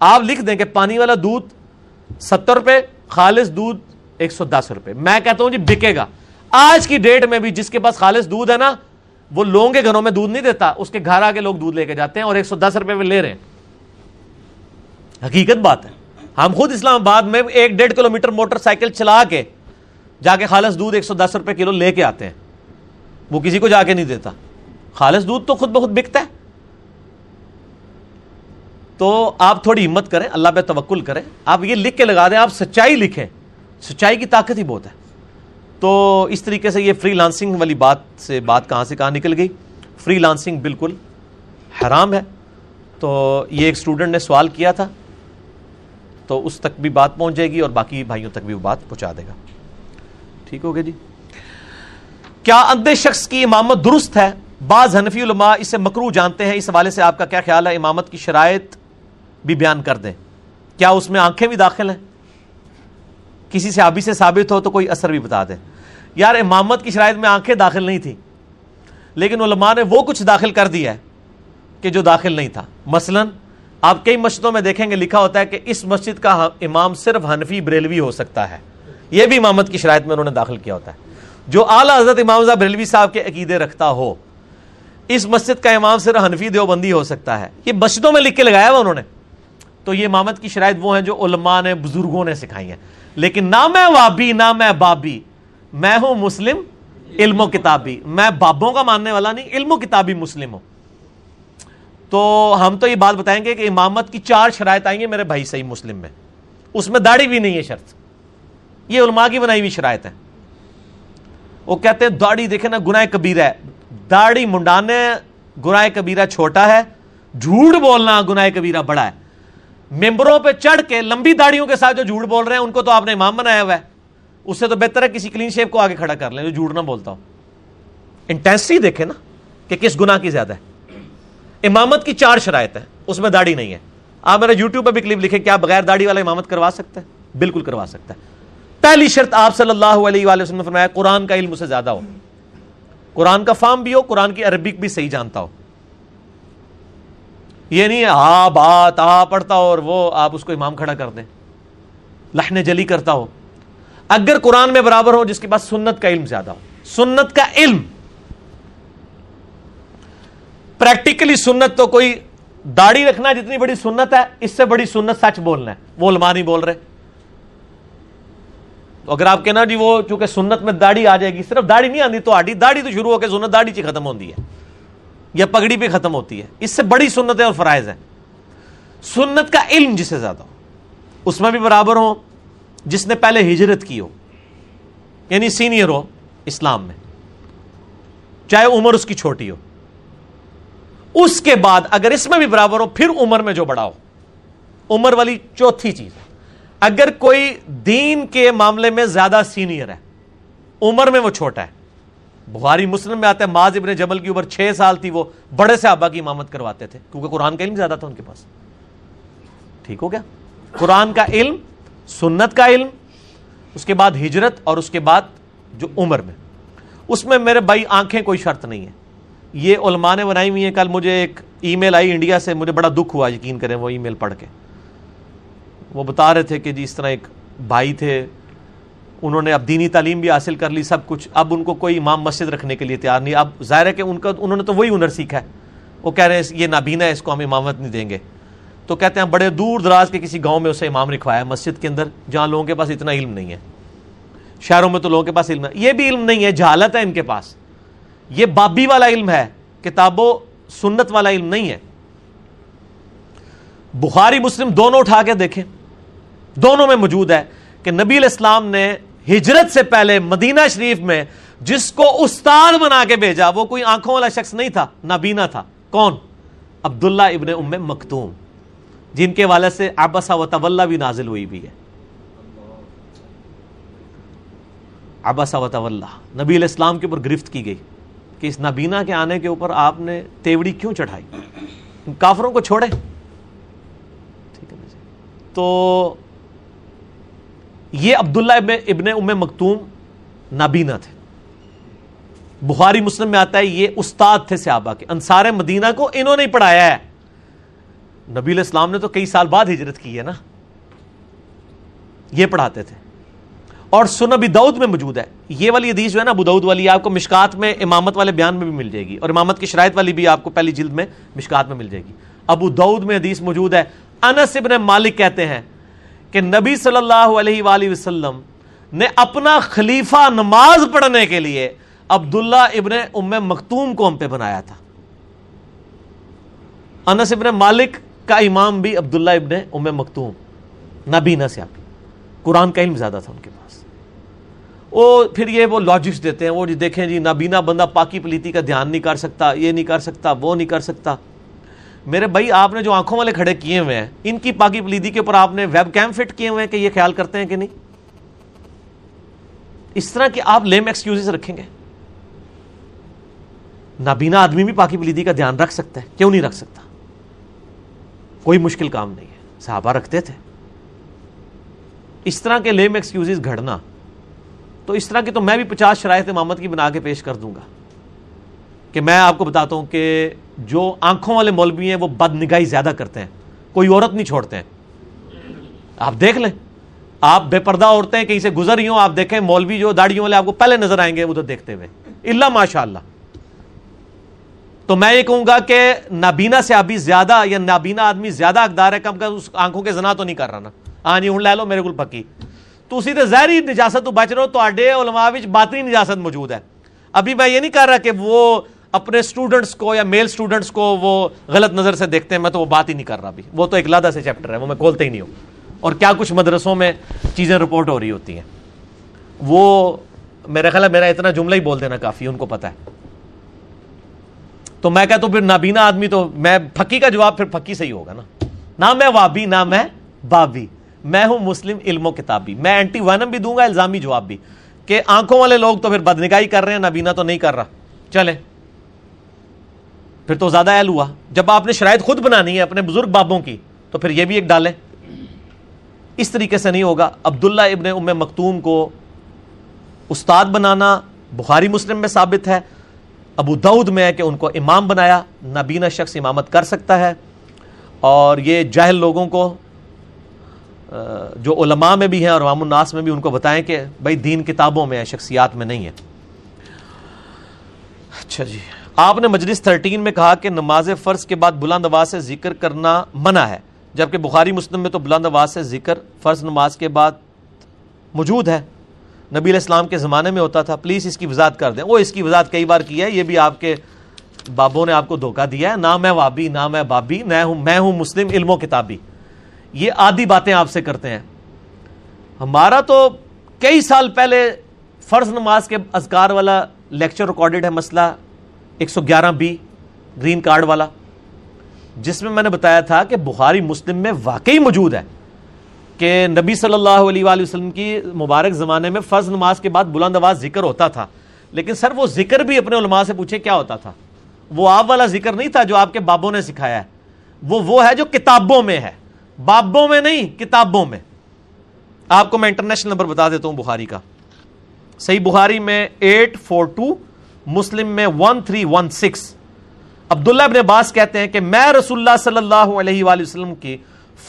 آپ لکھ دیں کہ پانی والا دودھ ستر روپے، خالص دودھ ایک سو دس روپے۔ میں کہتا ہوں جی بکے گا۔ آج کی ڈیٹ میں بھی جس کے پاس خالص دودھ ہے نا، وہ لوگوں کے گھروں میں دودھ نہیں دیتا۔ اس کے گھر آ کے لوگ دودھ لے کے جاتے ہیں اور ایک سو دس روپے میں لے رہے ہیں۔ حقیقت بات ہے۔ ہم خود اسلام آباد میں ایک ڈیڑھ کلو میٹر موٹر سائیکل چلا کے جا کے خالص دودھ ایک سو دس روپے کلو لے کے آتے ہیں۔ وہ کسی کو جا کے نہیں دیتا۔ خالص دودھ تو خود بخود بکتا ہے۔ تو آپ تھوڑی ہمت کریں، اللہ پہ توکل کریں۔ آپ یہ لکھ کے لگا دیں، آپ سچائی لکھیں۔ سچائی کی طاقت ہی بہت ہے۔ تو اس طریقے سے یہ فری لانسنگ والی بات سے بات کہاں سے کہاں نکل گئی؟ فری لانسنگ بالکل حرام ہے۔ تو یہ ایک اسٹوڈنٹ نے سوال کیا تھا۔ تو اس تک بھی بات پہنچ جائے گی اور باقی بھائیوں تک بھی وہ بات پہنچا دے گا۔ ٹھیک ہو گیا جی؟ کیا اندھے شخص کی امامت درست ہے؟ بعض حنفی علماء اسے مکرو جانتے ہیں۔ اس حوالے سے آپ کا کیا خیال ہے؟ امامت کی شرائط بھی بیان کر دیں۔ کیا اس میں آنکھیں بھی داخل ہیں؟ کسی صحابی سے ثابت ہو تو کوئی اثر بھی بتا دیں یار، امامت کی شرائط میں آنکھیں داخل نہیں تھی لیکن علماء نے وہ کچھ داخل کر دیا ہے کہ جو داخل نہیں تھا۔ مثلا، آپ کئی مسجدوں میں دیکھیں گے، لکھا ہوتا ہے کہ اس مسجد کا امام صرف حنفی بریلوی ہو سکتا ہے۔ یہ بھی امامت کی شرائط میں انہوں نے داخل کیا ہوتا ہے۔ جو اعلیٰ حضرت امام بریلوی صاحب کے عقیدے رکھتا ہو، اس مسجد کا امام صرف حنفی دیوبندی ہو سکتا ہے۔ یہ مسجدوں میں لکھ کے لگایا ہوا انہوں نے۔ تو یہ امامت کی شرائط وہ ہیں جو علماء نے، بزرگوں نے سکھائی ہیں۔ لیکن نہ میں وابی، نہ میں بابی، میں ہوں مسلم، علم و کتابی۔ میں بابوں کا ماننے والا نہیں، علم و کتابی مسلم ہوں۔ تو ہم تو یہ بات بتائیں گے کہ امامت کی چار شرائط آئیں گے میرے بھائی صحیح مسلم میں۔ اس میں داڑھی بھی نہیں ہے شرط۔ یہ علماء کی بنائی ہوئی شرائط ہے وہ کہتے ہیں داڑھی دیکھیں نا، گناہ کبیرہ ہے۔ داڑھی منڈانے، گناہ کبیرہ چھوٹا ہے۔ جھوٹ بولنا، گناہ کبیرہ بڑا ہے۔ ممبروں پہ چڑھ کے لمبی داڑیوں کے ساتھ جو جھوٹ بول رہے ہیں، ان کو تو آپ نے امام بنایا ہوا ہے۔ اس سے تو بہتر ہے کسی کلین شیپ کو آگے کھڑا کر لیں، جو جھوٹ نہ بولتا ہو۔ انٹینسٹی دیکھیں نا کہ کس گناہ کی زیادہ ہے۔ امامت کی چار شرائط ہے اس میں داڑھی نہیں ہے۔ آپ میرا یوٹیوب پہ بھی کلپ لکھیں، کیا بغیر داڑھی والا امامت کروا سکتے ہیں بالکل کروا سکتا ہے۔ پہلی شرط آپ صلی اللہ علیہ وآلہ وسلم نے فرمایا، قرآن کا علم اسے زیادہ ہو۔ قرآن کا فارم بھی ہو، قرآن کی عربک بھی صحیح جانتا ہو۔ یہ نہیں آ ہاں، بات، آ، پڑھتا اور وہ آپ اس کو امام کھڑا کر دیں۔ لہن جلی کرتا ہو۔ اگر قرآن میں برابر ہو، جس کے پاس سنت کا علم زیادہ ہو۔ سنت کا علم۔ پریکٹیکلی سنت تو کوئی داڑھی رکھنا جتنی بڑی سنت ہے، اس سے بڑی سنت سچ بولنا ہے۔ وہ علماء نہیں بول رہے۔ تو اگر آپ کہنا جی وہ چونکہ سنت میں داڑھی آ جائے گی، صرف داڑھی نہیں آتی تو آڈی داڑھی تو شروع ہو کے سنت داڑھی چی ختم ہوتی ہے۔ یا پگڑی پہ ختم ہوتی ہے۔ اس سے بڑی سنتیں اور فرائض ہیں۔ سنت کا علم جسے زیادہ ہو۔ اس میں بھی برابر ہو جس نے پہلے ہجرت کی ہو۔ یعنی سینئر ہو اسلام میں۔ چاہے عمر اس کی چھوٹی ہو۔ اس کے بعد اگر اس میں بھی برابر ہو، پھر عمر میں جو بڑا ہو۔ عمر والی چوتھی چیز۔ اگر کوئی دین کے معاملے میں زیادہ سینئر ہے، عمر میں وہ چھوٹا ہے۔ بخاری مسلم میں آتا ہے ماز ابن جبل کی عمر چھ سال تھی، وہ بڑے سے آبا کی امامت کرواتے تھے، کیونکہ قرآن کا علم زیادہ تھا ان کے پاس۔ ٹھیک ہو گیا؟ قرآن کا علم، سنت کا علم، اس کے بعد ہجرت اور اس کے بعد جو عمر میں۔ اس میں میرے بھائی آنکھیں کوئی شرط نہیں ہے۔ یہ علماء نے بنائی ہوئی ہیں، کل مجھے ایک ای میل آئی انڈیا سے، مجھے بڑا دکھ ہوا، یقین کریں، وہ ای میل پڑھ کے۔ وہ بتا رہے تھے کہ جی اس طرح ایک بھائی تھے انہوں نے اب دینی تعلیم بھی حاصل کر لی سب کچھ۔ اب ان کو کوئی امام مسجد رکھنے کے لیے تیار نہیں۔ اب ظاہر ہے کہ ان کا، انہوں نے تو وہی ہنر سیکھا ہے۔ وہ کہہ رہے ہیں، یہ نابینا ہے، اس کو ہم امامت نہیں دیں گے۔ تو کہتے ہیں بڑے دور دراز کے کسی گاؤں میں اسے امام رکھوایا مسجد کے اندر، جہاں لوگوں کے پاس اتنا علم نہیں ہے۔ شہروں میں تو لوگوں کے پاس علم ہے۔ یہ بھی علم نہیں ہے، جہالت ہے ان کے پاس۔ یہ بابی والا علم ہے، کتاب و سنت والا علم نہیں ہے۔ بخاری، مسلم، دونوں اٹھا کے دیکھیں۔ دونوں میں موجود ہے کہ نبی الاسلام نے ہجرت سے پہلے مدینہ شریف میں جس کو استاد بنا کے بھیجا، وہ کوئی آنکھوں والا شخص نہیں تھا، نابینا تھا۔ کون؟ عبداللہ ابن ام مکتوم، جن کے والد سے آبسا و طلّہ بھی نازل ہوئی بھی ہے۔ آبسا و طلّہ نبی الاسلام کے اوپر گرفت کی گئی کہ اس نابینا کے آنے کے اوپر آپ نے تیوڑی کیوں چڑھائی؟ کافروں کو چھوڑے۔ ٹھیک ہے۔ تو یہ عبداللہ ابن ابن ام مکتوم نابینا تھے۔ بخاری مسلم میں آتا ہے، یہ استاد تھے صحابہ کے۔ انصار مدینہ کو انہوں نے پڑھایا ہے۔ نبی الاسلام نے تو کئی سال بعد ہجرت کی ہے نا۔ یہ پڑھاتے تھے۔ اور سن ابی دعود میں موجود ہے۔ یہ والی حدیث جو ہے نا، ابو دعود والی، آپ کو مشکات میں امامت والے بیان میں بھی مل جائے گی۔ اور امامت کی شرائط والی بھی آپ کو پہلی جلد میں مشکات میں مل جائے گی۔ ابو دعود میں حدیث موجود ہے۔ انس ابن مالک کہتے ہیں کہ نبی صلی اللہ علیہ وآلہ وسلم نے اپنا خلیفہ نماز پڑھنے کے لیے عبداللہ ابن ام مختوم کو ہم پہ بنایا تھا۔ انس ابن مالک کا امام بھی عبداللہ ابن ام مختوم نبینا سے آپ۔ قرآن کا علم زیادہ تھا ان کے پاس۔ وہ پھر یہ وہ لاجکس دیتے ہیں، وہ جی دیکھیں جی نابینا بندہ پاکی پلیتی کا دھیان نہیں کر سکتا، یہ نہیں کر سکتا، وہ نہیں کر سکتا۔ میرے بھائی، آپ نے جو آنکھوں والے کھڑے کیے ہوئے ہیں، ان کی پاکی پلیدی کے اوپر آپ نے ویب کیم فٹ کیے ہوئے ہیں کہ یہ خیال کرتے ہیں کہ نہیں؟ اس طرح کہ آپ لیم ایکسکیوز رکھیں گے۔ نابینا آدمی بھی پاکی پلیدی کا دھیان رکھ سکتا ہے، کیوں نہیں رکھ سکتا؟ کوئی مشکل کام نہیں ہے۔ صحابہ رکھتے تھے۔ اس طرح کے لیم ایکسکیوز گھڑنا، تو اس طرح کی تو میں بھی پچاس شرائط امامت کی بنا کے پیش کر دوں گا۔ کہ میں آپ کو بتاتا ہوں کہ جو آنکھوں والے مولوی ہیں وہ بد نگاہی زیادہ کرتے ہیں۔ کوئی عورت نہیں چھوڑتے ہیں۔ آپ دیکھ لیں۔ آپ بے پردہ عورتیں کہیں سے گزر رہی ہوں، آپ دیکھیں مولوی جو داڑیوں والے آپ کو پہلے نظر آئیں گے ادھر دیکھتے ہوئے۔ اللہ ماشاء اللہ تو میں یہ کہوں گا کہ نابینا سے ابھی زیادہ یا نابینا آدمی زیادہ اقدار ہے، کم کا اس آنکھوں کے زنا تو نہیں کر رہا نا۔ ہاں جی، ہوں، لے لو، میرے کو پکی۔ تو اسی تے زہری نجاست تو بچ رہو تو آڈے علماء وچ باطنی نجاست موجود ہے۔ ابھی میں یہ نہیں کر رہا کہ وہ اپنے سٹوڈنٹس کو یا میل سٹوڈنٹس کو وہ غلط نظر سے دیکھتے ہیں، میں تو وہ بات ہی نہیں کر رہا بھی وہ تو ایک لادہ سے چیپٹر ہے، وہ میں کھولتے ہی نہیں ہوں۔ اور کیا کچھ مدرسوں میں چیزیں رپورٹ ہو رہی ہوتی ہیں۔ وہ میرا خیال ہے، میرا اتنا جملہ ہی بول دینا کافی ان کو پتا ہے۔ تو میں کہتا ہوں، پھر نابینا آدمی تو میں پھکی کا جواب پھر پھکی سے ہی ہوگا نا۔ نہ میں وابی، نہ میں بابی میں ہوں مسلم علم و کتابی میں اینٹی وینم بھی دوں گا، الزامی جواب بھی۔ کہ آنکھوں والے لوگ تو پھر بدنگاہی کر رہے ہیں، نابینا تو نہیں کر رہا۔ چلے پھر تو زیادہ اہل ہوا۔ جب آپ نے شرائط خود بنانی ہے اپنے بزرگ بابوں کی، تو پھر یہ بھی ایک ڈالیں۔ اس طریقے سے نہیں ہوگا۔ عبداللہ ابن ام مختوم کو استاد بنانا بخاری مسلم میں ثابت ہے۔ ابو دعود میں ہے کہ ان کو امام بنایا۔ نابینا شخص امامت کر سکتا ہے۔ اور یہ جاہل لوگوں کو جو علماء میں بھی ہیں اور عوام الناس میں بھی، ان کو بتائیں کہ بھائی دین کتابوں میں ہے، شخصیات میں نہیں ہے۔ اچھا جی۔ آپ نے مجلس تھرٹین میں کہا کہ نماز فرض کے بعد بلند آواز سے ذکر کرنا منع ہے، جبکہ بخاری مسلم میں تو بلند آواز سے ذکر فرض نماز کے بعد موجود ہے۔ نبی علیہ السلام کے زمانے میں ہوتا تھا، پلیز اس کی وضاحت کر دیں۔ وہ اس کی وضاحت کئی بار کی ہے، یہ بھی آپ کے بابوں نے آپ کو دھوکہ دیا ہے۔ نہ میں وابی نہ میں بابی میں ہوں میں ہوں مسلم علم و کتابی۔ یہ آدھی باتیں آپ سے کرتے ہیں۔ ہمارا تو کئی سال پہلے فرض نماز کے اذکار والا لیکچر ریکارڈڈ ہے مسئلہ۔ ایک سو گیارہ بی گرین کارڈ والا، جس میں میں نے بتایا تھا کہ بخاری مسلم میں واقعی موجود ہے کہ نبی صلی اللہ علیہ وآلہ وسلم کی مبارک زمانے میں فرض نماز کے بعد بلند آواز ذکر ہوتا تھا۔ لیکن سر، وہ ذکر بھی اپنے علماء سے پوچھے کیا ہوتا تھا۔ وہ آپ والا ذکر نہیں تھا جو آپ کے بابوں نے سکھایا ہے۔ وہ وہ ہے جو کتابوں میں ہے۔ بابوں میں نہیں، کتابوں میں۔ آپ کو میں انٹرنیشنل نمبر بتا دیتا ہوں بخاری کا۔ صحیح بخاری میں ایٹ فور ٹو مسلم میں ون تھری ون سکس عبداللہ ابن عباس کہتے ہیں کہ میں رسول اللہ صلی اللہ علیہ وآلہ وسلم کی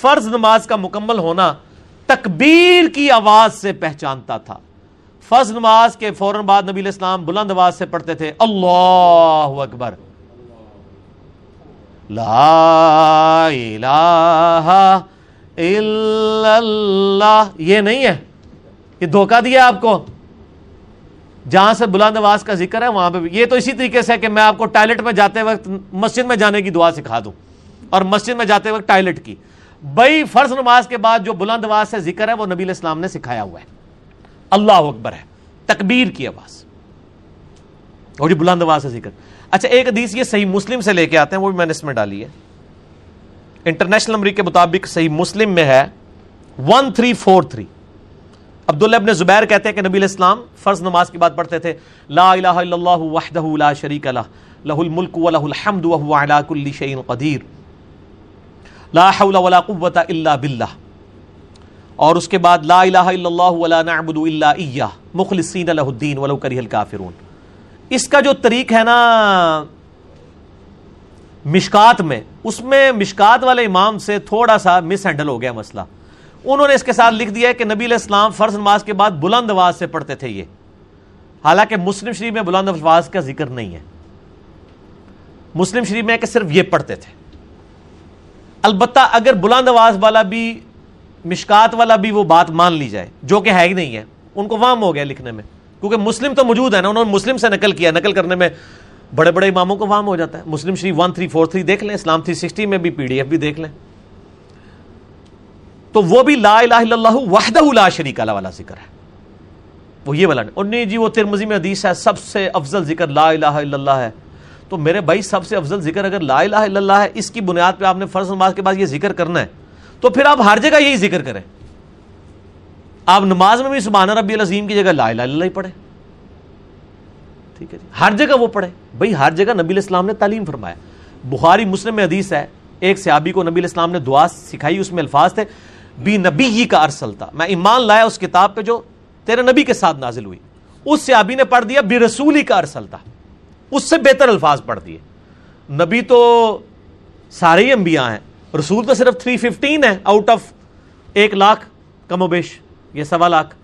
فرض نماز کا مکمل ہونا تکبیر کی آواز سے پہچانتا تھا۔ فرض نماز کے فوراً بعد نبی علیہ السلام بلند آواز سے پڑھتے تھے، اللہ اکبر. لا الہ الا اللہ، یہ نہیں ہے، یہ دھوکہ دیا آپ کو۔ جہاں سے بلند آواز کا ذکر ہے، وہاں پہ یہ تو اسی طریقے سے کہ میں آپ کو ٹائلٹ میں جاتے وقت مسجد میں جانے کی دعا سکھا دوں۔ اور مسجد میں جاتے وقت ٹائلٹ کی۔ بھائی، فرض نماز کے بعد جو بلند آواز سے ذکر ہے، وہ نبی علیہ السلام نے سکھایا ہوا ہے۔ اللہ اکبر ہے۔ تکبیر کی آواز۔ اور جو بلند آواز سے ذکر۔ اچھا ایک حدیث یہ صحیح مسلم سے لے کے آتے ہیں، وہ بھی میں نے اس میں ڈالی ہے۔ انٹرنیشنل نمبر کے مطابق صحیح مسلم میں ہے۔ One three four three. عبداللہ ابن زبیر کہتے ہیں کہ نبی علیہ السلام فرض نماز کی بات پڑھتے تھے، لا الہ الا اللہ وحدہ لا شریک لہ لہ الملک و لہ الحمد وہو علا کل شیء قدیر، لا حول ولا قوة الا باللہ۔ اور اس کے بعد لا الہ الا اللہ ولا نعبد الا ایہ، مخلصین لہ الدین ولو کرہ الکافرون۔ اس کا جو طریق ہے نا مشکات میں، اس میں مشکات والے امام سے تھوڑا سا مس ہینڈل ہو گیا مسئلہ۔ انہوں نے اس کے ساتھ لکھ دیا ہے کہ نبی علیہ السلام فرض نماز کے بعد بلند آواز سے پڑھتے تھے یہ۔ حالانکہ مسلم شریف میں بلند آواز کا ذکر نہیں ہے۔ مسلم شریف میں کہ صرف یہ پڑھتے تھے۔ البتہ اگر بلند آواز والا بھی، مشکات والا بھی وہ بات مان لی جائے، جو کہ ہے ہی نہیں ہے، ان کو وام ہو گیا لکھنے میں۔ کیونکہ مسلم تو موجود ہے نا، انہوں نے مسلم سے نقل کیا، نقل کرنے میں بڑے بڑے اماموں کو وام ہو جاتا ہے۔ مسلم شریف ون تھری فور تھری دیکھ لیں، اسلام تھری سکسٹی میں بھی پی ڈی ایف بھی دیکھ لیں۔ تو وہ بھی لا الہ الا اللہ وحدہ لا شریک اللہ والا ذکر ہے۔ وہ یہ والا اور نہیں جی وہ ترمزی میں حدیث ہے، سب سے افضل ذکر لا الہ الا اللہ ہے۔ تو میرے بھائی، سب سے افضل ذکر اگر لا الہ الا اللہ ہے، اس کی بنیاد پہ آپ نے فرض نماز کے بعد یہ ذکر کرنا ہے۔ تو پھر آپ ہر جگہ یہی ذکر کریں۔ آپ نماز میں بھی سبحان ربی العظیم کی جگہ لا الہ الا اللہ ہی پڑھیں۔ ٹھیک ہے جی۔ ہر جگہ وہ پڑھے بھائی، ہر جگہ نبی علیہ السلام نے تعلیم فرمایا۔ بخاری مسلم میں حدیث ہے، ایک صحابی کو نبی علیہ السلام نے دعا سکھائی، اس میں الفاظ تھے۔ بی نبی ہی کا ارسل تھا میں ایمان لایا اس کتاب پہ جو تیرے نبی کے ساتھ نازل ہوئی۔ اس سے ابھی نے پڑھ دیا، بی رسول ہی کا ارسل تھا اس سے بہتر الفاظ پڑھ دیے۔ نبی تو سارے ہی انبیاء ہیں۔ رسول تو صرف 315 ہے آؤٹ آف ایک لاکھ کم و بیش یہ سوا لاکھ۔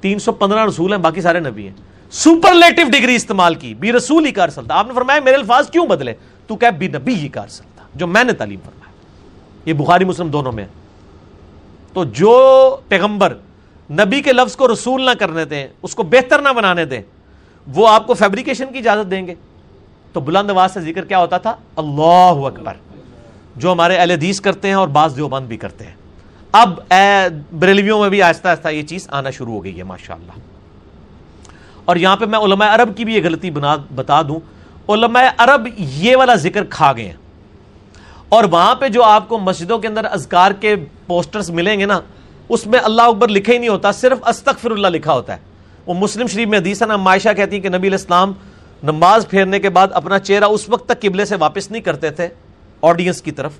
تین سو پندرہ رسول ہیں، باقی سارے نبی ہیں۔ سپرلیٹو ڈگری استعمال کی، بی رسول ہی کا ارسل تھا آپ نے فرمایا میرے الفاظ کیوں بدلے؟ تو کہ بی نبی ہی کا ارسل تھا جو میں نے تعلیم فرمایا یہ بخاری مسلم دونوں میں تو جو پیغمبر نبی کے لفظ کو رسول نہ کرنے دیں، اس کو بہتر نہ بنانے دیں، وہ آپ کو فیبریکیشن کی اجازت دیں گے۔ تو بلند آواز سے ذکر کیا ہوتا تھا؟ اللہ اکبر۔ جو ہمارے اہل حدیث کرتے ہیں اور بعض دیوبند بھی کرتے ہیں۔ اب بریلویوں میں بھی آہستہ آہستہ یہ چیز آنا شروع ہو گئی ہے ماشاء اللہ اور یہاں پہ میں علماء عرب کی بھی یہ غلطی بنا، بتا دوں۔ علماء عرب یہ والا ذکر کھا گئے ہیں۔ اور وہاں پہ جو آپ کو مسجدوں کے اندر اذکار کے پوسٹرز ملیں گے نا، اس میں اللہ اکبر لکھے ہی نہیں ہوتا، صرف استغفر اللہ لکھا ہوتا ہے۔ وہ مسلم شریف میں حدیث نا معائشہ کہتی ہیں کہ نبی علیہ السلام نماز پھیرنے کے بعد اپنا چہرہ اس وقت تک قبلے سے واپس نہیں کرتے تھے آڈینس کی طرف۔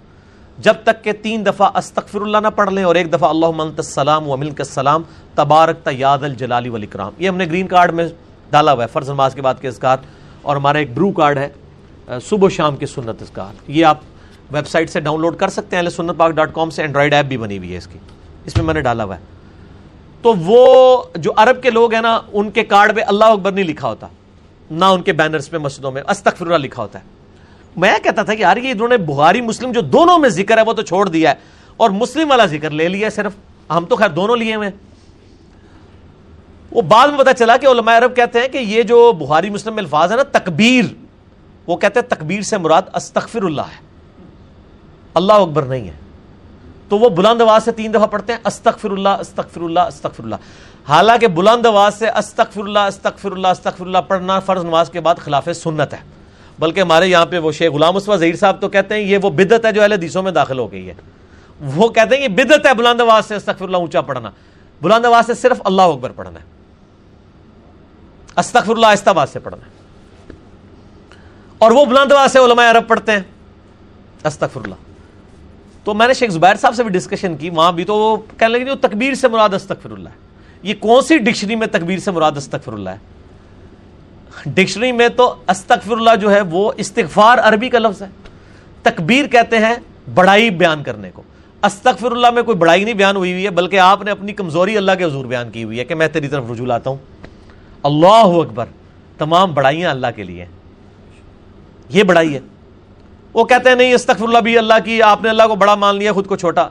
جب تک کہ تین دفعہ استغفر اللہ نہ پڑھ لیں اور ایک دفعہ اللہ منت السلام و ملک السلام، تبارک تیاد الجلالی والاکرام۔ یہ ہم نے گرین کارڈ میں ڈالا ہوا ہے، فرض نماز کے بعد کے اذکار۔ اور ہمارا ایک برو کارڈ ہے، صبح و شام کے سنت اذکار۔ یہ آپ ویب سائٹ سے ڈاؤن لوڈ کر سکتے ہیں سنت پاک ڈاٹ کام سے اینڈرائڈ ایپ بھی بنی ہوئی ہے اس کی۔ اس میں میں نے ڈالا ہوا ہے۔ تو وہ جو عرب کے لوگ ہیں نا، ان کے کارڈ پہ اللہ اکبر نہیں لکھا ہوتا۔ نہ ان کے بینرز پہ مسجدوں میں استغفر اللہ لکھا ہوتا ہے۔ میں کہتا تھا کہ یار، یہ انہوں نے بہاری مسلم جو دونوں میں ذکر ہے، وہ تو چھوڑ دیا ہے۔ اور مسلم والا ذکر لے لیا صرف۔ ہم تو خیر دونوں لیے ہوئے وہ بعد میں پتا چلا کہ علماء عرب کہتے ہیں کہ یہ جو بخاری، مسلم میں الفاظ ہے نا، تکبیر۔ وہ کہتے ہیں تکبیر سے مراد استغفر اللہ ہے۔ اللہ اکبر نہیں ہے۔ تو وہ بلند آواز سے تین دفعہ پڑھتے ہیں استغفر اللہ استغفر اللہ استغفر اللہ حالانکہ بلند آواز سے استغفر اللہ استغفر اللہ استغفر اللہ پڑھنا فرض نماز کے بعد خلاف سنت ہے۔ بلکہ ہمارے یہاں پہ وہ شیخ غلام اسوا ظہیر صاحب تو کہتے ہیں، یہ وہ بدت ہے جو اہل حدیثوں میں داخل ہو گئی ہے۔ وہ کہتے ہیں، یہ بدت ہے بلند آواز سے استغفر اللہ اونچا پڑھنا۔ بلند آواز سے صرف اللہ اکبر پڑھنا ہے۔ استغفر اللہ آہستہ آواز سے پڑھنا ہے۔ اور وہ بلند آواز سے علماء عرب پڑھتے ہیں استغفر اللہ تو میں نے شیخ زبیر صاحب سے بھی ڈسکشن کی، وہاں بھی تو وہ کہنے لگے تکبیر سے مراد استغفر اللہ ہے۔ یہ کون سی ڈکشنری میں تکبیر سے مراد استغفر اللہ ہے؟ ڈکشنری میں تو استغفر اللہ جو ہے وہ استغفار عربی کا لفظ ہے۔ تکبیر کہتے ہیں بڑائی بیان کرنے کو۔ استغفر اللہ میں کوئی بڑائی نہیں بیان ہوئی ہوئی ہے، بلکہ آپ نے اپنی کمزوری اللہ کے حضور بیان کی ہوئی ہے کہ میں تیری طرف رجوع لاتا ہوں۔ اللہ اکبر، تمام بڑائیاں اللہ کے لیے یہ بڑائی ہے۔ وہ کہتے ہیں نہیں، استغفر اللہ بھی اللہ کی، آپ نے اللہ کو بڑا مان لیا، خود کو چھوٹا۔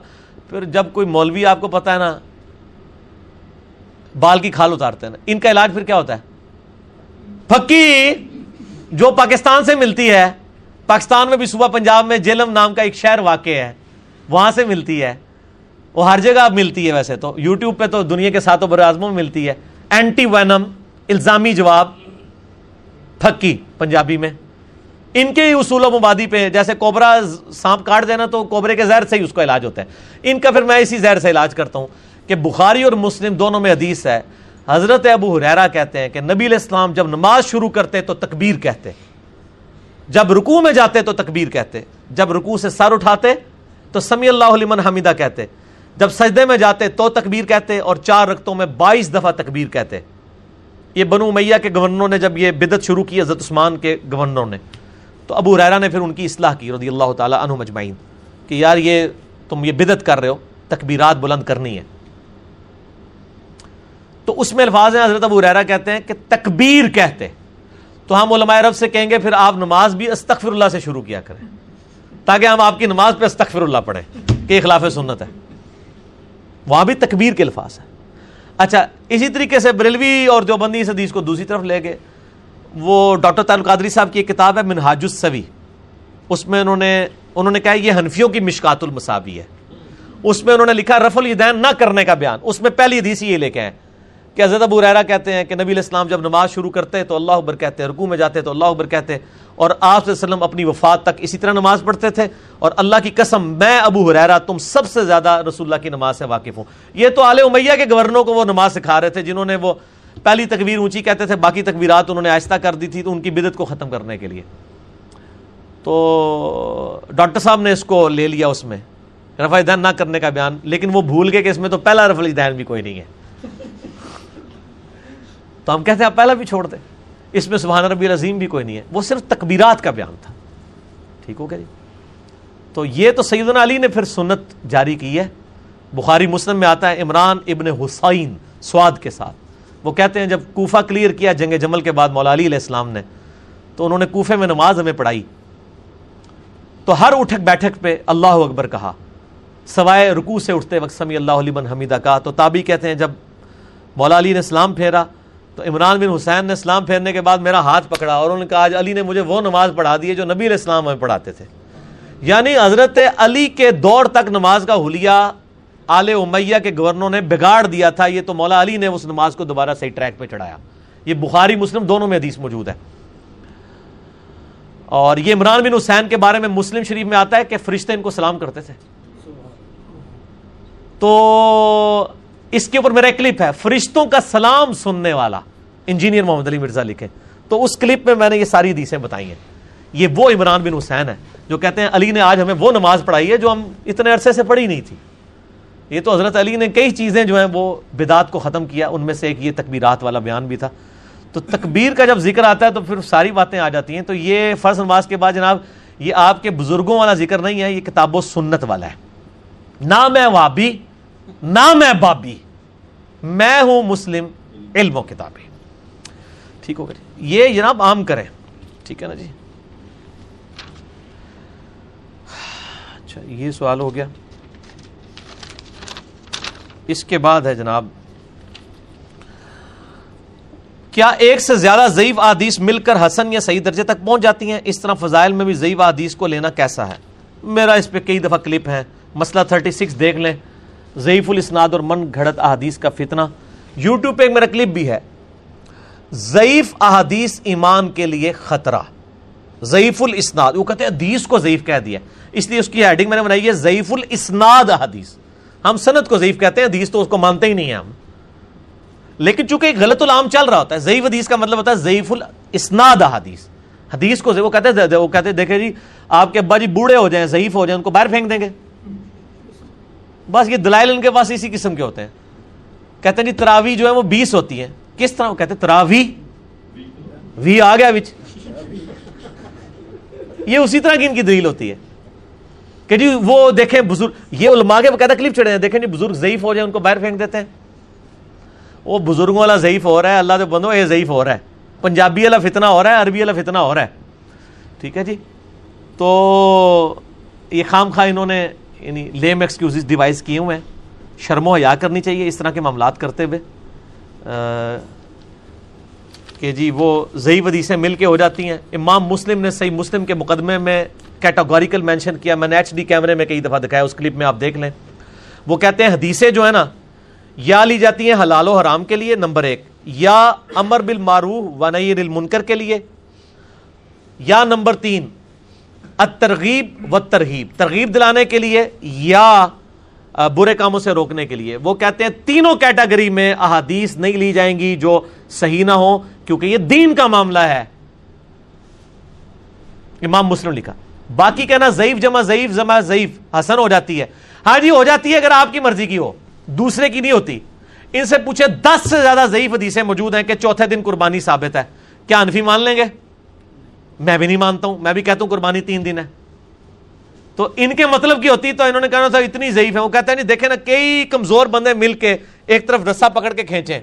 پھر جب کوئی مولوی آپ کو پتا ہے نا، بال کی کھال اتارتے ہیں نا، ان کا علاج پھر کیا ہوتا ہے؟ پھکی، جو پاکستان سے ملتی ہے، پاکستان میں بھی صوبہ پنجاب میں جیلم نام کا ایک شہر واقع ہے، وہاں سے ملتی ہے۔ وہ ہر جگہ ملتی ہے ویسے تو، یوٹیوب پہ تو دنیا کے ساتھوں بر اعظموں میں ملتی ہے۔ اینٹی وینم الزامی جواب، پھکی، پنجابی میں۔ ان کے ہی اصول و مبادی پہ جیسے کوبرا سانپ کاٹ دینا تو کوبرے کے زہر سے ہی اس کا علاج ہوتا ہے۔ ان کا پھر میں اسی زہر سے علاج کرتا ہوں کہ بخاری اور مسلم دونوں میں حدیث ہے، حضرت ابو حریرا کہتے ہیں کہ نبی علیہ السلام جب نماز شروع کرتے تو تکبیر کہتے۔ جب رکوع میں جاتے تو تکبیر کہتے۔ جب رکوع سے سر اٹھاتے تو سمی اللہ علیہ حمیدہ کہتے۔ جب سجدے میں جاتے تو تکبیر کہتے اور چار رقتوں میں بائیس دفعہ تکبیر کہتے۔ یہ بنو میاں کے گورنروں نے جب یہ بدت شروع کی، حضرت عثمان کے گورنروں نے۔ تو ابو ریرا نے پھر ان کی اصلاح کی رضی اللہ تعالیٰ عنہ مجمعین کہ یار یہ تم یہ بدت کر رہے ہو، تکبیرات بلند کرنی ہے تو اس میں الفاظ ہیں، حضرت ابو ریرا کہتے ہیں کہ تکبیر کہتے تو ہم علماء عرب سے کہیں گے، پھر آپ نماز بھی استغفر اللہ سے شروع کیا کریں۔ تاکہ ہم آپ کی نماز پہ استغفر اللہ پڑھیں، کہ خلاف سنت ہے۔ وہاں بھی تکبیر کے الفاظ ہیں۔ اچھا اسی طریقے سے بریلوی اور جو بندی اس حدیث کو دوسری طرف لے گئے وہ ڈاکٹر تعلق قادری صاحب کی ایک کتاب ہے منہاج السوی۔ اس میں انہوں نے انہوں نے کہا یہ حنفیوں کی مشکات المساوی ہے۔ اس میں انہوں نے لکھا رف الدین نہ کرنے کا بیان۔ اس میں پہلی حدیث یہ لے کے ہیں کہ حضرت ابو ریرا کہتے ہیں کہ نبی علیہ السلام جب نماز شروع کرتے تو اللہ اکبر کہتے ہیں، رکوع میں جاتے تو اللہ اکبر کہتے اور آپ علیہ وسلم اپنی وفات تک اسی طرح نماز پڑھتے تھے۔ اور اللہ کی قسم، میں ابو حریرا تم سب سے زیادہ رسول اللہ کی نماز سے واقف ہوں۔ یہ تو آل امیہ کے گورنروں کو وہ نماز سکھا رہے تھے جنہوں نے وہ پہلی تکبیر اونچی کہتے تھے، باقی تکبیرات انہوں نے آہستہ کر دی تھی تو ان کی بدت کو ختم کرنے کے لیے۔ تو ڈاکٹر صاحب نے اس کو لے لیا اس میں۔ رفع دین نہ کرنے کا بیان، لیکن وہ بھول گئے کہ اس میں تو پہلا رفع دین بھی کوئی نہیں ہے۔ تو ہم کہتے ہیں، آپ پہلا بھی چھوڑ دیں۔ اس میں سبحان ربی العظیم بھی کوئی نہیں ہے۔ وہ صرف تکبیرات کا بیان تھا۔ ٹھیک ہو گیا جی؟ تو یہ تو سیدنا علی نے پھر سنت جاری کی ہے۔ بخاری مسلم میں آتا ہے، عمران ابن حسین سواد کے ساتھ۔ وہ کہتے ہیں جب کوفہ کلیئر کیا جنگ جمل کے بعد مولا علی علیہ السلام نے، تو انہوں نے کوفے میں نماز ہمیں پڑھائی۔ تو ہر اٹھک بیٹھک پہ اللہ اکبر کہا۔ سوائے رکوع سے اٹھتے وقت سمی اللہ علیہ بن حمیدہ کہا تو تابی کہتے ہیں جب مولا علی نے اسلام پھیرا، تو عمران بن حسین نے اسلام پھیرنے کے بعد میرا ہاتھ پکڑا اور انہوں نے کہا، آج علی نے مجھے وہ نماز پڑھا دی ہے جو نبی علیہ السلام ہمیں پڑھاتے تھے۔ یعنی حضرت علی کے دور تک نماز کا حلیہ آل امیہ کے گورنروں نے بگاڑ دیا تھا، یہ تو مولا علی نے اس نماز کو دوبارہ صحیح ٹریک پہ چڑھایا۔ یہ بخاری، مسلم دونوں میں حدیث موجود ہے۔ اور یہ عمران بن حسین کے بارے میں مسلم شریف میں آتا ہے کہ فرشتے ان کو سلام کرتے تھے۔ تو اس کے اوپر میرا کلپ ہے، فرشتوں کا سلام سننے والا۔ انجینئر محمد علی مرزا لکھے۔ تو اس کلپ میں میں نے یہ ساری حدیثیں بتائی ہیں۔ یہ وہ عمران بن حسین ہے جو کہتے ہیں، علی نے آج ہمیں وہ نماز پڑھائی ہے جو ہم اتنے عرصے سے پڑھی نہیں تھی۔ یہ تو حضرت علی نے کئی چیزیں جو ہیں وہ بدعت کو ختم کیا، ان میں سے ایک یہ تکبیرات والا بیان بھی تھا۔ تو تکبیر کا جب ذکر آتا ہے تو پھر ساری باتیں آ جاتی ہیں۔ تو یہ فرض نماز کے بعد جناب، یہ آپ کے بزرگوں والا ذکر نہیں ہے، یہ کتاب و سنت والا ہے۔ نہ میں وابی نہ میں بابی، میں ہوں مسلم، علم و کتابیں ٹھیک ہوگا جی یہ جناب عام کریں۔ ٹھیک ہے نا جی؟ اچھا یہ سوال ہو گیا۔ اس کے بعد ہے جناب۔ کیا ایک سے زیادہ ضعیف حدیث مل کر حسن یا صحیح درجے تک پہنچ جاتی ہیں؟ اس طرح فضائل میں بھی ضعیف حدیث کو لینا کیسا ہے؟ میرا اس پہ کئی دفعہ کلپ ہے مسئلہ 36 دیکھ لیں۔ ضعیف الاسناد اور من گھڑت احادیث کا فتنہ۔ یوٹیوب پہ ایک میرا کلپ بھی ہے۔ ضعیف احادیث ایمان کے لیے خطرہ۔ ضعیف الاسناد۔ وہ کہتے ہیں حدیث کو ضعیف کہہ دیا۔ اس لیے اس کی ہیڈنگ میں نے بنائی ہے، ضعیف الاسناد احادیث۔ ہم سنت کو ضعیف کہتے ہیں، حدیث تو اس کو مانتے ہی نہیں ہیں ہم۔ لیکن چونکہ ایک غلط العام چل رہا ہوتا ہے، ضعیف حدیث کا مطلب ہوتا ہے ضعیف الاسناد احادیث حدیث کو وہ کہتے ہیں، وہ کہتے ہیں، دیکھیں جی آپ کے ابا جی بوڑھے ہو جائیں، ضعیف ہو جائیں، ان کو باہر پھینک دیں گے۔ بس یہ دلائل ان کے پاس اسی قسم کے ہوتے ہیں۔ کہتے ہیں جی تراوی جو ہے وہ بیس ہوتی ہیں کس طرح؟ وہ کہتے ہیں تراوی۔ وی آ گیا بچ یہ اسی طرح کی ان کی دلیل ہوتی ہے۔ کہ جی وہ دیکھیں بزرگ، یہ علماء کے باقاعدہ کلپ چڑھے ہیں، دیکھیں جی بزرگ ضعیف ہو جائے ان کو باہر پھینک دیتے ہیں۔ وہ بزرگوں والا ضعیف ہو رہا ہے، اللہ تو بندو یہ ضعیف ہو رہا ہے۔ پنجابی والا فتنا ہو رہا ہے، عربی والا فتنا ہو رہا ہے۔ ٹھیک ہے جی؟ تو یہ خام خواہ انہوں نے یعنی لیم ایکسکیوز ڈیوائز کیے ہوئے ہیں۔ شرم و حیا کرنی چاہیے اس طرح کے معاملات کرتے ہوئے۔ کہ جی وہ ضعیف حدیثیں مل کے ہو جاتی ہیں۔ امام مسلم نے صحیح مسلم کے مقدمے میں کیٹاگوریکل مینشن کیا. میں نے ایچ ڈی کیمرے میں کئی دفعہ دکھایا، اس کلپ میں آپ دیکھ لیں. وہ کہتے ہیں حدیثیں جو ہے نا، یا لی جاتی ہیں حلال و حرام کے لیے، نمبر ایک. یا امر بالمعروف و نیر المنکر کے لیے. یا نمبر تین ترغیب و ترغیب ترغیب دلانے کے لیے یا برے کاموں سے روکنے کے لیے. وہ کہتے ہیں تینوں کیٹاگری میں احادیث نہیں لی جائیں گی جو صحیح نہ ہو کیونکہ یہ دین کا معاملہ ہے. امام مسلم لکھا. باقی کہنا ضعیف جمع ضعیف جمع ضعیف حسن ہو جاتی ہے۔ ہاں جی ہو جاتی ہے اگر آپ کی مرضی کی ہو، دوسرے کی نہیں ہوتی۔ ان سے پوچھے دس سے زیادہ ضعیف حدیثیں موجود ہیں کہ چوتھے دن قربانی ثابت ہے۔ کیا انفی مان لیں گے؟ میں بھی نہیں مانتا ہوں، میں بھی کہتا ہوں قربانی تین دن ہے۔ تو ان کے مطلب کی ہوتی تو انہوں نے کہنا تھا اتنی ضعیف ہے وہ کہتا ہے نہیں، دیکھیں نا، کئی کمزور بندے مل کے ایک طرف رسا پکڑ کے کھینچیں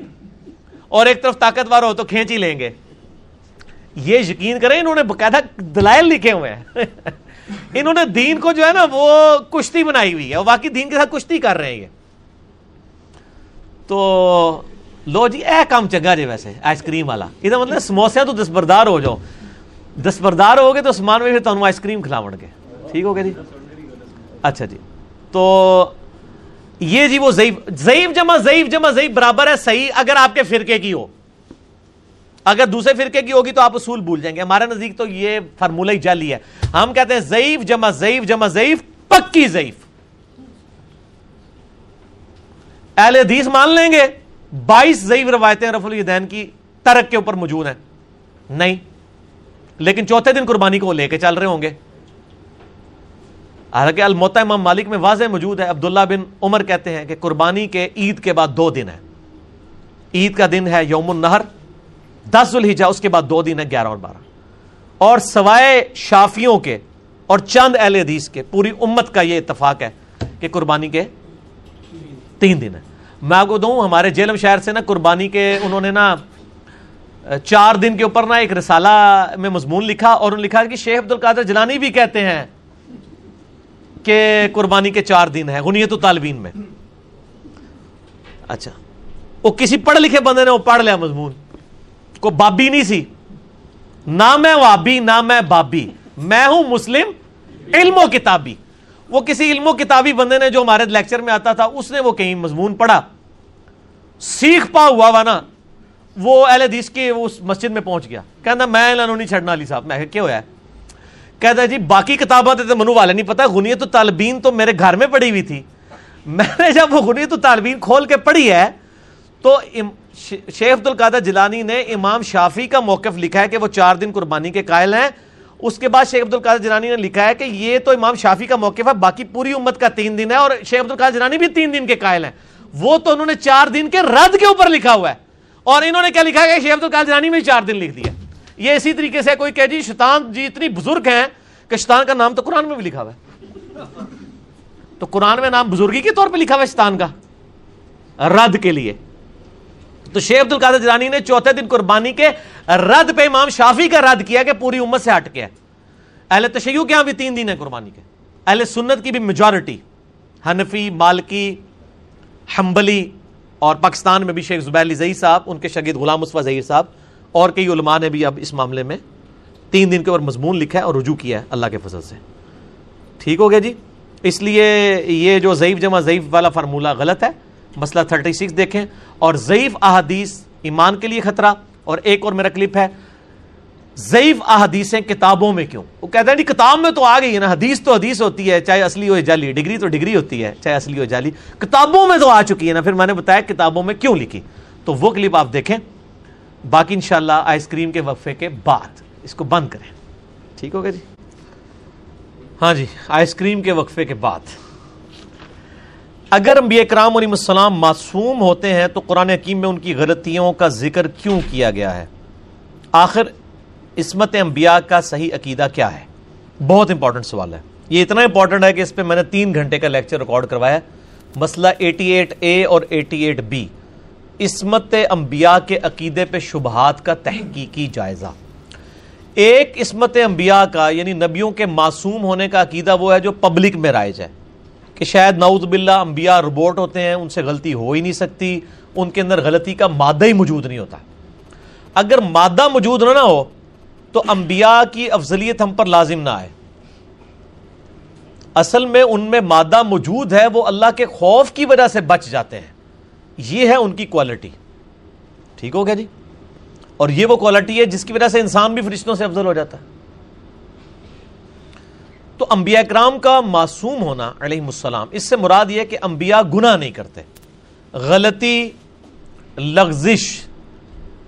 اور ایک طرف طاقتور ہو تو کھینچ ہی لیں گے۔ یہ یقین کریں انہوں نے باقاعدہ دلائل لکھے ہوئے ہیں۔ *laughs* انہوں نے دین کو جو ہے نا وہ کشتی بنائی ہوئی ہے اور باقی دین کے ساتھ کشتی کر رہے ہیں یہ۔ تو لو جی اے کام چنگا جی ویسے، آئس کریم والا۔ یہ مطلب سموسے تو دستبردار ہو جاؤ۔ دستبردار ہو گے تو سمان میں پھر تمہیں آئس کریم کھلاو گے۔ ٹھیک ہو گیا جی؟ اچھا جی۔ تو یہ جی وہ ضعیف ضعیف جمع ضعیف جمع، ضعیف برابر ہے، صحیح اگر آپ کے فرقے کی ہو۔ اگر دوسرے فرقے کی ہوگی تو آپ اصول بھول جائیں گے۔ ہمارے نزدیک تو یہ فارمولہ ہی جعلی ہے۔ ہم کہتے ہیں ضعیف جمع ضعیف جمع ضعیف، پکی ضعیف۔ اہل حدیث مان لیں گے، بائیس ضعیف روایتیں رف الدین کی ترک کے اوپر موجود ہیں۔ نہیں، لیکن چوتھے دن قربانی کو لے کے چل رہے ہوں گے۔ حالانکہ الموتا امام مالک میں واضح موجود ہے، عبداللہ بن عمر کہتے ہیں کہ قربانی کے عید کے بعد دو دن ہے عید کا دن ہے یوم النہر دس الحجا اس کے بعد دو دن ہے، گیارہ اور بارہ۔ اور سوائے شافیوں کے اور چند اہل حدیث کے، پوری امت کا یہ اتفاق ہے کہ قربانی کے تین دن ہے میں آپ کو دوں، ہمارے جیلم شہر سے نا قربانی کے، انہوں نے نا، چار دن کے اوپر نا ایک رسالہ میں مضمون لکھا، اور انہوں نے لکھا کہ شیخ عبد القادر جلانی بھی کہتے ہیں کہ قربانی کے چار دن ہے غنیت و طالبین میں۔ اچھا وہ کسی پڑھ لکھے بندے نے، وہ پڑھ لیا مضمون۔ کو بابی نہیں سی۔ نہ میں وابی، نہ میں بابی۔ میں ہوں مسلم، علم و کتابی۔ وہ کسی علم و کتابی بندے نے جو ہمارے لیکچر میں آتا تھا، اس نے وہ کہیں مضمون پڑھا۔ سیکھ پا ہوا وا نا۔ وہ اہل حدیث کی اس مسجد میں پہنچ گیا۔ کہنا میں لانو نہیں چھڑنا علی صاحب۔ میں کیا ہوا ہے؟ کہتا جی باقی کتابیں تو منو والے نہیں پتا۔ غنیت و طالبین تو میرے گھر میں پڑھی ہوئی تھی۔ میں نے جب وہ غنیت و طالبین کھول کے پڑھی ہے تو شیخ عبد القادر جلانی نے امام شافی کا موقف لکھا ہے کہ وہ چار دن قربانی کے قائل ہیں۔ اس کے بعد شیخ عبد القادر جلانی نے لکھا ہے کہ یہ تو امام شافی کا موقف ہے، باقی پوری امت کا تین دن ہے اور شیخ عبد القادر جلانی بھی تین دن کے قائل ہیں۔ وہ تو انہوں نے چار دن کے رد کے اوپر لکھا ہوا ہے۔ اور انہوں نے کیا لکھا ہے کہ عبد القادر جلانی میں چار دن لکھ دیا یہ اسی طریقے سے کوئی کہ جی شیطان جی اتنی بزرگ ہیں کہ شیطان کا نام تو قرآن میں بھی لکھا ہوا ہے۔ تو قرآن میں نام بزرگی کے طور پہ لکھا ہوا ہے شیطان کا۔ رد کے لیے۔ تو شیخ عبد القادر جلانی نے چوتھے دن قربانی کے رد پہ امام شافی کا رد کیا کہ پوری امت سے ہٹ کے اہل تشیع کے یہاں بھی تین دن ہے قربانی کے؟ اہل سنت کی بھی میجورٹی حنفی، مالکی، حنبلی اور پاکستان میں بھی شیخ زبیر علی ظہیر صاحب، ان کے شگید غلام مصفا ظہیر صاحب اور کئی علماء نے بھی اب اس معاملے میں تین دن کے اوپر مضمون لکھا ہے اور رجوع کیا ہے اللہ کے فضل سے۔ ٹھیک ہو گیا جی؟ اس لیے یہ جو ضعیف جمع ضعیف والا فارمولہ غلط ہے۔ مسئلہ 36 دیکھیں اور ضعیف احادیث ایمان کے لیے خطرہ اور ایک اور میرا کلپ ہے، ضعیف احادیثیں کتابوں میں کیوں؟ وہ کہتے ہیں جی کتاب میں تو آ گئی ہے نا، حدیث تو حدیث ہوتی ہے، چاہے اصلی ہو جالی ڈگری تو ڈگری ہوتی ہے، چاہے اصلی ہو جالی کتابوں میں تو آ چکی ہے نا۔ پھر میں نے بتایا کتابوں میں کیوں لکھی؟ تو وہ کلپ آپ دیکھیں۔ باقی انشاءاللہ آئس کریم کے وقفے کے بعد اس کو بند کریں۔ ٹھیک ہوگا جی؟ ہاں جی آئس کریم کے وقفے کے بعد۔ اگر انبیاء کرام علیہ السلام معصوم ہوتے ہیں تو قرآن حکیم میں ان کی غلطیوں کا ذکر کیوں کیا گیا ہے؟ آخر عصمت انبیاء کا صحیح عقیدہ کیا ہے؟ بہت امپورٹنٹ سوال ہے۔ یہ اتنا امپورٹنٹ ہے کہ اس پہ میں نے تین گھنٹے کا لیکچر ریکارڈ کروایا مسئلہ ایٹی ایٹ اے اور ایٹی ایٹ بی عصمت انبیاء کے عقیدے پہ شبہات کا تحقیقی جائزہ۔ ایک عصمت انبیاء کا یعنی نبیوں کے معصوم ہونے کا عقیدہ وہ ہے جو پبلک میں رائج ہے۔ کہ شاید نعوذ باللہ انبیاء روبوٹ ہوتے ہیں، ان سے غلطی ہو ہی نہیں سکتی، ان کے اندر غلطی کا مادہ ہی موجود نہیں ہوتا۔ اگر مادہ موجود نہ ہو، تو انبیاء کی افضلیت ہم پر لازم نہ آئے۔ اصل میں ان میں مادہ موجود ہے، وہ اللہ کے خوف کی وجہ سے بچ جاتے ہیں۔ یہ ہے ان کی کوالٹی ٹھیک ہو گیا جی؟ اور یہ وہ کوالٹی ہے جس کی وجہ سے انسان بھی فرشتوں سے افضل ہو جاتا۔ ہے تو انبیاء اکرام کا معصوم ہونا علیہ السلام۔ اس سے مراد یہ کہ انبیاء گناہ نہیں کرتے۔ غلطی، لغزش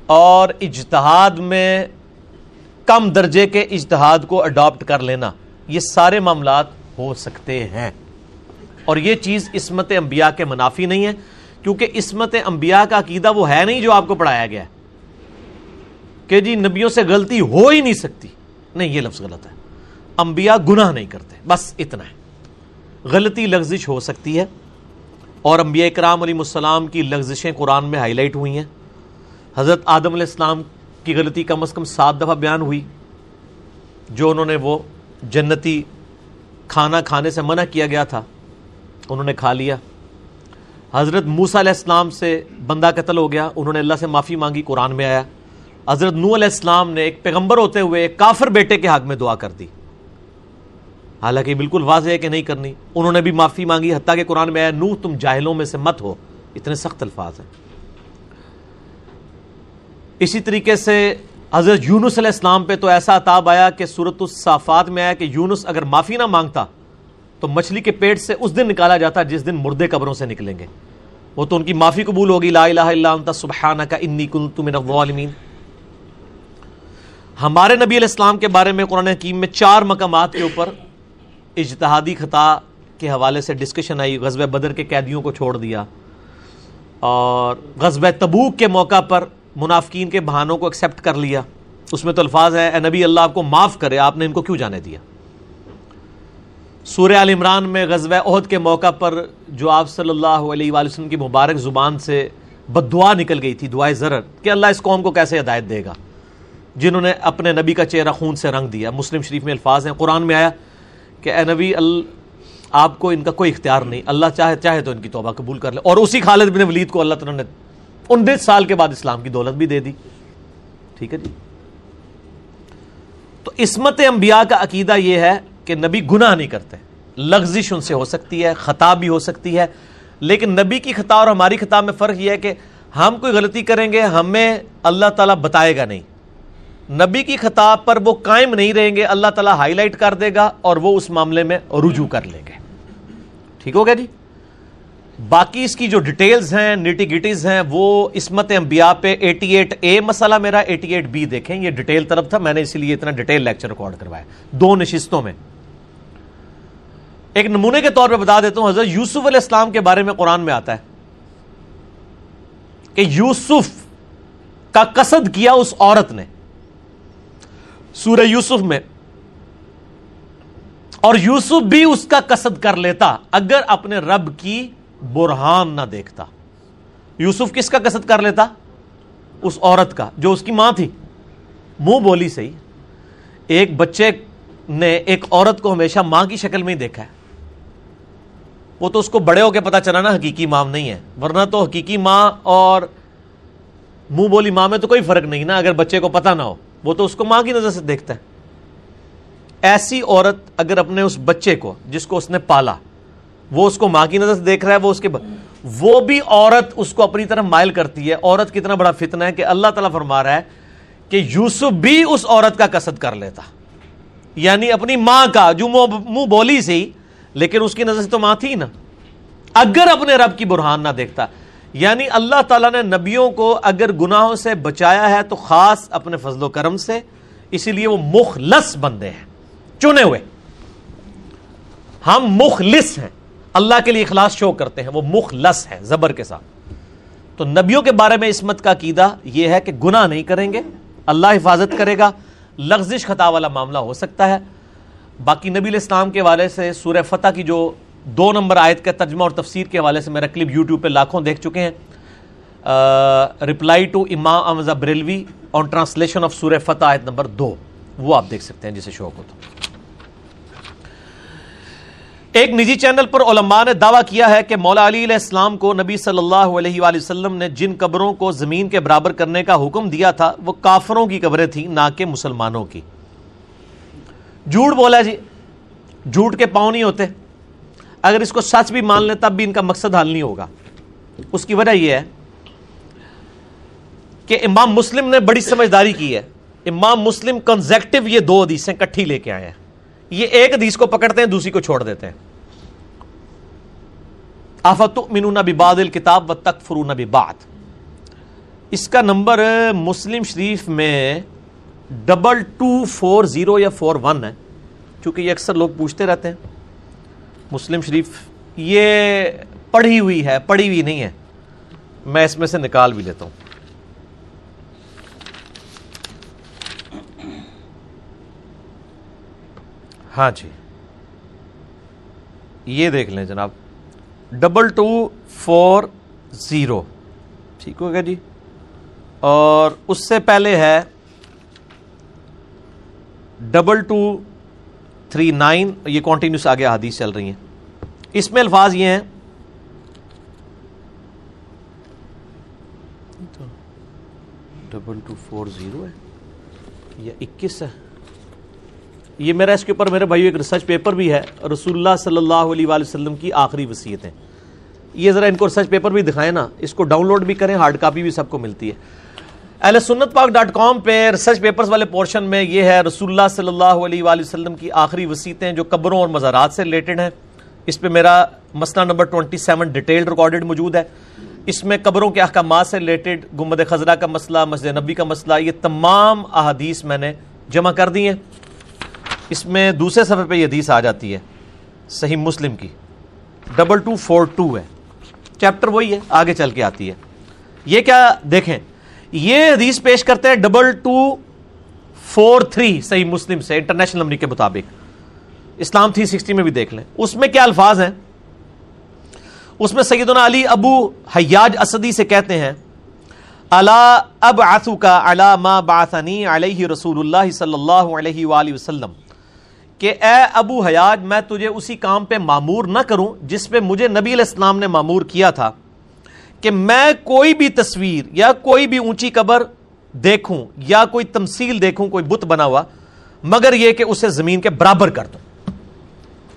اور اجتہاد میں کم درجے کے اجتہاد کو اڈاپٹ کر لینا، یہ سارے معاملات ہو سکتے ہیں۔ اور یہ چیز عصمت انبیاء کے منافی نہیں ہے، کیونکہ عصمت انبیاء کا عقیدہ وہ ہے نہیں جو آپ کو پڑھایا گیا۔ کہ جی نبیوں سے غلطی ہو ہی نہیں سکتی۔ نہیں، یہ لفظ غلط ہے۔ انبیاء گناہ نہیں کرتے، بس اتنا ہے۔ غلطی لغزش ہو سکتی ہے۔ اور انبیاء کرام علیہ السلام کی لغزشیں قرآن میں ہائی لائٹ ہوئی ہیں۔ حضرت آدم علیہ السلام کی غلطی کم از کم سات دفعہ بیان ہوئی۔ جو انہوں نے وہ جنتی کھانا کھانے سے منع کیا گیا تھا، انہوں نے کھا لیا۔ حضرت موسا علیہ السلام سے بندہ قتل ہو گیا، انہوں نے اللہ سے معافی مانگی، قرآن میں آیا۔ حضرت نو علیہ السلام نے ایک پیغمبر ہوتے ہوئے ایک کافر بیٹے کے حق میں دعا کر دی۔ حالانکہ بالکل واضح ہے کہ نہیں کرنی۔ انہوں نے بھی معافی مانگی، حتیٰ کہ قرآن میں آیا نو تم جاہلوں میں سے مت ہو۔ اتنے سخت الفاظ ہیں۔ اسی طریقے سے حضرت یونس علیہ السلام پہ تو ایسا عطاب آیا کہ صورت الصافات میں آیا کہ یونس اگر معافی نہ مانگتا تو مچھلی کے پیٹ سے اس دن نکالا جاتا جس دن مردے قبروں سے نکلیں گے۔ وہ تو ان کی معافی قبول ہوگی۔ لا الہ الا انت سبحانک انی کنت من الظالمین۔ ہمارے نبی علیہ السلام کے بارے میں قرآن حکیم میں چار مقامات کے اوپر اجتہادی خطا کے حوالے سے ڈسکشن آئی غزب بدر کے قیدیوں کو چھوڑ دیا۔ اور غزب تبوک کے موقع پر منافقین کے بہانوں کو ایکسیپٹ کر لیا۔ اس میں تو الفاظ ہے اے نبی اللہ، آپ کو معاف کرے، آپ نے ان کو کیوں جانے دیا؟ سورہ عال عمران میں غزب عہد کے موقع پر جو آپ صلی اللہ علیہ وآلہ وسلم کی مبارک زبان سے بد دعا نکل گئی تھی، دعائے ضرر کہ اللہ اس قوم کو کیسے ہدایت دے گا؟ جنہوں نے اپنے نبی کا چہرہ خون سے رنگ دیا۔ مسلم شریف میں الفاظ ہیں، قرآن میں آیا کہ اے نبی آپ کو ان کا کوئی اختیار نہیں۔ اللہ چاہے چاہے تو ان کی توبہ قبول کر لے۔ اور اسی خالد بن ولید کو اللہ تعالیٰ نے انیس سال کے بعد اسلام کی دولت بھی دے دی۔ ٹھیک ہے جی؟ تو عصمت انبیاء کا عقیدہ یہ ہے کہ نبی گناہ نہیں کرتے۔ لغزش ان سے ہو سکتی ہے، خطا بھی ہو سکتی ہے۔ لیکن نبی کی خطا اور ہماری خطا میں فرق یہ ہے کہ ہم کوئی غلطی کریں گے، ہمیں اللہ تعالیٰ بتائے گا نہیں۔ نبی کی خطاب پر وہ قائم نہیں رہیں گے، اللہ تعالیٰ ہائی لائٹ کر دے گا اور وہ اس معاملے میں رجوع کر لیں گے۔ ٹھیک ہو گیا جی؟ باقی اس کی جو ڈیٹیلز ہیں نیٹی گیٹیز ہیں، وہ اسمت انبیاء پہ ایٹی ایٹ اے مسئلہ میرا ایٹی ایٹ بی دیکھیں۔ یہ ڈیٹیل طرف تھا، میں نے اسی لیے اتنا ڈیٹیل لیکچر ریکارڈ کروایا۔ دو نشستوں میں۔ ایک نمونے کے طور پہ بتا دیتا ہوں، حضرت یوسف علیہ السلام کے بارے میں قرآن میں آتا ہے۔ کہ یوسف کا قصد کیا اس عورت نے؟ سورہ یوسف میں۔ اور یوسف بھی اس کا قصد کر لیتا اگر اپنے رب کی برہان نہ دیکھتا۔ یوسف کس کا قصد کر لیتا؟ اس عورت کا، جو اس کی ماں تھی۔ منہ بولی صحیح۔ ایک بچے نے ایک عورت کو ہمیشہ ماں کی شکل میں ہی دیکھا ہے۔ وہ تو اس کو بڑے ہو کے پتا چلا نا، حقیقی ماں نہیں ہے۔ ورنہ تو حقیقی ماں اور منہ بولی ماں میں تو کوئی فرق نہیں نا، اگر بچے کو پتا نہ ہو۔ وہ تو اس کو ماں کی نظر سے دیکھتا ہے۔ ایسی عورت اگر اپنے اس بچے کو، جس کو اس نے پالا، وہ اس کو ماں کی نظر سے دیکھ رہا ہے، وہ اس کے ب... وہ بھی عورت اس کو اپنی طرف مائل کرتی ہے۔ عورت کتنا بڑا فتنہ ہے کہ اللہ تعالیٰ فرما رہا ہے کہ یوسف بھی اس عورت کا قصد کر لیتا۔ یعنی اپنی ماں کا، جو منہ بولی سی، لیکن اس کی نظر سے تو ماں تھی نا۔ اگر اپنے رب کی برہان نہ دیکھتا یعنی اللہ تعالیٰ نے نبیوں کو اگر گناہوں سے بچایا ہے تو خاص اپنے فضل و کرم سے، اسی لیے وہ مخلص بندے ہیں، چنے ہوئے۔ ہم مخلص ہیں، اللہ کے لیے اخلاص شو کرتے ہیں، وہ مخلص ہے زبر کے ساتھ۔ تو نبیوں کے بارے میں اسمت کا عقیدہ یہ ہے کہ گناہ نہیں کریں گے، اللہ حفاظت کرے گا، لغزش خطا والا معاملہ ہو سکتا ہے۔ باقی نبی الاسلام کے حوالے سے سورہ فتح کی جو دو نمبر آیت کا ترجمہ اور تفسیر کے حوالے سے میرا کلپ یوٹیوب پہ لاکھوں دیکھ چکے ہیں۔ رپلائی ٹو امام امزا بریلوی آن ٹرانسلیشن آف سورہ فتح آیت نمبر دو۔ وہ آپ دیکھ سکتے ہیں جسے شوق ہو تو۔ ایک نجی چینل پر علماء نے دعویٰ کیا ہے کہ مولا علی علیہ السلام کو نبی صلی اللہ علیہ وآلہ وسلم نے جن قبروں کو زمین کے برابر کرنے کا حکم دیا تھا، وہ کافروں کی قبریں تھیں، نہ کہ مسلمانوں کی۔ جھوٹ بولا جی جھوٹ کے پاؤں نہیں ہوتے۔ اگر اس کو سچ بھی مان لیں تب بھی ان کا مقصد حل نہیں ہوگا۔ اس کی وجہ یہ ہے کہ امام مسلم نے بڑی سمجھداری کی ہے۔ امام مسلم کنزیکٹو یہ دو حدیثیں کٹھی لے کے آئے ہیں۔ یہ ایک حدیث کو پکڑتے ہیں، دوسری کو چھوڑ دیتے ہیں۔ آفت منون باد الکتاب و تک فرون بات اس کا نمبر مسلم شریف میں ڈبل ٹو فور زیرو یا فور ون ہے، چونکہ یہ اکثر لوگ پوچھتے رہتے ہیں۔ مسلم شریف، یہ پڑھی ہوئی ہے، پڑھی ہوئی نہیں ہے۔ میں اس میں سے نکال بھی لیتا ہوں۔ ہاں جی۔ یہ دیکھ لیں جناب۔ Double two four zero. ٹھیک ہوگا جی۔ اور اس سے پہلے ہے ڈبل ٹو تھری نائن یہ کانٹینیوس آگے حدیث چل رہی ہیں۔ اس میں الفاظ یہ ہیں۔ ڈبل ٹو فور زیرو ہے۔ یا اکیس ہے۔ یہ میرا اس کے اوپر میرے بھائی ایک ریسرچ پیپر بھی ہے۔ رسول اللہ صلی اللہ علیہ وآلہ وسلم کی آخری وصیت ہے یہ ذرا ان کو ریسرچ پیپر بھی دکھائیں نا۔ اس کو ڈاؤن لوڈ بھی کریں ہارڈ کاپی بھی سب کو ملتی ہے۔ اہل سنت پاک ڈاٹ کام پہ ریسرچ پیپرز والے پورشن میں یہ ہے، رسول اللہ صلی اللہ علیہ وآلہ وسلم کی آخری وصیتیں جو قبروں اور مزارات سے ریلیٹڈ ہیں۔ اس پہ میرا مسئلہ نمبر 27 ڈیٹیلڈ ریکارڈڈ موجود ہے۔ اس میں قبروں کے احکامات سے ریلیٹڈ گمد خزرہ کا مسئلہ، مسجد نبی کا مسئلہ، یہ تمام احادیث میں نے جمع کر دی ہیں۔ اس میں دوسرے صفحے پہ یہ حدیث آ جاتی ہے، صحیح مسلم کی۔ ڈبل ٹو فور ٹو ہے۔ چیپٹر وہی ہے، آگے چل کے آتی ہے۔ یہ کیا دیکھیں؟ یہ حدیث پیش کرتے ہیں ڈبل ٹو فور تھری صحیح مسلم سے انٹرنیشنل نمبر کے مطابق۔ اسلام تھری سکسٹی میں بھی دیکھ لیں۔ اس میں کیا الفاظ ہیں؟ اس میں سیدنا علی ابو حیاج اسدی سے کہتے ہیں اللہ اب آسو کا علامہ باسنی علیہ رسول اللہ صلی اللہ علیہ وآلہ وسلم کہ اے ابو حیاج، میں تجھے اسی کام پہ معمور نہ کروں جس پہ مجھے نبی علیہ السلام نے معمور کیا تھا۔ کہ میں کوئی بھی تصویر یا کوئی بھی اونچی قبر دیکھوں یا کوئی تمثیل دیکھوں، کوئی بت بنا ہوا، مگر یہ کہ اسے زمین کے برابر کر دوں۔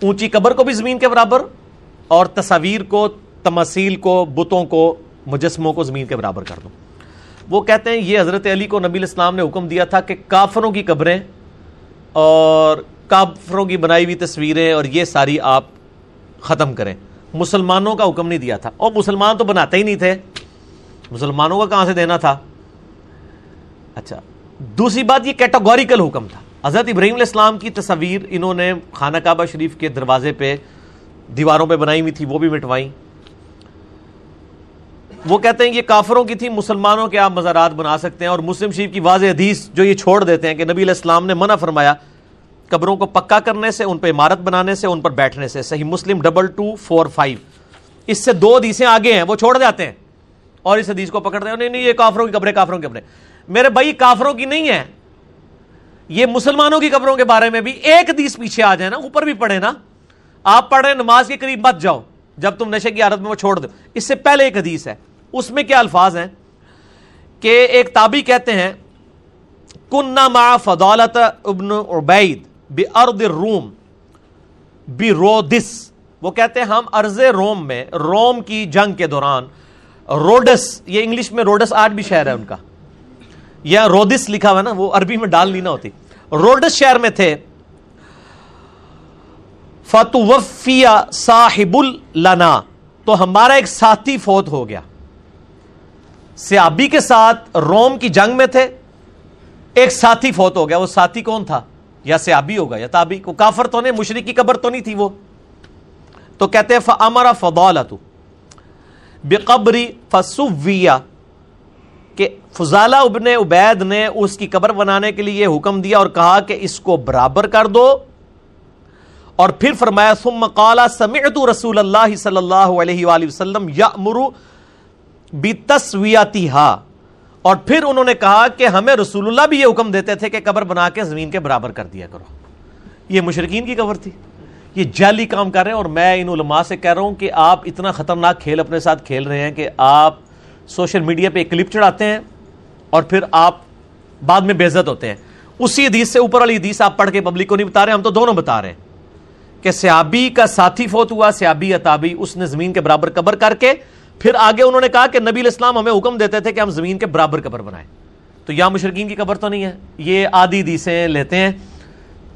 اونچی قبر کو بھی زمین کے برابر اور تصاویر کو، تمثیل کو، بتوں کو، مجسموں کو زمین کے برابر کر دوں۔ وہ کہتے ہیں، یہ حضرت علی کو نبی الاسلام نے حکم دیا تھا کہ کافروں کی قبریں اور کافروں کی بنائی ہوئی تصویریں اور یہ ساری آپ ختم کریں۔ مسلمانوں کا حکم نہیں دیا تھا۔ اور مسلمان تو بناتے ہی نہیں تھے۔ مسلمانوں کا کہاں سے دینا تھا؟ اچھا دوسری بات، یہ کیٹاگوریکل حکم تھا۔ حضرت ابراہیم علیہ السلام کی تصویر انہوں نے خانہ کعبہ شریف کے دروازے پہ دیواروں پہ بنائی ہوئی تھی، وہ بھی مٹوائیں۔ وہ کہتے ہیں یہ کافروں کی تھی، مسلمانوں کے آپ مزارات بنا سکتے ہیں۔ اور مسلم شریف کی واضح حدیث جو یہ چھوڑ دیتے ہیں کہ نبی علیہ السلام نے منع فرمایا قبروں کو پکا کرنے سے، ان پہ عمارت بنانے سے، ان پر بیٹھنے سے۔ صحیح مسلم ڈبل ٹو فور فائیو۔ اس سے دو حدیثیں آگے ہیں، وہ چھوڑ جاتے ہیں۔ اور اس حدیث کو پکڑتے ہیں۔ نہیں نہیں، یہ کافروں کی قبریں، کافروں کی قبریں۔ میرے بھائی، کافروں کی نہیں ہے یہ مسلمانوں کی قبروں کے بارے میں بھی ایک حدیث پیچھے آ جائے نا، اوپر بھی پڑھے نا۔ آپ پڑھ رہے نماز کے قریب مت جاؤ۔ جب تم نشے کی عادت میں وہ چھوڑ دو۔ اس سے پہلے ایک حدیث ہے۔ اس میں کیا الفاظ ہیں؟ کہ ایک تابی کہتے ہیں کنہ ما فضالت ابن عبید بی ارد روم بی رودس وہ کہتے ہیں ہم ارض روم میں، روم کی جنگ کے دوران روڈس یہ انگلش میں روڈس آج بھی شہر ہے ان کا۔ یا رودس لکھا ہوا نا، وہ عربی میں ڈال لینا ہوتی۔ روڈس شہر میں تھے۔ فتوفیا صاحب النا تو ہمارا ایک ساتھی فوت ہو گیا۔ سیابی کے ساتھ روم کی جنگ میں تھے۔ ایک ساتھی فوت ہو گیا۔ وہ ساتھی کون تھا؟ یا سیابی ہوگا، یا تابی، کو کافر تو نہیں، مشرق کی قبر تو نہیں تھی وہ۔ تو کہتے ہیں فمرا فضولت بقبری فسویا کہ فضالہ ابن عبید نے اس کی قبر بنانے کے لیے حکم دیا اور کہا کہ اس کو برابر کر دو۔ اور پھر فرمایا، ثم قال، سمعت رسول اللہ صلی اللہ علیہ وآلہ وسلم یأمر بتسویتها اور پھر انہوں نے کہا کہ ہمیں رسول اللہ بھی یہ حکم دیتے تھے کہ قبر بنا کے زمین کے برابر کر دیا کرو۔ یہ مشرقین کی قبر تھی۔ یہ جعلی کام کر رہے ہیں اور میں ان علماء سے کہہ رہا ہوں کہ آپ اتنا خطرناک کھیل اپنے ساتھ کھیل رہے ہیں کہ آپ سوشل میڈیا پہ ایک کلپ چڑھاتے ہیں اور پھر آپ بعد میں بےزت ہوتے ہیں۔ اسی حدیث سے اوپر والی حدیث آپ پڑھ کے پبلک کو نہیں بتا رہے، ہم تو دونوں بتا رہے ہیں کہ سیابی کا ساتھی فوت ہوا، سیابی اتابی اس نے زمین کے برابر قبر کر کے پھر آگے انہوں نے کہا کہ نبی الاسلام ہمیں حکم دیتے تھے کہ ہم زمین کے برابر قبر بنائیں۔ تو یا مشرقین کی قبر تو نہیں ہے، یہ آدھی دیسیں لیتے ہیں،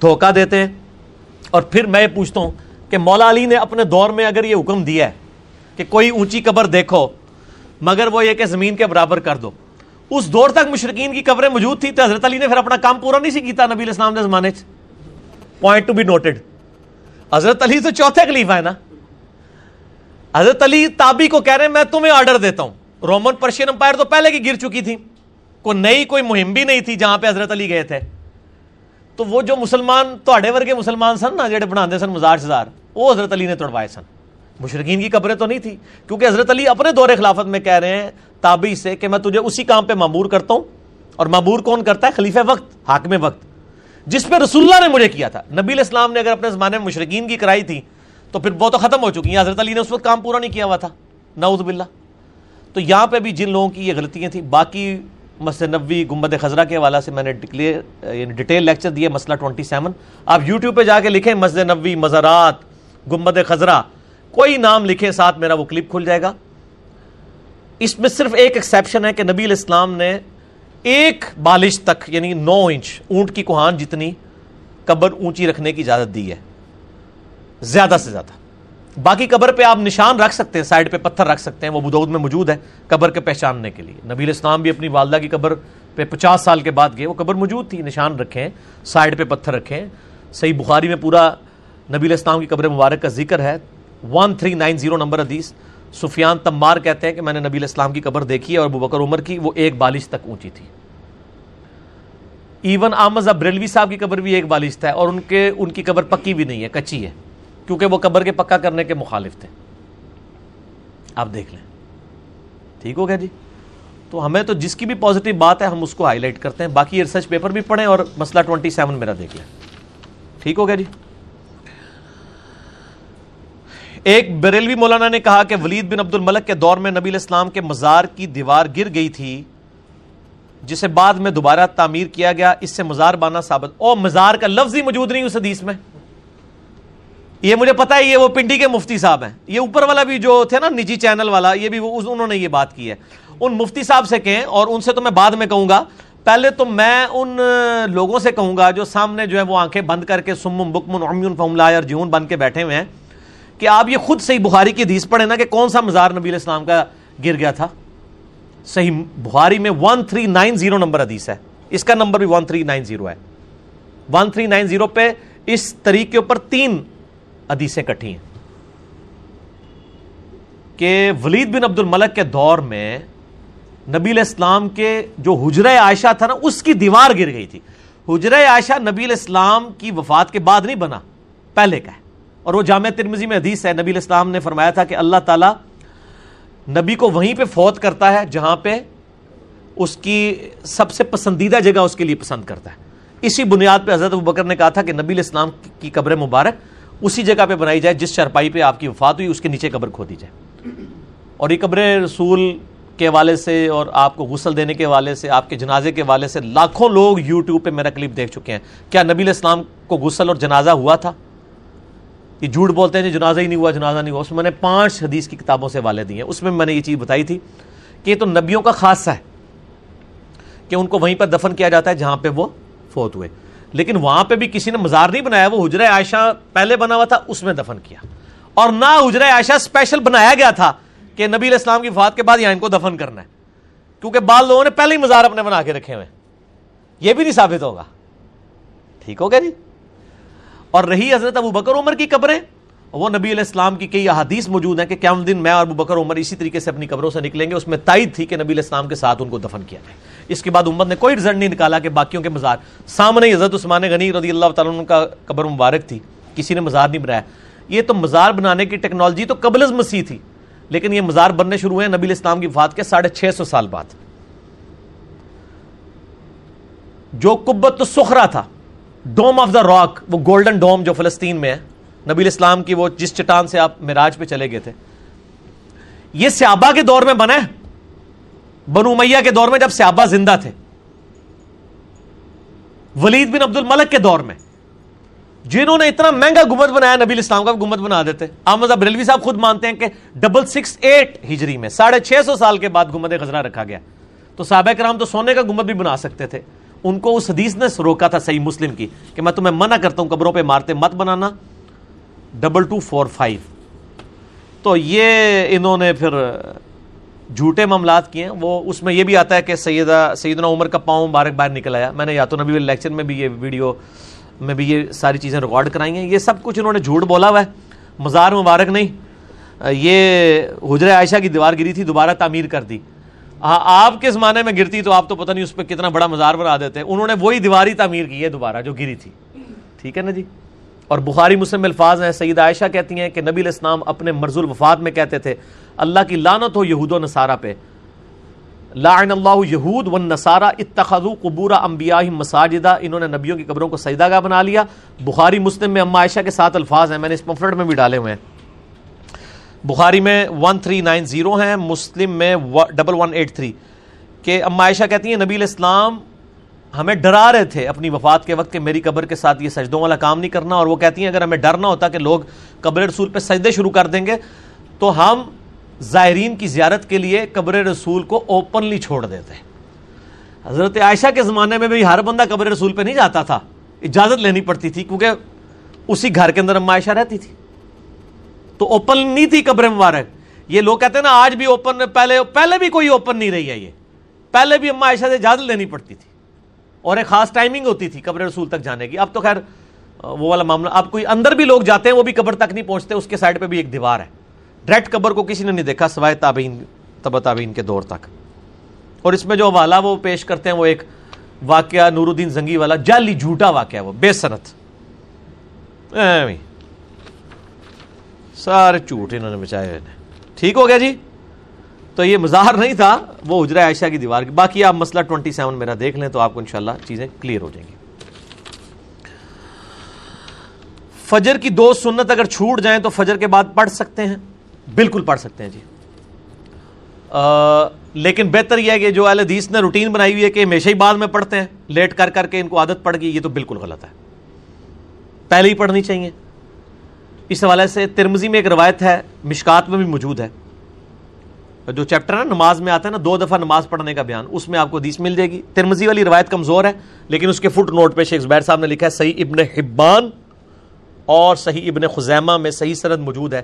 دھوکہ دیتے ہیں۔ اور پھر میں یہ پوچھتا ہوں کہ مولا علی نے اپنے دور میں اگر یہ حکم دیا ہے کہ کوئی اونچی قبر دیکھو، مگر وہ یہ کہ زمین کے برابر کر دو۔ اس دور تک مشرقین کی قبریں موجود تھی تو حضرت علی نے پھر اپنا کام پورا نہیں سی کیتا نبی الاسلام نے زمانے پوائنٹ ٹو بی نوٹڈ حضرت علی تو چوتھے خلیفہ ہے نا۔ حضرت علی تابی کو کہہ رہے ہیں، میں تمہیں آرڈر دیتا ہوں۔ رومن پرشین امپائر تو پہلے کی گر چکی تھی۔ کوئی نئی کوئی مہم بھی نہیں تھی جہاں پہ حضرت علی گئے تھے۔ تو وہ جو مسلمان تھوڑے ورگے مسلمان سن نا جڑے بنا سن مزار شزار، وہ حضرت علی نے توڑوائے سن۔ مشرقین کی قبریں تو نہیں تھی، کیونکہ حضرت علی اپنے دور خلافت میں کہہ رہے ہیں، تابی سے کہ میں تجھے اسی کام پہ معمور کرتا ہوں۔ اور معمور کون کرتا ہے؟ خلیفہ وقت، حاکم وقت۔ جس پہ رسول اللہ نے مجھے کیا تھا۔ نبی الاسلام نے اگر اپنے زمانے میں مشرقین کی کرائی تھی تو پھر وہ تو ختم ہو چکی ہیں۔ حضرت علی نے اس وقت کام پورا نہیں کیا ہوا تھا۔ نعوذ باللہ۔ تو یہاں پہ بھی جن لوگوں کی یہ غلطیاں تھیں، باقی مسجد نبوی گمبد خزرہ کے حوالہ سے میں نے ڈکلیئر یعنی ڈیٹیل لیکچر دیے مسئلہ 27 آپ یوٹیوب پہ جا کے لکھیں مسجد نبوی، مزارات گمبد خزرہ۔ کوئی نام لکھے ساتھ میرا وہ کلپ کھل جائے گا۔ اس میں صرف ایک ایکسیپشن ہے کہ نبی الاسلام نے ایک بالش تک یعنی نو انچ اونٹ کی کوہان جتنی، قبر اونچی رکھنے کی اجازت دی ہے۔ زیادہ سے زیادہ۔ باقی قبر پہ آپ نشان رکھ سکتے ہیں، سائڈ پہ پتھر رکھ سکتے ہیں، وہ بدود میں موجود ہے قبر کے پہچاننے کے لیے۔ نبی اسلام بھی اپنی والدہ کی قبر پہ پچاس سال کے بعد گئے، وہ قبر موجود تھی، نشان رکھیں، سائڈ پہ پتھر رکھیں۔ صحیح بخاری میں پورا نبی اسلام کی قبر مبارک کا ذکر ہے۔ One three nine zero number حدیث، سفیان تمار کہتے ہیں کہ میں نے نبی اسلام کی قبر دیکھی ہے اور بکر عمر کی، وہ ایک بالش تک اونچی تھی۔ ایون آمز بریلوی صاحب کی قبر بھی ایک بالش تھا اور ان کے، ان کی قبر پکی بھی نہیں ہے، کچی ہے۔ کیونکہ وہ قبر کے پکا کرنے کے مخالف تھے۔ آپ دیکھ لیں۔ ٹھیک ہو گیا جی؟ تو ہمیں تو جس کی بھی پازیٹیو بات ہے ہم اس کو ہائی لائٹ کرتے ہیں۔ باقی ریسرچ پیپر بھی پڑھیں اور مسئلہ ٹوئنٹی سیون میرا دیکھ لیں۔ ٹھیک ہو گیا جی؟ ایک بریلوی مولانا نے کہا کہ ولید بن عبد الملک کے دور میں نبی الاسلام کے مزار کی دیوار گر گئی تھی، جسے بعد میں دوبارہ تعمیر کیا گیا۔ اس سے مزار بانا ثابت۔ او مزار کا لفظ ہی موجود نہیں اس حدیث میں۔ یہ مجھے پتا ہے، یہ وہ پنڈی کے مفتی صاحب ہیں۔ یہ اوپر والا بھی جو تھے نا، نجی چینل والا، یہ بھی انہوں نے یہ بات کی ہے۔ ان مفتی صاحب سے کہیں، اور ان سے تو میں بعد میں کہوں گا۔ پہلے تو میں ان لوگوں سے کہوں گا جو سامنے جو ہے وہ آنکھیں بند کر کے سمم بکمن عمیون فملا اور جیون بن کے بیٹھے ہوئے ہیں۔ کہ آپ یہ خود صحیح بخاری کی حدیث پڑھیں نا کہ کون سا مزار نبی علیہ السلام کا گر گیا تھا۔ صحیح بخاری میں one three nine zero number حدیث ہے۔ اس کا نمبر بھی ون تھری نائن زیرو ہے۔ ون تھری نائن زیرو پہ اس طریقے کے اوپر تین حدیثیں کٹھی ہیں۔ کہ ولید بن عبد الملک کے دور میں نبی الاسلام کے جو حجرہ عائشہ تھا نا، اس کی دیوار گر گئی تھی۔ حجرہ عائشہ نبی الاسلام کی وفات کے بعد نہیں بنا، پہلے کا ہے۔ اور وہ جامع ترمزی میں حدیث ہے، نبی الاسلام نے فرمایا تھا کہ اللہ تعالی نبی کو وہیں پہ فوت کرتا ہے جہاں پہ اس کی سب سے پسندیدہ جگہ اس کے لیے پسند کرتا ہے۔ اسی بنیاد پہ حضرت بکر نے کہا تھا کہ نبی الاسلام کی قبر مبارک اسی جگہ پہ بنائی جائے جس چرپائی پہ آپ کی وفات ہوئی، اس کے نیچے قبر کھو دی جائے۔ اور یہ قبر رسول کے حوالے سے اور آپ کو غسل دینے کے حوالے سے، آپ کے جنازے کے حوالے سے لاکھوں لوگ یوٹیوب پہ میرا کلپ دیکھ چکے ہیں۔ کیا نبی علیہ السلام کو غسل اور جنازہ ہوا تھا؟ یہ جھوٹ بولتے ہیں جی جنازہ ہی نہیں ہوا، جنازہ نہیں ہوا۔ اس میں نے پانچ حدیث کی کتابوں سے حوالے دیے ہیں۔ اس میں میں نے یہ چیز بتائی تھی کہ یہ تو نبیوں کا خاصہ ہے کہ ان کو وہیں پر دفن کیا جاتا ہے جہاں پہ وہ فوت ہوئے۔ لیکن وہاں پہ بھی کسی نے مزار نہیں بنایا، وہ حجرہ عائشہ پہلے بنا ہوا تھا، اس میں دفن کیا۔ اور نہ حجرہ عائشہ اسپیشل بنایا گیا تھا کہ نبی علیہ السلام کی وفات کے بعد یہاں ان کو دفن کرنا ہے۔ کیونکہ بعض لوگوں نے پہلے ہی مزار اپنے بنا کے رکھے ہوئے یہ بھی نہیں ثابت ہوگا۔ ٹھیک ہو گیا جی؟ اور رہی حضرت ابو بکر عمر کی قبریں، وہ نبی علیہ السلام کی کئی احادیث موجود ہیں کہ قیام دن میں اور ابو بکر عمر اسی طریقے سے اپنی قبروں سے نکلیں گے، اس میں تائید تھی کہ نبی علیہ السلام کے ساتھ ان کو دفن کیا جائے۔ اس کے بعد امت نے کوئی رزلٹ نہیں نکالا کہ باقیوں کے مزار۔ سامنے حضرت عثمان غنی رضی اللہ تعالیٰ کا قبر مبارک تھی۔ کسی نے مزار نہیں بنایا۔ یہ تو مزار بنانے کی ٹیکنالوجی تو قبل از مسیح تھی، لیکن یہ مزار بننے شروع ہوئے نبی اسلام کی وفات کے ساڑھے چھ سو سال بعد۔ جو کبت سخرا تھا ڈوم آف دا راک وہ گولڈن ڈوم جو فلسطین میں ہے، نبی اسلام کی وہ جس چٹان سے آپ مراج پہ چلے گئے تھے۔ یہ سیابا کے دور میں بنا بنو میاں کے دور میں جب سیابا زندہ تھے، ولید بن عبد الملک کے دور میں، جنہوں نے اتنا مہنگا گمت بنایا، نبی اسلام کا گمت بنا دیتے۔ احمد بریلوی صاحب خود مانتے ہیں کہ ڈبل سکس ایٹ ہجری میں، ساڑھے چھ سو سال کے بعد گمت غزرہ رکھا گیا۔ تو صحابہ کرام تو سونے کا گمت بھی بنا سکتے تھے۔ ان کو اس حدیث نے روکا تھا صحیح مسلم کی کہ میں تمہیں منع کرتا ہوں، قبروں پہ مارتے مت بنانا۔ Double two four five. تو یہ انہوں نے پھر جھوٹے معاملات کیے ہیں، وہ اس میں یہ بھی آتا ہے کہ سیدہ سیدنا عمر کا پاؤں مبارک باہر نکل آیا۔ میں نے یا تو نبی لیکچر میں بھی یہ ویڈیو میں بھی یہ ساری چیزیں ریکارڈ کرائی ہیں۔ یہ سب کچھ انہوں نے جھوٹ بولا ہوا ہے۔ مزار مبارک نہیں۔ یہ حجر عائشہ کی دیوار گری تھی، دوبارہ تعمیر کر دی۔ ہاں آپ کے زمانے میں گرتی تو آپ تو پتہ نہیں اس پہ کتنا بڑا مزار بنا دیتے۔ انہوں نے وہی دیواری تعمیر کی ہے دوبارہ جو گری تھی۔ ٹھیک ہے نا جی؟ اور بخاری مسلم الفاظ ہیں، سید عائشہ کہتی ہیں کہ نبی الاسلام اپنے مرز الوفات میں کہتے تھے، اللہ کی لانت ہو یہود و نصارہ پہ۔ لعن اللہ یہود و نصارہ، اتخذو قبور انبیاء مساجدہ۔ انہوں نے نبیوں کی قبروں کو سجدہ گاہ بنا لیا۔ بخاری مسلم میں اما عائشہ کے ساتھ الفاظ ہیں، میں نے اس پمفلٹ میں بھی ڈالے ہوئے ہیں۔ بخاری میں 1390 ہیں، مسلم میں 1183 کہ اما عائشہ کہتی ہیں، نبی الاسلام ہمیں ڈرا رہے تھے اپنی وفات کے وقت کہ میری قبر کے ساتھ یہ سجدوں والا کام نہیں کرنا، اور وہ کہتی ہیں اگر ہمیں ڈر نہ ہوتا کہ لوگ قبر رسول پہ سجدے شروع کر دیں گے، تو ہم زائرین کی زیارت کے لیے قبر رسول کو اوپنلی چھوڑ دیتے حضرت عائشہ کے زمانے میں بھی ہر بندہ قبر رسول پہ نہیں جاتا تھا، اجازت لینی پڑتی تھی، کیونکہ اسی گھر کے اندر اما عائشہ رہتی تھی۔ تو اوپن نہیں تھی قبر مبارک۔ یہ لوگ کہتے ہیں نا، آج بھی اوپن پہلے پہلے بھی کوئی اوپن نہیں رہی ہے یہ۔ پہلے بھی اما عائشہ سے اجازت لینی پڑتی تھی۔ اور ایک خاص ٹائمنگ ہوتی تھی قبر رسول تک جانے کی۔ اب تو خیر، وہ والا معاملہ، اب کوئی اندر بھی لوگ جاتے ہیں، وہ بھی قبر تک نہیں پہنچتے، اس کے سائڈ پہ بھی ایک دیوار ہے۔ ڈائریکٹ قبر کو کسی نے نہیں دیکھا سوائے تابعین تب تابعین کے دور تک۔ اور اس میں جو حوالہ وہ پیش کرتے ہیں، وہ ایک واقعہ نور الدین زنگی والا، جعلی جھوٹا واقعہ وہ، بے صنعت۔ سارے جھوٹ انہوں نے بچائے ہوئے ٹھیک ہو گیا جی؟ تو یہ مظاہر نہیں تھا وہ اجرا عائشہ کی دیوار کی۔ باقی آپ مسئلہ 27 میرا دیکھ لیں تو آپ کو انشاءاللہ چیزیں کلیئر ہو جائیں گی۔ فجر کی دو سنت اگر چھوٹ جائیں تو فجر کے بعد پڑھ سکتے ہیں۔ بالکل پڑھ سکتے ہیں جی۔ آ, لیکن بہتر یہ ہے کہ جو اہل حدیث نے روٹین بنائی ہوئی ہے کہ ہمیشہ ہی بعد میں پڑھتے ہیں لیٹ کر کر کے ان کو عادت پڑ گئی یہ تو بالکل غلط ہے۔ پہلے ہی پڑھنی چاہیے۔ اس حوالے سے ترمزی میں ایک روایت ہے مشکات میں بھی موجود ہے۔ جو چیپٹر ہے نماز میں آتا ہے نا، دو دفعہ نماز پڑھنے کا بیان، اس میں آپ کو حدیث مل جائے گی۔ ترمزی والی روایت کمزور ہے، لیکن اس کے فٹ نوٹ پہ شیخ زبیر صاحب نے لکھا ہے، صحیح ابن حبان اور صحیح ابن خزیمہ میں صحیح سرد موجود ہے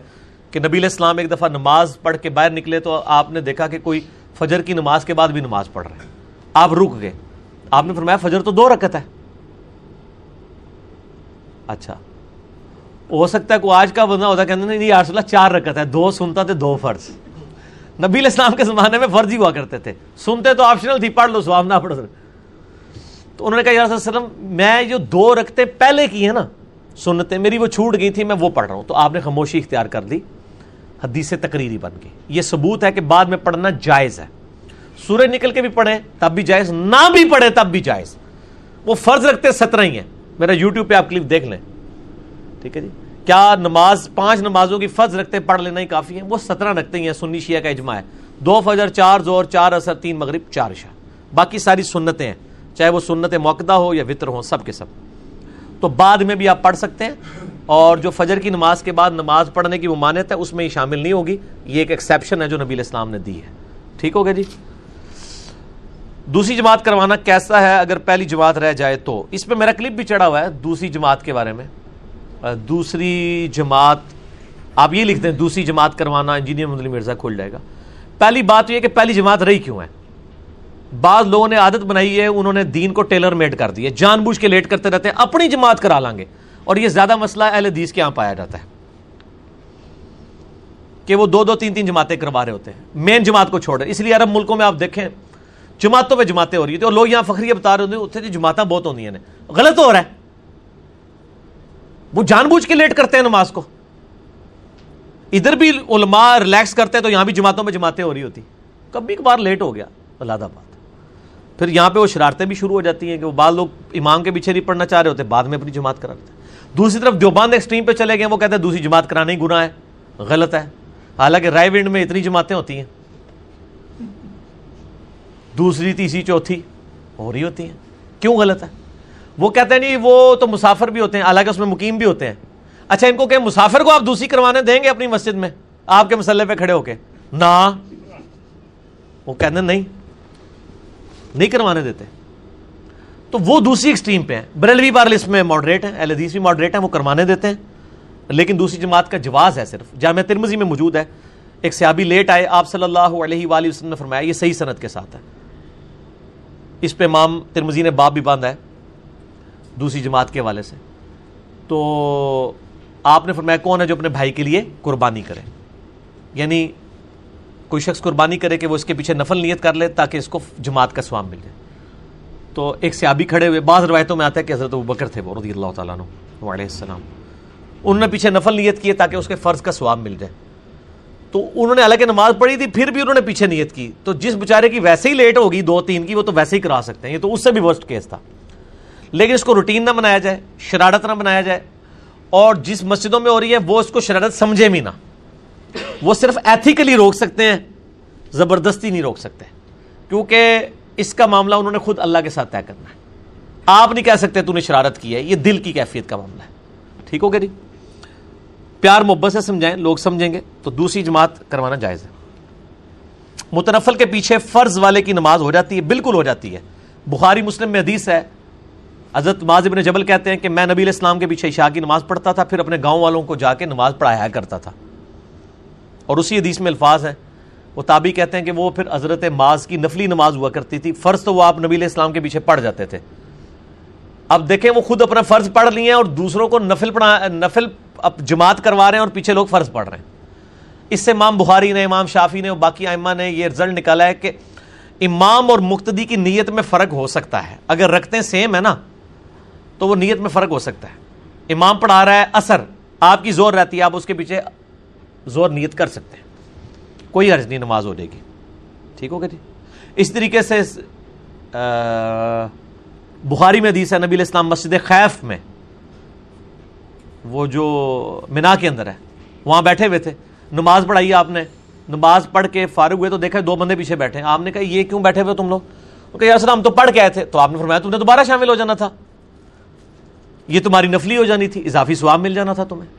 کہ نبی علیہ السلام ایک دفعہ نماز پڑھ کے باہر نکلے تو آپ نے دیکھا کہ کوئی فجر کی نماز کے بعد بھی نماز پڑھ رہے ہیں۔ آپ رک گئے۔ آپ نے فرمایا فجر تو دو رکت ہے۔ اچھا۔ ہو سکتا ہے کوئی آج کا بندہ ہوتا کہتے نہیں اللہ، چار رکت ہے، دو سنتا تھے دو فرض۔ نبی اسلام کے زمانے میں فرضی ہوا کرتے تھے۔ سنتے تو آپشنل تھی، پڑھ لو سواب نہ پڑھ تو انہوں نے کہا، یا وسلم، میں جو دو رکھتے پہلے کی ہیں نا سنتے میری وہ چھوٹ گئی تھی، میں وہ پڑھ رہا ہوں۔ تو آپ نے خاموشی اختیار کر دی حدیث تقریری بن گئی۔ یہ ثبوت ہے کہ بعد میں پڑھنا جائز ہے۔ سورج نکل کے بھی پڑھیں، تب بھی جائز۔ نہ بھی پڑھے تب بھی جائز۔ وہ فرض رکھتے سترہ ہی ہیں۔ میرا یوٹیوب پہ آپ کلپ دیکھ لیں۔ ٹھیک ہے جی؟ کیا نماز پانچ نمازوں کی فرض رکھتے پڑھ لینا ہی کافی ہے وہ سترہ رکھتے ہیں سنی شیعہ کا اجماع ہے۔ دو فجر، چار زور چار اثر تین مغرب، چار شاہ باقی ساری سنتیں ہیں۔ چاہے وہ سنت موقع ہو یا وطر ہو، سب کے سب۔ تو بعد میں بھی آپ پڑھ سکتے ہیں۔ اور جو فجر کی نماز کے بعد نماز پڑھنے کی ممانت ہے، اس میں ہی شامل نہیں ہوگی۔ یہ ایک ایکسیپشن ہے جو نبی الاسلام نے دی ہے۔ ٹھیک ہو گیا جی؟ دوسری جماعت کروانا کیسا ہے؟ اگر پہلی جماعت رہ جائے تو۔ اس پہ میرا کلپ بھی چڑھا ہوا ہے دوسری جماعت کے بارے میں۔ دوسری جماعت، آپ یہ لکھتے ہیں دوسری جماعت کروانا، انجینئر مدلی مرزا کھل جائے گا۔ پہلی بات یہ کہ پہلی جماعت رہی کیوں ہے؟ بعض لوگوں نے عادت بنائی ہے، انہوں نے دین کو ٹیلر میڈ کر دی ہے، جان بوجھ کے لیٹ کرتے رہتے ہیں، اپنی جماعت کرا لیں گے۔ اور یہ زیادہ مسئلہ اہل حدیث کے یہاں پایا جاتا ہے کہ وہ دو دو تین تین جماعتیں کروا رہے ہوتے ہیں مین جماعت کو چھوڑ رہے اس لیے عرب ملکوں میں آپ دیکھیں، جماعتوں پہ جماعتیں ہو رہی تھی اور لوگ یہاں فخری بتا رہے ہوتے ہیں جی جماعتیں بہت ہوتی ہیں۔ غلط ہو رہا ہے۔ وہ جان بوجھ کے لیٹ کرتے ہیں نماز کو۔ ادھر بھی علماء ریلیکس کرتے ہیں تو یہاں بھی جماعتوں میں جماعتیں ہو رہی ہوتی۔ کبھی کبھار لیٹ ہو گیا اللہ بات پھر یہاں پہ وہ شرارتیں بھی شروع ہو جاتی ہیں کہ وہ بعض لوگ امام کے پیچھے نہیں پڑھنا چاہ رہے ہوتے، بعد میں اپنی جماعت کرا دیتے ہیں دوسری طرف دیوبند ایکسٹریم پہ چلے گئے، وہ کہتے ہیں دوسری جماعت کرانا ہی گناہ ہے غلط ہے۔ حالانکہ رائے ونڈ میں اتنی جماعتیں ہوتی ہیں۔ دوسری، تیسری، چوتھی ہو رہی ہوتی ہیں۔ کیوں غلط ہے؟ وہ کہتے ہیں نہیں، وہ تو مسافر بھی ہوتے ہیں، حالانکہ اس میں مقیم بھی ہوتے ہیں۔ اچھا ان کو کہ مسافر کو آپ دوسری کروانے دیں گے اپنی مسجد میں؟ آپ کے مسئلے پہ کھڑے ہو کے؟ نہ۔ وہ کہتے ہیں نہیں نہیں کروانے دیتے۔ تو وہ دوسری ایکسٹریم پہ ہیں۔ بریلوی بار اس میں ماڈریٹ ہیں اہل حدیث بھی ماڈریٹ ہیں، وہ کروانے دیتے ہیں۔ لیکن دوسری جماعت کا جواز ہے صرف۔ جامعہ ترمزی میں موجود ہے۔ ایک سیابی لیٹ آئے، آپ صلی اللہ علیہ وآلہ وسلم نے فرمایا، یہ صحیح صنعت کے ساتھ ہے۔ اس پہ امام ترمزی نے باب بھی باندھا ہے۔ دوسری جماعت کے حوالے سے۔ تو آپ نے فرمایا کون ہے جو اپنے بھائی کے لیے قربانی کرے؟ یعنی کوئی شخص قربانی کرے کہ وہ اس کے پیچھے نفل نیت کر لے تاکہ اس کو جماعت کا سواب مل جائے۔ تو ایک سیابی کھڑے ہوئے، بعض روایتوں میں آتا ہے کہ حضرت وہ بکر تھے وہ، رضی اللہ تعالیٰ عنہ علیہ السلام۔ انہوں نے پیچھے نفل نیت کیے تاکہ اس کے فرض کا سواب مل جائے۔ تو انہوں نے حالانکہ نماز پڑھی تھی، پھر بھی انہوں نے پیچھے نیت کی۔ تو جس بیچارے کی ویسے ہی لیٹ ہوگی، دو تین کی، وہ تو ویسے ہی کرا سکتے ہیں۔ یہ تو اس سے بھی ورسٹ کیس تھا۔ لیکن اس کو روٹین نہ بنایا جائے، شرارت نہ بنایا جائے، اور جس مسجدوں میں ہو رہی ہے، وہ اس کو شرارت سمجھے بھی نہ۔ وہ صرف ایتھیکلی روک سکتے ہیں، زبردستی نہیں روک سکتے۔ کیونکہ اس کا معاملہ انہوں نے خود اللہ کے ساتھ طے کرنا ہے۔ آپ نہیں کہہ سکتے تو نے شرارت کی ہے، یہ دل کی کیفیت کا معاملہ ہے۔ ٹھیک ہو گیا جی؟ پیار محبت سے سمجھائیں، لوگ سمجھیں گے، تو دوسری جماعت کروانا جائز ہے۔ متنفل کے پیچھے فرض والے کی نماز ہو جاتی ہے، بالکل ہو جاتی ہے۔ بخاری مسلم میں حدیث ہے حضرت معاذ ابن جبل کہتے ہیں کہ میں نبی الاسلام کے پیچھے عشاء کی نماز پڑھتا تھا، پھر اپنے گاؤں والوں کو جا کے نماز پڑھایا کرتا تھا۔ اور اسی حدیث میں الفاظ ہیں۔ وہ تابی کہتے ہیں کہ وہ پھر حضرت معاذ کی نفلی نماز ہوا کرتی تھی۔ فرض تو وہ آپ نبی الاسلام کے پیچھے پڑھ جاتے تھے۔ اب دیکھیں وہ خود اپنا فرض پڑھ لیے ہیں اور دوسروں کو نفل پڑھا، نفل جماعت کروا رہے ہیں اور پیچھے لوگ فرض پڑھ رہے ہیں۔ اس سے امام بخاری نے، امام شافی نے اور باقی ائمہ نے یہ رزلٹ نکالا ہے کہ امام اور مقتدی کی نیت میں فرق ہو سکتا ہے۔ اگر رکھتے سیم ہے نا۔ تو وہ نیت میں فرق ہو سکتا ہے۔ امام پڑھا رہا ہے اثر، آپ کی زور رہتی ہے، آپ اس کے پیچھے زور نیت کر سکتے ہیں۔ کوئی حرج نہیں، نماز ہو جائے گی۔ ٹھیک ہوگا جی؟ اس طریقے سے بخاری میں حدیث ہے، نبی الاسلام مسجد خیف میں، وہ جو منا کے اندر ہے، وہاں بیٹھے ہوئے تھے۔ نماز پڑھائی آپ نے، نماز پڑھ کے فارغ ہوئے تو دیکھا دو بندے پیچھے بیٹھے آپ نے کہا یہ کیوں بیٹھے ہوئے تم لوگ؟ کہ ہم تو پڑھ کے آئے تھے۔ تو آپ نے فرمایا تم نے دوبارہ شامل ہو جانا تھا۔ یہ تمہاری نفلی ہو جانی تھی، اضافی سواب مل جانا تھا تمہیں۔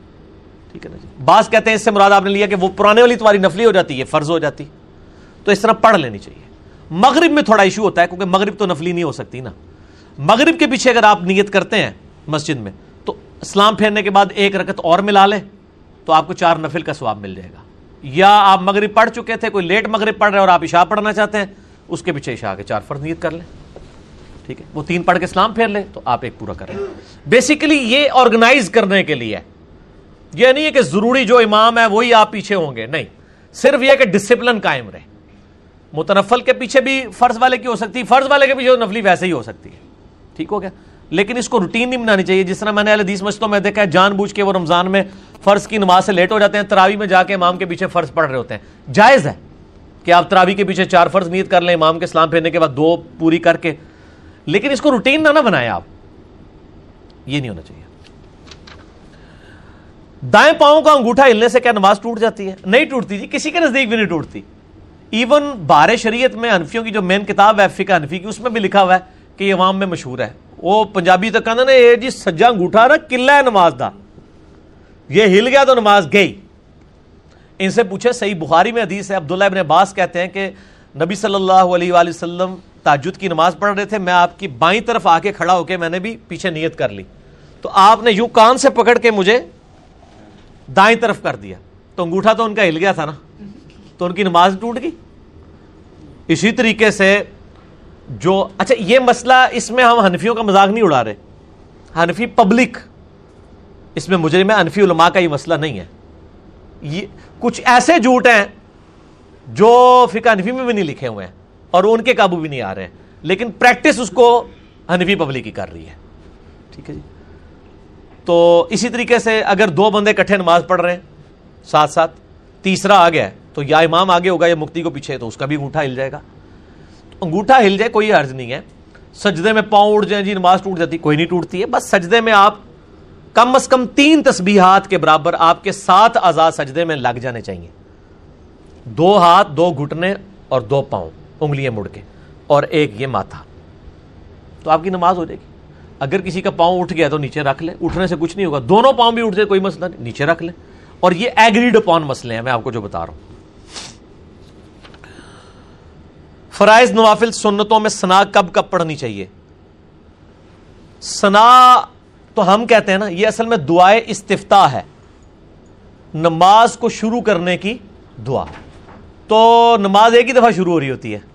ٹھیک ہے نا جی؟ بعض کہتے ہیں اس سے مراد آپ نے لیا کہ وہ پرانے والی تمہاری نفلی ہو جاتی ہے، فرض ہو جاتی۔ تو اس طرح پڑھ لینی چاہیے۔ مغرب میں تھوڑا ایشو ہوتا ہے، کیونکہ مغرب تو نفلی نہیں ہو سکتی نا۔ مغرب کے پیچھے اگر آپ نیت کرتے ہیں مسجد میں، تو اسلام پھیرنے کے بعد ایک رکت اور ملا لیں، تو آپ کو چار نفل کا سواب مل جائے گا۔ یا آپ مغرب پڑھ چکے تھے، کوئی لیٹ مغرب پڑھ رہے اور آپ عشاء پڑھنا چاہتے ہیں، اس کے پیچھے عشاء کے چار فرض نیت کر لیں۔ ٹھیک ہے؟ وہ تین پڑھ کے اسلام پھیر لیں تو آپ ایک پورا کر لیں بیسیکلی یہ آرگنائز کرنے کے لیے، یہ نہیں ہے کہ ضروری جو امام ہے وہی آپ پیچھے ہوں گے، نہیں۔ صرف یہ کہ ڈسپلن قائم رہے۔ متنفل کے پیچھے بھی فرض والے کی ہو سکتی ہے، فرض والے کے پیچھے نفلی ویسے ہی ہو سکتی ہے۔ ٹھیک ہو گیا؟ لیکن اس کو روٹین نہیں بنانی چاہیے۔ جس طرح میں نے حدیث مسجدوں میں دیکھا ہے، جان بوجھ کے وہ رمضان میں فرض کی نماز سے لیٹ ہو جاتے ہیں، تراوی میں جا کے امام کے پیچھے فرض پڑھ رہے ہوتے ہیں۔ جائز ہے کہ آپ تراوی کے پیچھے چار فرض نیت کر لیں، امام کے اسلام پھیرنے کے بعد دو پوری کر کے لیکن اس کو روٹین نہ نہ بنائے آپ۔ یہ نہیں ہونا چاہیے۔ دائیں پاؤں کا انگوٹھا ہلنے سے کیا نماز ٹوٹ جاتی ہے؟ نہیں ٹوٹتی جی کسی کے نزدیک بھی نہیں ٹوٹتی۔ ایون بار شریعت میں انفیوں کی جو مین کتاب ہے، فقہ انفی کی، اس میں بھی لکھا ہوا ہے کہ یہ عوام میں مشہور ہے۔ وہ پنجابی تک کہنا نا یہ جی سجا انگوٹھا نا قلعہ ہے نماز دا۔ یہ ہل گیا تو نماز گئی۔ ان سے پوچھے صحیح بخاری میں حدیث ہے، عبداللہ ابن عباس کہتے ہیں کہ نبی صلی اللہ علیہ وآلہ وسلم تاجد کی نماز پڑھ رہے تھے، میں آپ کی بائیں طرف آ کے کھڑا ہو کے میں نے بھی پیچھے نیت کر لی۔ تو آپ نے یوں کان سے پکڑ کے مجھے دائیں طرف کر دیا۔ تو انگوٹھا تو ان کا ہل گیا تھا نا؟ تو ان کی نماز ٹوٹ گئی۔ اسی طریقے سے جو اچھا یہ مسئلہ اس میں ہم حنفیوں کا مذاق نہیں اڑا رہے۔ حنفی پبلک، اس میں مجرم ہے حنفی علماء کا یہ مسئلہ نہیں ہے۔ یہ کچھ ایسے جھوٹ ہیں جو فقہ حنفی میں بھی نہیں لکھے ہوئے ہیں۔ اور ان کے قابو بھی نہیں آ رہے لیکن پریکٹس اس کو حنفی پبلک ہی کر رہی ہے۔ ٹھیک ہے جی؟ تو اسی طریقے سے اگر دو بندے کٹھے نماز پڑھ رہے ہیں، ساتھ ساتھ تیسرا آ گیا تو یا امام آگے ہوگا یا مکتی کو پیچھے، تو اس کا بھی انگوٹھا ہل جائے گا۔ انگوٹھا ہل جائے، کوئی عرض نہیں ہے۔ سجدے میں پاؤں اٹھ جائیں جی نماز ٹوٹ جاتی، کوئی نہیں ٹوٹتی ہے۔ بس سجدے میں آپ کم از کم تین تسبیحات کے برابر آپ کے ساتھ آزاد سجدے میں لگ جانے چاہیے۔ دو ہاتھ، دو گھٹنے اور دو پاؤں۔ انگلیاں مڑ کے اور ایک یہ ماتھا تو آپ کی نماز ہو جائے گی۔ اگر کسی کا پاؤں اٹھ گیا تو نیچے رکھ لیں، اٹھنے سے کچھ نہیں ہوگا۔ دونوں پاؤں بھی اٹھ جائے، کوئی مسئلہ نہیں، نیچے رکھ لیں۔ اور یہ ایگریڈ اپون مسئلے ہیں، میں آپ کو جو بتا رہا ہوں۔ فرائض نوافل سنتوں میں سنا کب کب پڑھنی چاہیے؟ سنا تو ہم کہتے ہیں نا، یہ اصل میں دعائے استفتا ہے۔ نماز کو شروع کرنے کی دعا۔ تو نماز ایک ہی دفعہ شروع ہو رہی ہوتی ہے۔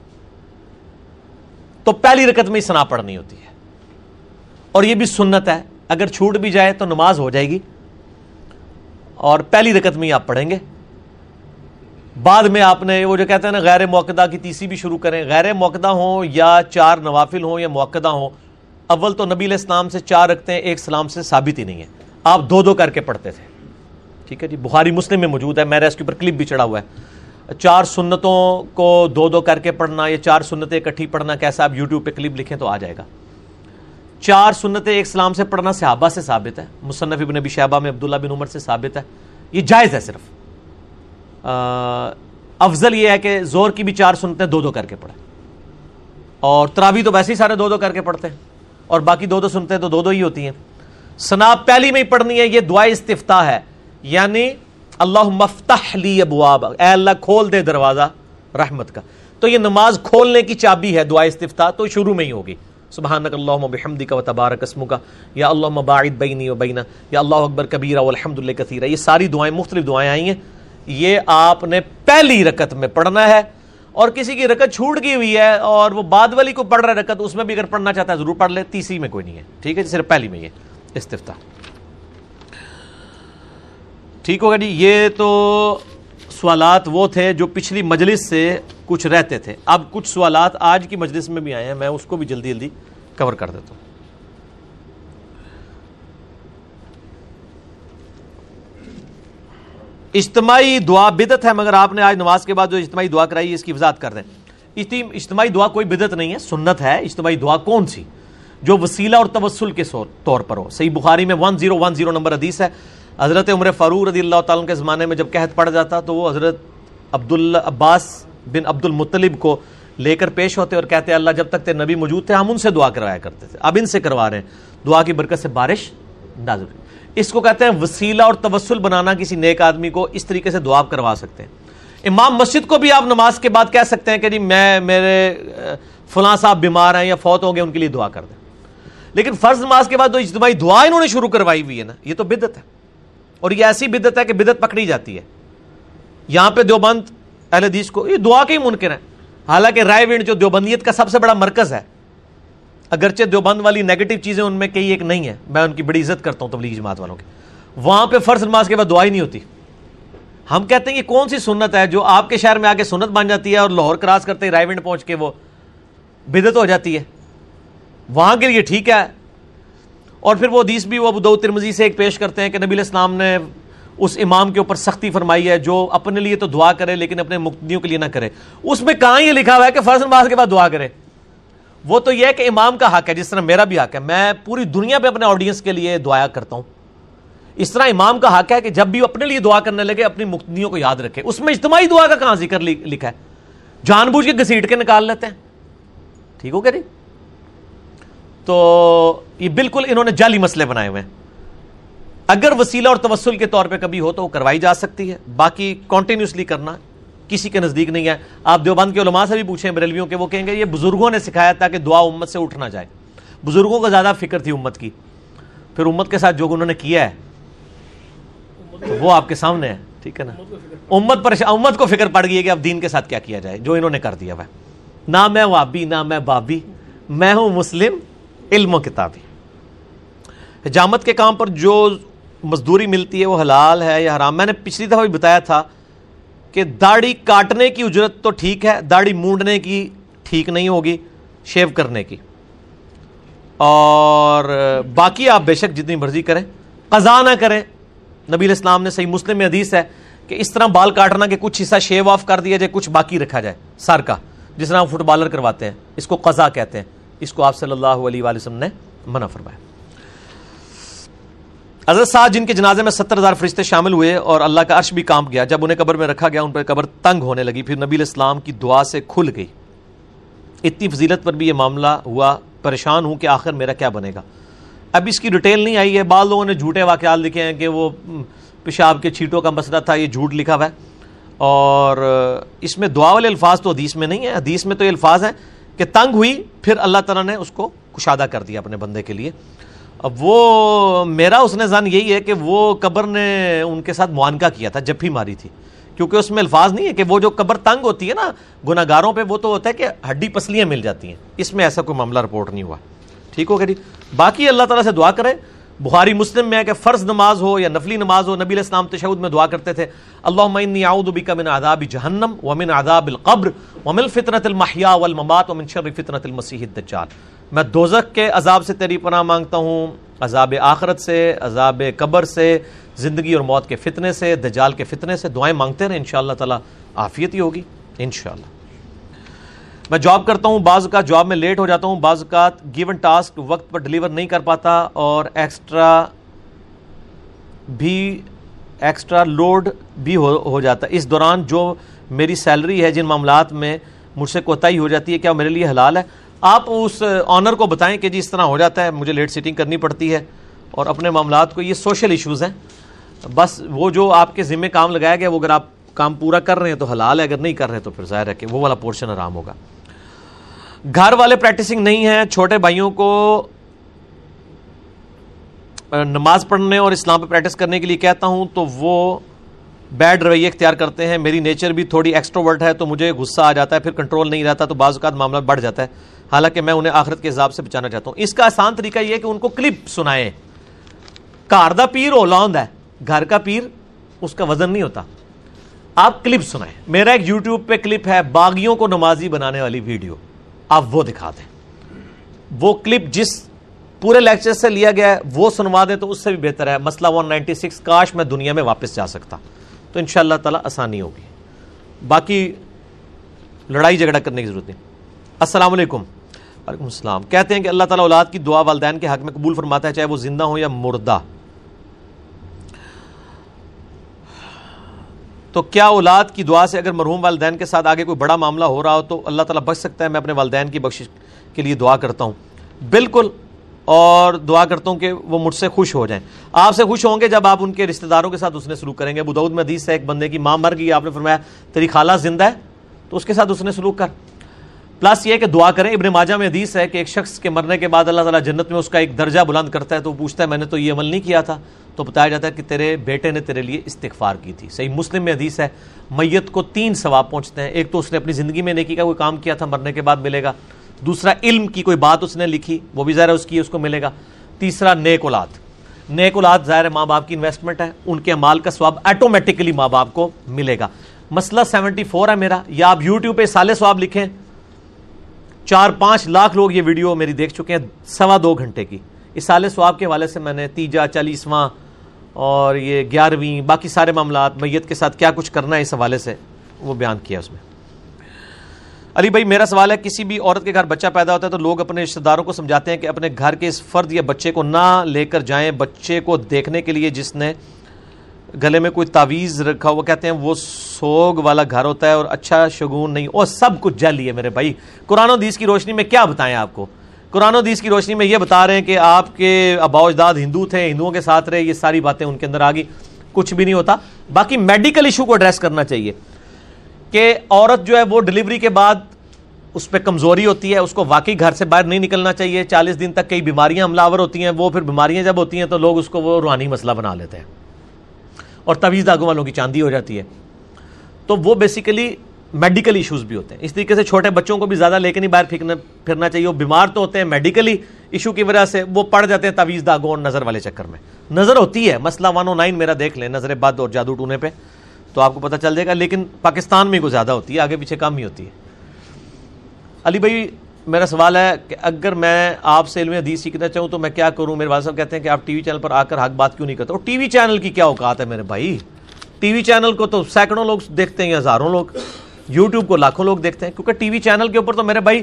تو پہلی رکت میں ہی سنا پڑھنی ہوتی ہے۔ اور یہ بھی سنت ہے۔ اگر چھوٹ بھی جائے تو نماز ہو جائے گی۔ اور پہلی رکت میں ہی آپ پڑھیں گے۔ بعد میں آپ نے وہ جو کہتے ہیں نا، غیر موقع کی تیسری بھی شروع کریں۔ غیر موقع ہوں یا چار نوافل ہوں یا موقع ہوں، اول تو نبی علیہ السلام سے چار رکھتے ہیں، ایک سلام سے ثابت ہی نہیں ہے۔ آپ دو دو کر کے پڑھتے تھے۔ ٹھیک ہے جی بخاری مسلم میں موجود ہے میرا اس کے اوپر کلپ بھی چڑھا ہوا ہے۔ چار سنتوں کو دو دو کر کے پڑھنا یا چار سنتیں اکٹھی پڑھنا، کیسا آپ یوٹیوب پہ کلپ لکھیں تو آ جائے گا۔ چار سنتیں ایک سلام سے پڑھنا صحابہ سے ثابت ہے، مصنف ابن نبی شہبہ میں عبداللہ بن عمر سے ثابت ہے، یہ جائز ہے صرف۔ افضل یہ ہے کہ زور کی بھی چار سنتے دو دو کر کے پڑھے اور تراوی تو ویسے ہی سارے دو دو کر کے پڑھتے ہیں، اور باقی دو دو سنتے ہیں تو دو دو ہی ہوتی ہیں۔ سنا پہلی میں ہی پڑھنی ہے، یہ دعا استفتاح ہے یعنی اللہ مفتح لی ابواب۔ اے اللہ، کھول دے دروازہ رحمت کا۔ تو یہ نماز کھولنے کی چابی ہے دعا استفتاح تو شروع میں ہی ہوگی۔ سبحانک اللہم بحمدک و تبارک اسمک۔ یا اللہ باعد بینی و بینا یا اللہ اکبر کبیرہ والحمد للہ کثیرہ۔ یہ ساری دعائیں، مختلف دعائیں آئی ہیں۔ یہ آپ نے پہلی رکت میں پڑھنا ہے۔ اور کسی کی رکت چھوٹ گئی ہوئی ہے اور وہ بعد والی کو پڑھ رہا ہے رکت اس میں بھی اگر پڑھنا چاہتا ہے، ضرور پڑھ لے۔ تیسری میں کوئی نہیں ہے۔ ٹھیک ہے جی، صرف پہلی میں یہ استفتا ٹھیک ہوگا جی یہ تو سوالات وہ تھے جو پچھلی مجلس سے کچھ رہتے تھے۔ اب کچھ سوالات آج کی مجلس میں بھی آئے ہیں، میں اس کو بھی جلدی جلدی کور کر دیتا ہوں۔ اجتماعی دعا بدت ہے، مگر آپ نے آج نماز کے بعد جو اجتماعی دعا کرائی، اس کی وضاحت کر دیں۔ اجتماعی دعا کوئی بدت نہیں ہے، سنت ہے۔ اجتماعی دعا کون سی؟ جو وسیلہ اور توسل کے طور پر ہو۔ صحیح بخاری میں one zero one zero number حدیث ہے۔ حضرت عمر فاروق رضی اللہ تعالیٰ کے زمانے میں جب قحط پڑ جاتا تو وہ حضرت عبد عباس بن عبد المطلب کو لے کر پیش ہوتے اور کہتے، اللہ جب تک نبی موجود تھے، ہم ان سے دعا کروایا کرتے تھے۔ اب ان سے کروا رہے ہیں۔ دعا کی برکت سے بارش نازل اس کو کہتے ہیں وسیلہ اور توسل بنانا، کسی نیک آدمی کو اس طریقے سے دعا کروا سکتے ہیں۔ امام مسجد کو بھی آپ نماز کے بعد کہہ سکتے ہیں کہ جی میں، میرے فلاں صاحب بیمار ہیں یا فوت ہو گئے، ان کے لیے دعا کر دیں۔ لیکن فرض نماز کے بعد جو اجتماعی دعا انہوں نے شروع کروائی ہوئی ہے نا، یہ تو بدت ہے۔ اور یہ ایسی بدت ہے کہ بدت پکڑی جاتی ہے۔ یہاں پہ دیوبند اہل حدیث کو یہ دعا کے ہی منکر ہے حالانکہ رائے ونڈ جو دیوبندیت کا سب سے بڑا مرکز ہے، اگرچہ دیوبند والی نیگیٹو چیزیں ان میں کئی ایک نہیں ہے میں ان کی بڑی عزت کرتا ہوں تبلیغ جماعت والوں کی۔ وہاں پہ فرض نماز کے بعد دعا ہی نہیں ہوتی۔ ہم کہتے ہیں کہ کون سی سنت ہے جو آپ کے شہر میں آ کے سنت بن جاتی ہے اور لاہور کراس کرتے رائے ونڈ پہنچ کے وہ بدت ہو جاتی ہے؟ وہاں کے لیے ٹھیک ہے اور پھر وہ حدیث بھی وہ دو ترمزی سے ایک پیش کرتے ہیں کہ نبی علیہ السلام نے اس امام کے اوپر سختی فرمائی ہے، جو اپنے لیے تو دعا کرے لیکن اپنے مقتدیوں کے لیے نہ کرے۔ اس میں کہاں یہ لکھا ہوا ہے کہ فرض نماز کے بعد دعا کرے؟ وہ تو یہ کہ امام کا حق ہے، جس طرح میرا بھی حق ہے۔ میں پوری دنیا پہ اپنے آڈینس کے لیے دعا کرتا ہوں۔ اس طرح امام کا حق ہے کہ جب بھی اپنے لیے دعا کرنے لگے، اپنی مقتدیوں کو یاد رکھے۔ اس میں اجتماعی دعا کا کہاں ذکر لکھا ہے؟ جان بوجھ کے گھسیٹ کے نکال لیتے ہیں۔ ٹھیک ہو گیا جی؟ تو یہ بالکل انہوں نے جعلی مسئلے بنائے ہوئے ہیں۔ اگر وسیلہ اور توسل کے طور پہ کبھی ہو تو وہ کروائی جا سکتی ہے۔ باقی کنٹینیوسلی کرنا کسی کے نزدیک نہیں ہے۔ آپ دیوبند کے علماء سے بھی پوچھیں بریلویوں کے، وہ کہیں گے یہ بزرگوں نے سکھایا تھا کہ دعا امت سے اٹھ نہ جائے۔ بزرگوں کو زیادہ فکر تھی امت کی۔ پھر امت کے ساتھ جو انہوں نے کیا ہے، وہ آپ کے سامنے ہے، ٹھیک ہے نا؟ امت پر امت کو فکر پڑ گئی ہے کہ اب دین کے ساتھ کیا کیا جائے، جو انہوں نے کر دیا وہ نہ میں وابی، نہ میں بابی، میں ہوں مسلم۔ علم و کتابی حجامت کے کام پر جو مزدوری ملتی ہے وہ حلال ہے یا حرام؟ میں نے پچھلی دفعہ بھی بتایا تھا کہ داڑھی کاٹنے کی اجرت تو ٹھیک ہے، داڑھی مونڈنے کی ٹھیک نہیں ہوگی، شیو کرنے کی۔ اور باقی آپ بے شک جتنی مرضی کریں، قضا نہ کریں۔ نبی اسلام نے صحیح مسلم میں حدیث ہے کہ اس طرح بال کاٹنا کہ کچھ حصہ شیو آف کر دیا جائے، کچھ باقی رکھا جائے، سر کا، جس طرح فٹ بالر کرواتے ہیں، اس کو قضا کہتے ہیں۔ اس کو آپ صلی اللہ علیہ وآلہ وسلم نے منع فرمایا۔ حضرت صاحب جن کے جنازے میں ستر ہزار فرشتے شامل ہوئے اور اللہ کا عرش بھی کام گیا جب انہیں قبر میں رکھا گیا، ان پر قبر تنگ ہونے لگی، پھر نبی الاسلام کی دعا سے کھل گئی۔ اتنی فضیلت پر بھی یہ معاملہ ہوا، پریشان ہوں کہ آخر میرا کیا بنے گا۔ اب اس کی ڈیٹیل نہیں آئی ہے، بعض لوگوں نے جھوٹے واقعات لکھے ہیں کہ وہ پیشاب کے چھیٹوں کا مسئلہ تھا، یہ جھوٹ لکھا ہوا ہے۔ اور اس میں دعا والے الفاظ تو حدیث میں نہیں ہے حدیث میں تو یہ الفاظ ہیں۔ کہ تنگ ہوئی، پھر اللہ تعالیٰ نے اس کو کشادہ کر دیا اپنے بندے کے لیے۔ اب وہ، میرا اس نے زن یہی ہے کہ وہ قبر نے ان کے ساتھ معانکہ کیا تھا جب بھی ماری تھی۔ کیونکہ اس میں الفاظ نہیں ہے کہ وہ جو قبر تنگ ہوتی ہے نا گناہ گاروں پہ وہ تو ہوتا ہے کہ ہڈی پسلیاں مل جاتی ہیں۔ اس میں ایسا کوئی معاملہ رپورٹ نہیں ہوا۔ ٹھیک ہو گیا جی؟ باقی اللہ تعالیٰ سے دعا کریں بخاری مسلم میں ہے کہ فرض نماز ہو یا نفلی نماز ہو، نبی علیہ السلام تشہد میں دعا کرتے تھے اللہ اعوذ بک من عذاب جہنم ومن عذاب القبر ومن فتنة المحیا والممات ومن شر فتنة المسیح الدجال۔ میں دوزخ کے عذاب سے تیری پناہ مانگتا ہوں، عذاب آخرت سے، عذاب قبر سے، زندگی اور موت کے فتنے سے، دجال کے فتنے سے دعائیں مانگتے رہے، انشاءاللہ تعالی عافیت ہی ہوگی، انشاءاللہ۔ میں جاب کرتا ہوں، بعض اوقات جاب میں لیٹ ہو جاتا ہوں، بعض اوقات گیون ٹاسک وقت پر ڈلیور نہیں کر پاتا اور ایکسٹرا بھی ایکسٹرا لوڈ بھی ہو ہو جاتا ہے۔ اس دوران جو میری سیلری ہے جن معاملات میں مجھ سے کوتاہی ہو جاتی ہے، کیا میرے لیے حلال ہے؟ آپ اس آنر کو بتائیں کہ جی اس طرح ہو جاتا ہے، مجھے لیٹ سیٹنگ کرنی پڑتی ہے اور اپنے معاملات کو، یہ سوشل ایشوز ہیں۔ بس وہ جو آپ کے ذمہ کام لگایا گیا، وہ اگر آپ کام پورا کر رہے ہیں تو حلال ہے، اگر نہیں کر رہے تو پھر ظاہر ہے کہ وہ والا پورشن آرام ہوگا۔ گھر والے پریکٹسنگ نہیں ہیں، چھوٹے بھائیوں کو نماز پڑھنے اور اسلام پہ پریکٹس کرنے کے لیے کہتا ہوں تو وہ بیڈ رویے اختیار کرتے ہیں۔ میری نیچر بھی تھوڑی ایکسٹروورٹ ہے تو مجھے غصہ آ جاتا ہے، پھر کنٹرول نہیں رہتا تو بعض اوقات معاملہ بڑھ جاتا ہے۔ حالانکہ میں انہیں آخرت کے حساب سے بچانا چاہتا ہوں۔ اس کا آسان طریقہ یہ ہے کہ ان کو کلپ سنائیں۔ کار دا پیر اولاند ہے۔ گھر کا پیر، اس کا وزن نہیں ہوتا۔ آپ کلپ سنائیں۔ میرا ایک یوٹیوب پہ کلپ ہے، باغیوں کو نمازی بنانے والی ویڈیو آپ وہ دکھا دیں۔ وہ کلپ جس پورے لیکچر سے لیا گیا ہے، وہ سنوا دیں تو اس سے بھی بہتر ہے۔ مسئلہ 196 کاش میں دنیا میں واپس جا سکتا۔ تو ان شاء اللہ تعالیٰ آسانی ہوگی۔ باقی لڑائی جھگڑا کرنے کی ضرورت نہیں۔ السلام علیکم۔ وعلیکم السلام۔ کہتے ہیں کہ اللہ تعالیٰ اولاد کی دعا والدین کے حق میں قبول فرماتا ہے، چاہے وہ زندہ ہو یا مردہ۔ تو کیا اولاد کی دعا سے اگر مرحوم والدین کے ساتھ آگے کوئی بڑا معاملہ ہو رہا ہو تو اللہ تعالیٰ بچ سکتا ہے؟ میں اپنے والدین کی بخش کے لیے دعا کرتا ہوں۔ بالکل، اور دعا کرتا ہوں کہ وہ مجھ سے خوش ہو جائیں۔ آپ سے خوش ہوں گے جب آپ ان کے رشتہ داروں کے ساتھ اس نے سلوک کریں گے۔ بدعود میں حدیث سے ایک بندے کی ماں مر گئی، آپ نے فرمایا، تیری خالہ زندہ ہے، تو اس کے ساتھ اس نے سلوک کر۔ پلس یہ کہ دعا کریں۔ ابن ماجہ میں حدیث ہے کہ ایک شخص کے مرنے کے بعد اللہ تعالیٰ جنت میں اس کا ایک درجہ بلند کرتا ہے تو وہ پوچھتا ہے، میں نے تو یہ عمل نہیں کیا تھا؟ تو بتایا جاتا ہے کہ تیرے بیٹے نے تیرے لیے استغفار کی تھی۔ صحیح مسلم میں حدیث ہے، میت کو تین ثواب پہنچتے ہیں۔ ایک تو اس نے اپنی زندگی میں نیکی کا کوئی کام کیا تھا، مرنے کے بعد ملے گا۔ دوسرا، علم کی کوئی بات اس نے لکھی، وہ بھی ظاہر ہے اس کی، اس کو ملے گا۔ تیسرا، نیک اولاد۔ نیک اولاد ظاہر ہے ماں باپ کی انویسٹمنٹ ہے، ان کے مال کا سواب آٹومیٹکلی ماں باپ کو ملے گا۔ مسئلہ سیونٹی فور ہے میرا یا آپ یوٹیوب پہ سالے سواب لکھیں۔ چار پانچ لاکھ لوگ یہ ویڈیو میری دیکھ چکے ہیں، سوا دو گھنٹے کی۔ اس سال سواب کے حوالے سے میں نے تیجا، چالیسواں اور یہ گیارہویں، باقی سارے معاملات، میت کے ساتھ کیا کچھ کرنا ہے اس حوالے سے، وہ بیان کیا اس میں۔ علی بھائی، میرا سوال ہے، کسی بھی عورت کے گھر بچہ پیدا ہوتا ہے تو لوگ اپنے رشتے داروں کو سمجھاتے ہیں کہ اپنے گھر کے اس فرد یا بچے کو نہ لے کر جائیں، بچے کو دیکھنے کے لیے جس نے گلے میں کوئی تعویذ رکھا، وہ کہتے ہیں وہ سوگ والا گھر ہوتا ہے اور اچھا شگون نہیں اور سب کچھ جل ہے میرے بھائی۔ قرآن و حدیث کی روشنی میں کیا بتائیں آپ کو؟ قرآن و حدیث کی روشنی میں یہ بتا رہے ہیں کہ آپ کے ابا اجداد ہندو تھے، ہندوؤں کے ساتھ رہے، یہ ساری باتیں ان کے اندر آ گئی کچھ بھی نہیں ہوتا۔ باقی میڈیکل ایشو کو ایڈریس کرنا چاہیے کہ عورت جو ہے وہ ڈلیوری کے بعد اس پہ کمزوری ہوتی ہے، اس کو واقعی گھر سے باہر نہیں نکلنا چاہیے۔ چالیس دن تک کئی بیماریاں حملہ ہوتی ہیں، وہ پھر بیماریاں جب ہوتی ہیں تو لوگ اس کو وہ روحانی مسئلہ بنا لیتے ہیں اور طویز داغوں والوں کی چاندی ہو جاتی ہے۔ تو وہ بیسیکلی میڈیکل ایشوز بھی ہوتے ہیں۔ اس طریقے سے چھوٹے بچوں کو بھی زیادہ لے کے نہیں باہر پھینکنا پھرنا چاہیے۔ وہ بیمار تو ہوتے ہیں میڈیکلی ایشو کی وجہ سے وہ پڑ جاتے ہیں تعویز داغوں اور نظر والے چکر میں۔ نظر ہوتی ہے۔ مسئلہ ون او نائن میرا دیکھ لیں، نظر بد اور جادو ٹونے پہ۔ تو آپ کو پتہ چل جائے گا، لیکن پاکستان میں کو زیادہ ہوتی ہے، آگے پیچھے کم ہی ہوتی ہے۔ علی بھائی، میرا سوال ہے کہ اگر میں آپ سے علم حدیث سیکھنا چاہوں تو میں کیا کروں؟ میرے والد صاحب کہتے ہیں کہ آپ ٹی وی چینل پر آ کر حق بات کیوں نہیں کرتے؟ اور ٹی وی چینل کی کیا اوقات ہے میرے بھائی؟ ٹی وی چینل کو تو سینکڑوں لوگ دیکھتے ہیں ہزاروں لوگ۔ یوٹیوب کو لاکھوں لوگ دیکھتے ہیں، کیونکہ ٹی وی چینل کے اوپر تو میرے بھائی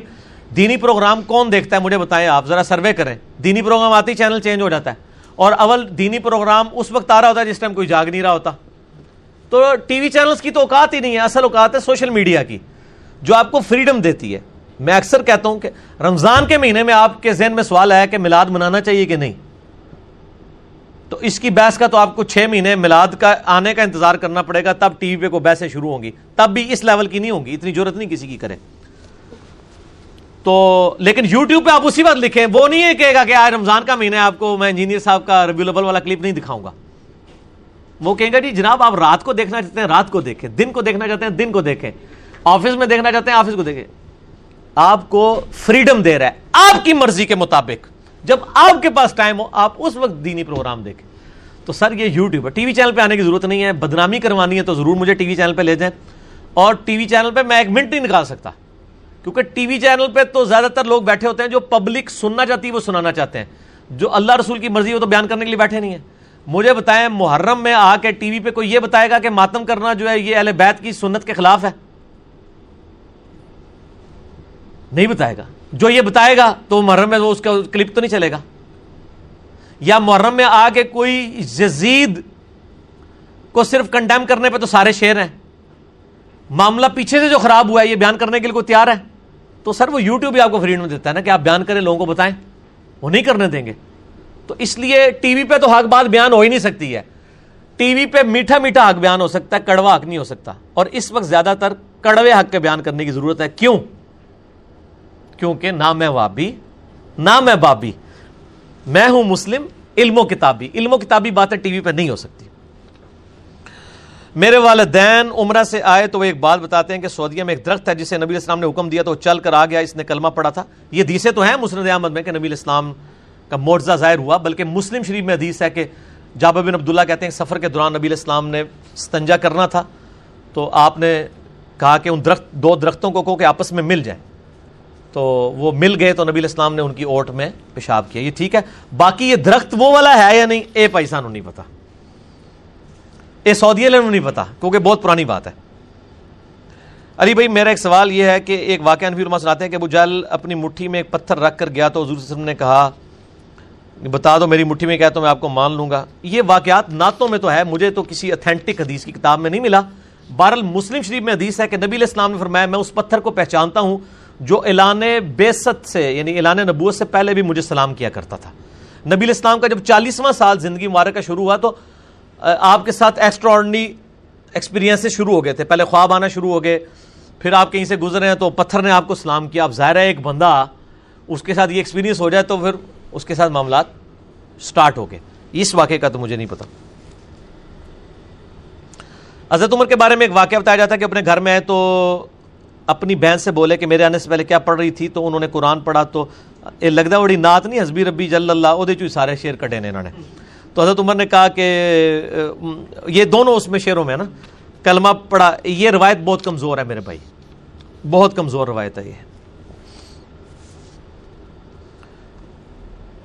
دینی پروگرام کون دیکھتا ہے؟ مجھے بتائیں آپ، ذرا سروے کریں۔ دینی پروگرام آتے ہی چینل چینج ہو جاتا ہے۔ اور اول دینی پروگرام اس وقت آ رہا ہوتا ہے جس ٹائم کوئی جاگ نہیں رہا ہوتا۔ تو ٹی وی چینلز کی تو اوقات ہی نہیں ہے، اصل اوقات ہے سوشل میڈیا کی، جو آپ کو فریڈم دیتی ہے۔ میں اکثر کہتا ہوں کہ رمضان کے مہینے میں آپ کے ذہن میں سوال آیا کہ میلاد منانا چاہیے کہ نہیں؟ تو اس کی بحث کا تو آپ کو چھ مہینے میلاد کا آنے کا انتظار کرنا پڑے گا، تب ٹی وی پہ کو بحثیں شروع ہوں گی۔ تب بھی اس لیول کی نہیں ہوں گی، اتنی ضرورت نہیں کسی کی کرے تو لیکن یوٹیوب پہ آپ اسی وقت لکھیں، وہ نہیں ہے کہے گا کہ آج رمضان کا مہینہ آپ کو میں انجینئر صاحب کا ریویو لیول والا کلپ نہیں دکھاؤں گا۔ وہ کہیں گا جی جناب، آپ رات کو دیکھنا چاہتے ہیں، رات کو دیکھیں۔ دن کو دیکھنا چاہتے ہیں، دن کو دیکھیں۔ آفس میں دیکھنا چاہتے ہیں، آفس کو دیکھیں۔ آپ کو فریڈم دے رہا ہے، آپ کی مرضی کے مطابق۔ جب آپ کے پاس ٹائم ہو، آپ اس وقت دینی پروگرام دیکھیں۔ تو سر، یہ یوٹیوب ہے۔ ٹی وی چینل پہ آنے کی ضرورت نہیں ہے، بدنامی کروانی ہے تو ضرور مجھے ٹی وی چینل پہ لے جائیں۔ اور ٹی وی چینل پہ میں ایک منٹ نہیں نکال سکتا، کیونکہ ٹی وی چینل پہ تو زیادہ تر لوگ بیٹھے ہوتے ہیں جو پبلک سننا چاہتی ہے، وہ سنانا چاہتے ہیں۔ جو اللہ رسول کی مرضی وہ تو بیان کرنے کے لیے بیٹھے نہیں ہیں۔ مجھے بتائیں، محرم میں آ کے ٹی وی پہ کوئی یہ بتائے گا کہ ماتم کرنا جو ہے، یہ اہل بیت کی سنت کے خلاف ہے؟ نہیں بتائے گا۔ جو یہ بتائے گا تو محرم میں اس کا کلپ تو نہیں چلے گا۔ یا محرم میں آ کے کوئی یزید کو صرف کنڈیم کرنے پہ تو سارے شیر ہیں۔ معاملہ پیچھے سے جو خراب ہوا ہے، یہ بیان کرنے کے لیے کوئی تیار ہے؟ تو سر وہ یوٹیوب بھی آپ کو فریڈم دیتا ہے نا کہ آپ بیان کریں، لوگوں کو بتائیں۔ وہ نہیں کرنے دیں گے۔ تو اس لیے ٹی وی پہ تو حق بات بیان ہو ہی نہیں سکتی ہے۔ ٹی وی پہ میٹھا میٹھا حق بیان ہو سکتا ہے، کڑوا حق نہیں ہو سکتا۔ اور اس وقت زیادہ تر کڑوے حق کے بیان کرنے کی ضرورت ہے۔ کیوں؟ کیونکہ نہ میں وابی، نہ میں بابی، میں ہوں مسلم، علم و کتابی۔ علم و کتابی باتیں ٹی وی پہ نہیں ہو سکتی۔ میرے والدین عمرہ سے آئے تو وہ ایک بات بتاتے ہیں کہ سعودیہ میں ایک درخت ہے جسے نبی السلام نے حکم دیا تو وہ چل کر آ گیا، اس نے کلمہ پڑا تھا۔ یہ دیسے تو ہیں مسند احمد میں کہ نبی الاسلام کا معجزہ ظاہر ہوا، بلکہ مسلم شریف میں حدیث ہے کہ جاب بن عبداللہ کہتے ہیں سفر کے دوران نبی الاسلام نے ستنجا کرنا تھا۔ تو آپ نے کہا کہ ان درخت، دو درختوں کو کہو کہ آپس میں مل جائیں۔ تو وہ مل گئے تو نبی الاسلام نے ان کی اوٹ میں پیشاب کیا۔ یہ ٹھیک ہے۔ باقی یہ درخت وہ والا ہے یا نہیں؟ اے پیسہ نہیں پتا۔ اے سعودی علیہ نہیں پتا۔ کیونکہ بہت پرانی بات ہے۔ علی بھائی، میرا ایک سوال یہ ہے کہ ایک واقعہ نبی علماء سناتے ہیں کہ ابو جل اپنی مٹھی میں ایک پتھر رکھ کر گیا تو حضور صلی اللہ علیہ وسلم نے کہا، بتا دو میری مٹھی میں کیا تو میں آپ کو مان لوں گا۔ یہ واقعات نعتوں میں تو ہے، مجھے تو کسی اتھینٹک حدیث کی کتاب میں نہیں ملا۔ بہرحال مسلم شریف میں حدیث ہے کہ نبی علیہ السلام نے فرمایا، میں اس پتھر کو پہچانتا ہوں جو اعلان بیست سے یعنی اعلان نبوت سے پہلے بھی مجھے سلام کیا کرتا تھا۔ نبی الاسلام کا جب چالیسواں سال زندگی مبارک کا شروع ہوا تو آپ کے ساتھ ایکسٹرا ایکسپیرینس شروع ہو گئے تھے۔ پہلے خواب آنا شروع ہو گئے، پھر آپ کہیں سے گزرے ہیں تو پتھر نے آپ کو سلام کیا۔ اب ظاہر ہے ایک بندہ اس کے ساتھ یہ ایکسپیرینس ہو جائے تو پھر اس کے ساتھ معاملات سٹارٹ ہو گئے۔ اس واقعے کا تو مجھے نہیں پتا۔ حضرت عمر کے بارے میں ایک واقعہ بتایا جاتا ہے کہ اپنے گھر میں ہے تو اپنی بہن سے بولے کہ میرے آنے سے پہلے کیا پڑھ رہی تھی تو انہوں نے قرآن پڑھا تو یہ لگتا بڑی نعت نہیں، حسبی ربی جل اللہ وہ سارے شعر کٹے نے انہوں نے۔ تو حضرت عمر نے کہا کہ یہ دونوں اس میں شعروں میں نا۔ کلمہ پڑھا، یہ روایت بہت کمزور ہے میرے بھائی۔ بہت کمزور روایت ہے یہ۔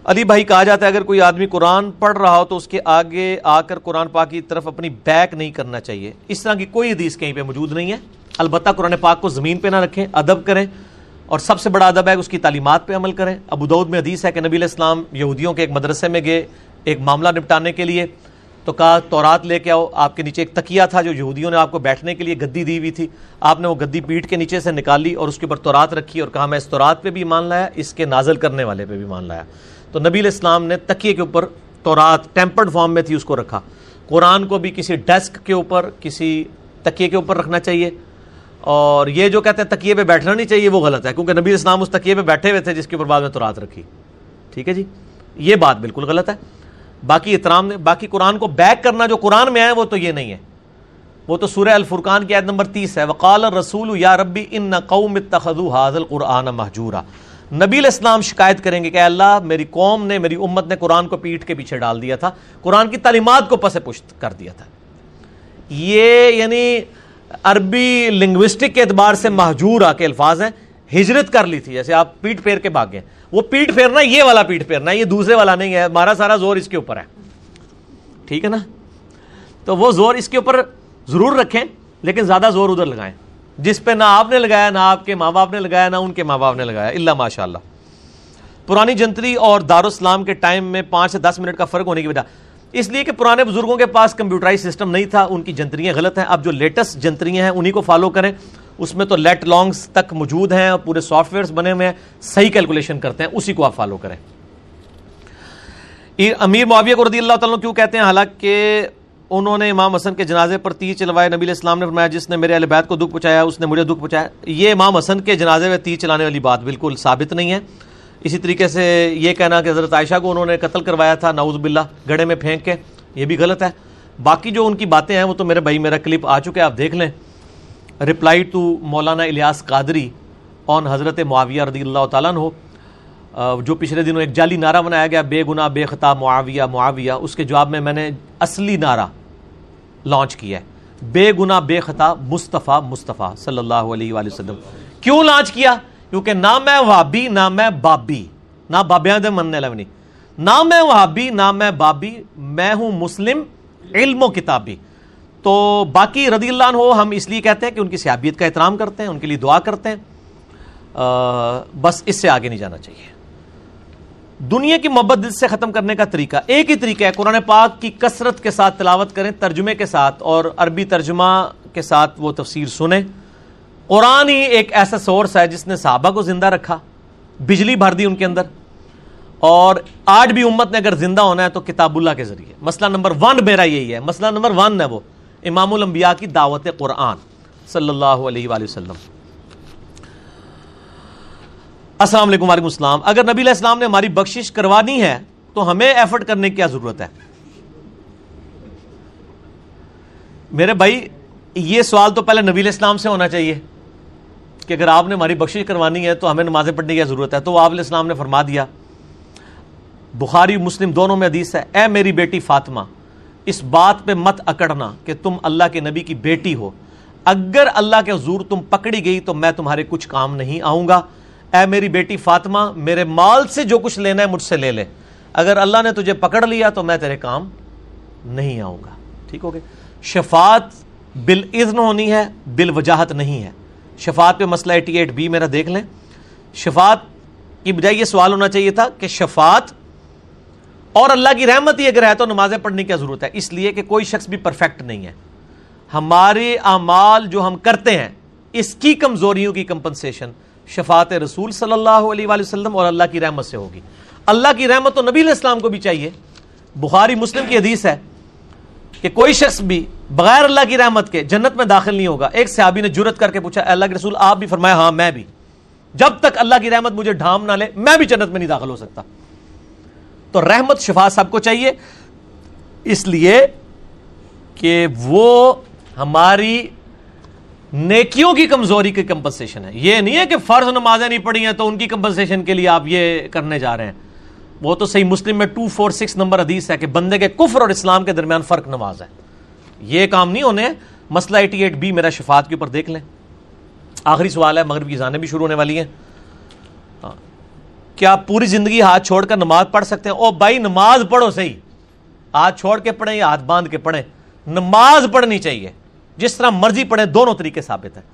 علی بھائی کہا جاتا ہے، اگر کوئی آدمی قرآن پڑھ رہا ہو تو اس کے آگے آ کر قرآن پاک کی طرف اپنی بیک نہیں کرنا چاہیے۔ اس طرح کی کوئی حدیث کہیں پہ موجود نہیں ہے۔ البتہ قرآن پاک کو زمین پہ نہ رکھیں، ادب کریں، اور سب سے بڑا ادب ہے اس کی تعلیمات پہ عمل کریں۔ ابو دعود میں حدیث ہے کہ نبی علیہ السلام یہودیوں کے ایک مدرسے میں گئے، ایک معاملہ نپٹانے کے لیے، تو کہا، تورات لے کے آؤ، آپ کے نیچے ایک تکیہ تھا جو یہودیوں نے آپ کو بیٹھنے کے لیے گدی دی ہوئی تھی۔ آپ نے وہ گدی پیٹ کے نیچے سے نکالی اور اس کے اوپر تورات رکھی اور کہا، میں اس تورات پہ بھی مان لایا، اس کے نازل کرنے والے پہ بھی مان لایا۔ تو نبی علیہ السلام نے تکیے کے اوپر تورات ٹیمپرڈ فارم میں تھی، اس کو رکھا۔ قرآن کو بھی کسی ڈیسک کے اوپر، کسی تکیے کے اوپر رکھنا چاہیے۔ اور یہ جو کہتے ہیں تکیے پہ بیٹھنا نہیں چاہیے، وہ غلط ہے، کیونکہ نبی اسلام اس تکیے پہ بیٹھے ہوئے تھے جس کے اوپر بعد میں تو رات رکھی۔ ٹھیک ہے جی؟ یہ بات بالکل غلط ہے۔ باقی احترام نے، باقی قرآن کو بیک کرنا جو قرآن میں ہے وہ تو یہ نہیں ہے۔ وہ تو سورہ الفرقان کی عید نمبر تیس ہے۔ وقال رسول یا ربی ان قوم اتخذوا حاضل قرآن محجورا نبی الاسلام شکایت کریں گے کہ اللہ، میری قوم نے، میری امت نے قرآن کو پیٹ کے پیچھے ڈال دیا تھا، قرآن کی تعلیمات کو پس پشت کر دیا تھا۔ یہ یعنی عربی لنگوسٹک کے اعتبار سے محجور آ کے الفاظ ہیں، ہجرت کر لی تھی، جیسے آپ پیٹ پھیر کے بھاگے وہ پیٹ پھیرنا یہ والا پیٹ پھیرنا، یہ دوسرے والا نہیں ہے، ہمارا سارا زور اس کے اوپر ہے۔ ٹھیک ہے نا؟ تو وہ زور اس کے اوپر ضرور رکھیں، لیکن زیادہ زور ادھر لگائیں۔ جس پہ نہ آپ نے لگایا، نہ آپ کے ماں باپ نے لگایا، نہ ان کے ماں باپ نے لگایا اللہ ماشاء اللہ پرانی جنتری اور دارالسلام کے ٹائم میں پانچ سے دس منٹ کا فرق ہونے کی وجہ۔ اس لیے کہ پرانے بزرگوں کے پاس کمپیوٹرائز سسٹم نہیں تھا، ان کی جنتریاں غلط ہیں۔ اب جو لیٹسٹ جنتریاں ہیں، انہی کو فالو کریں۔ اس میں تو لیٹ لانگس تک موجود ہیں اور پورے سافٹ ویئرس بنے ہوئے ہیں، صحیح کیلکولیشن کرتے ہیں، اسی کو آپ فالو کریں۔ امیر معاویہ کو رضی اللہ تعالیٰ کیوں کہتے ہیں؟ حالانکہ انہوں نے امام حسن کے جنازے پر تیر چلوائے، نبی علیہ السلام نے فرمایا، جس نے میرے اہل بیت کو دکھ پہنچایا، اس نے مجھے دکھ پہنچایا، یہ امام حسن کے جنازے میں تیر چلانے والی بات بالکل ثابت نہیں ہے۔ اسی طریقے سے یہ کہنا کہ حضرت عائشہ کو انہوں نے قتل کروایا تھا، نعوذ باللہ گڑے میں پھینک کے، یہ بھی غلط ہے۔ باقی جو ان کی باتیں ہیں وہ تو میرے بھائی، میرا کلپ آ چکے آپ دیکھ لیں۔ رپلائی ٹو مولانا الیاس قادری آن حضرت معاویہ رضی اللہ تعالیٰ ہو جو پچھلے دنوں ایک جعلی نعرہ بنایا گیا، بے گناہ، بے خطا، معاویہ معاویہ، اس کے جواب میں میں نے اصلی نعرہ لانچ کیا ہے۔ بے گناہ، بے خطا، مصطفیٰ مصطفیٰ صلی اللہ علیہ وآلہ وسلم۔ کیوں لانچ کیا؟ کیونکہ نہ میں وابی نہ میں بابی۔ نہ بابیاں دے مننے لونی نہ میں وہابی، نہ میں بابی، میں ہوں مسلم، علم و کتابی۔ تو باقی رضی اللہ عنہ، ہم اس لیے کہتے ہیں کہ ان کی سیابیت کا احترام کرتے ہیں، ان کے لیے دعا کرتے ہیں۔ بس اس سے آگے نہیں جانا چاہیے۔ دنیا کی محبت دل سے ختم کرنے کا طریقہ ایک ہی طریقہ ہے۔ قرآن پاک کی کثرت کے ساتھ تلاوت کریں، ترجمے کے ساتھ اور عربی ترجمہ کے ساتھ وہ تفسیر سنیں۔ قرآن ہی ایک ایسا سورس ہے جس نے صحابہ کو زندہ رکھا، بجلی بھر دی ان کے اندر۔ اور آج بھی امت نے اگر زندہ ہونا ہے تو کتاب اللہ کے ذریعے۔ مسئلہ نمبر ون میرا یہی ہے۔ مسئلہ نمبر ون ہے وہ، امام الانبیاء کی دعوت قرآن، صلی اللہ علیہ وآلہ وسلم۔ السلام علیکم وعلیکم السلام۔ اگر نبی علیہ السلام نے ہماری بخشش کروانی ہے تو ہمیں ایفرٹ کرنے کی کیا ضرورت ہے؟ میرے بھائی، یہ سوال تو پہلے نبی علیہ السلام سے ہونا چاہیے۔ کہ اگر آپ نے ہماری بخشش کروانی ہے تو ہمیں نمازیں پڑھنے کی ضرورت ہے تو وہ آپ علیہ السلام نے فرما دیا۔ بخاری مسلم دونوں میں حدیث ہے، اے میری بیٹی فاطمہ، اس بات پہ مت اکڑنا کہ تم اللہ کے نبی کی بیٹی ہو۔ اگر اللہ کے حضور تم پکڑی گئی تو میں تمہارے کچھ کام نہیں آؤں گا۔ اے میری بیٹی فاطمہ، میرے مال سے جو کچھ لینا ہے مجھ سے لے لے۔ اگر اللہ نے تجھے پکڑ لیا تو میں تیرے کام نہیں آؤں گا۔ ٹھیک ہو گئے شفات بال ہونی ہے بال وجاہت نہیں ہے۔ شفات پہ مسئلہ ایٹی ایٹ بی میرا دیکھ لیں۔ شفات کی بجائے یہ سوال ہونا چاہیے تھا کہ شفات اور اللہ کی رحمت ہی اگر ہے تو نمازیں پڑھنے کی ضرورت ہے؟ اس لیے کہ کوئی شخص بھی پرفیکٹ نہیں ہے۔ ہمارے اعمال جو ہم کرتے ہیں، اس کی کمزوریوں کی کمپنسیشن شفاعت رسول صلی اللہ علیہ وآلہ وسلم اور اللہ کی رحمت سے ہوگی۔ اللہ کی رحمت تو نبی علیہ السلام کو بھی چاہیے۔ بخاری مسلم کی حدیث ہے کہ کوئی شخص بھی بغیر اللہ کی رحمت کے جنت میں داخل نہیں ہوگا۔ ایک صحابی نے جرت کر کے پوچھا اللہ کے رسول، آپ بھی فرمایا ہاں میں بھی۔ جب تک اللہ کی رحمت مجھے ڈھام نہ لے، میں بھی جنت میں نہیں داخل ہو سکتا۔ تو رحمت شفا سب کو چاہیے۔ اس لیے کہ وہ ہماری نیکیوں کی کمزوری کی کمپنسیشن ہے۔ یہ نہیں ہے کہ فرض نمازیں نہیں پڑھی ہیں تو ان کی کمپنسیشن کے لیے آپ یہ کرنے جا رہے ہیں۔ وہ تو صحیح مسلم میں ٹو فور سکس نمبر حدیث ہے کہ بندے کے کفر اور اسلام کے درمیان فرق نماز ہے۔ یہ کام نہیں ہونے، مسئلہ ایٹی ایٹ بی میرا شفاعت کے اوپر دیکھ لیں۔ آخری سوال ہے مغرب کی زانیں بھی شروع ہونے والی ہیں۔ ہاں۔ کیا پوری زندگی ہاتھ چھوڑ کر نماز پڑھ سکتے ہیں؟ او بھائی، نماز پڑھو صحیح۔ ہاتھ چھوڑ کے پڑھیں یا ہاتھ باندھ کے پڑھیں؟ نماز پڑھنی چاہیے۔ جس طرح مرضی پڑھیں، دونوں طریقے ثابت ہیں۔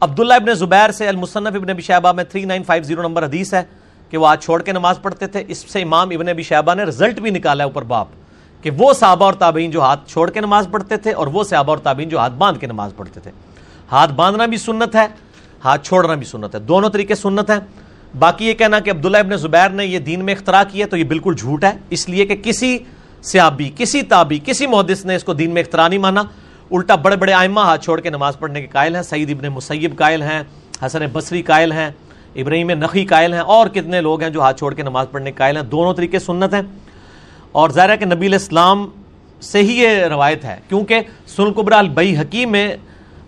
عبداللہ ابن زبیر سے المصنف ابن ابی شہبہ میں 3950 نمبر حدیث ہے کہ وہ ہاتھ چھوڑ کے نماز پڑھتے تھے۔ اس سے امام ابن ابی شہبہ نے رزلٹ بھی نکالا ہے اوپر باپ۔ کہ وہ صحابہ اور تابعین جو ہاتھ چھوڑ کے نماز پڑھتے تھے اور وہ صحابہ اور تابعین جو ہاتھ باندھ کے نماز پڑھتے تھے۔ ہاتھ باندھنا بھی سنت ہے، ہاتھ چھوڑنا بھی سنت ہے۔ دونوں طریقے سنت ہیں۔ باقی یہ کہنا کہ عبداللہ ابن زبیر نے یہ دین میں اختراع کیا تو یہ بالکل جھوٹ ہے۔ اس لیے کہ کسی سیابی کسی تابی کسی محدث نے اس کو دین میں اختراع نہیں مانا۔ الٹا بڑے بڑے آئمہ ہاتھ چھوڑ کے نماز پڑھنے کے قائل ہیں۔ سعید ابن مسیب قائل ہیں، حسن بصری قائل ہیں، ابراہیم نقی قائل ہیں اور کتنے لوگ ہیں جو ہاتھ چھوڑ کے نماز پڑھنے کے قائل ہیں۔ دونوں طریقے سنت ہیں۔ اور ظاہر ہے کہ نبی الاسلام سے ہی یہ روایت ہے، کیونکہ سنقبر البئی حکیم میں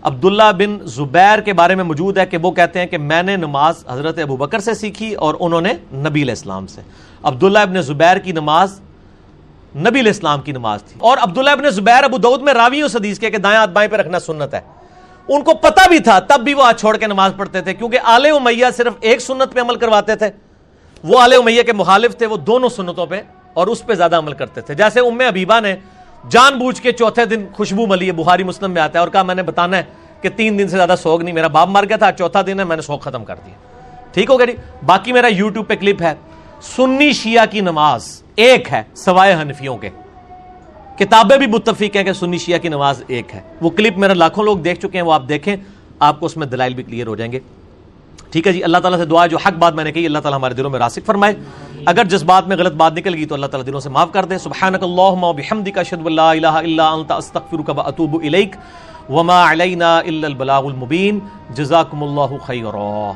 عبداللہ بن زبیر کے بارے میں موجود ہے کہ وہ کہتے ہیں کہ میں نے نماز حضرت ابو بکر سے سیکھی اور انہوں نے نبی الاسلام سے۔ عبداللہ ابن زبیر کی نماز نبی الاسلام کی نماز تھی۔ اور عبداللہ ابن زبیر ابو دعود میں راوی اس حدیث کے کہ دائیں ہاتھ بائیں پہ رکھنا سنت ہے۔ ان کو پتہ بھی تھا، تب بھی وہ ہاتھ چھوڑ کے نماز پڑھتے تھے، کیونکہ آل امیہ صرف ایک سنت پہ عمل کرواتے تھے۔ وہ آل امیہ کے مخالف تھے، وہ دونوں سنتوں پہ اور اس پہ زیادہ عمل کرتے تھے۔ جیسے ام حبیبہ نے جان بوجھ کے چوتھے دن خوشبو ملی ہے بخاری مسلم میں آتا ہے اور کہا، میں نے بتانا ہے کہ تین دن سے زیادہ سوگ نہیں، میرا باپ مر گیا تھا، چوتھا دن ہے، میں نے سوگ ختم کر دیا۔ ٹھیک ہو گیا جی؟ باقی میرا یوٹیوب پہ کلپ ہے، سنی شیعہ کی نماز ایک ہے سوائے حنفیوں کے۔ کتابیں بھی متفق ہیں کہ سنی شیعہ کی نماز ایک ہے۔ وہ کلپ میرا لاکھوں لوگ دیکھ چکے ہیں، وہ آپ دیکھیں، آپ کو اس میں دلائل بھی کلیئر ہو جائیں گے۔ ٹھیک ہے جی اللہ تعالیٰ سے دعا جو حق بات میں نے کہی، اللہ تعالیٰ ہمارے دلوں میں راسک فرمائے۔ اگر جس بات میں غلط بات نکل گئی تو اللہ تعالیٰ دلوں سے معاف کر دے۔ سبحانک اللہم و بحمدک، اشہد لا الہ الا انت، استغفرک و اتوب الیک۔ وما علینا الا البلاغ المبین۔ جزاکم اللہ خیرہ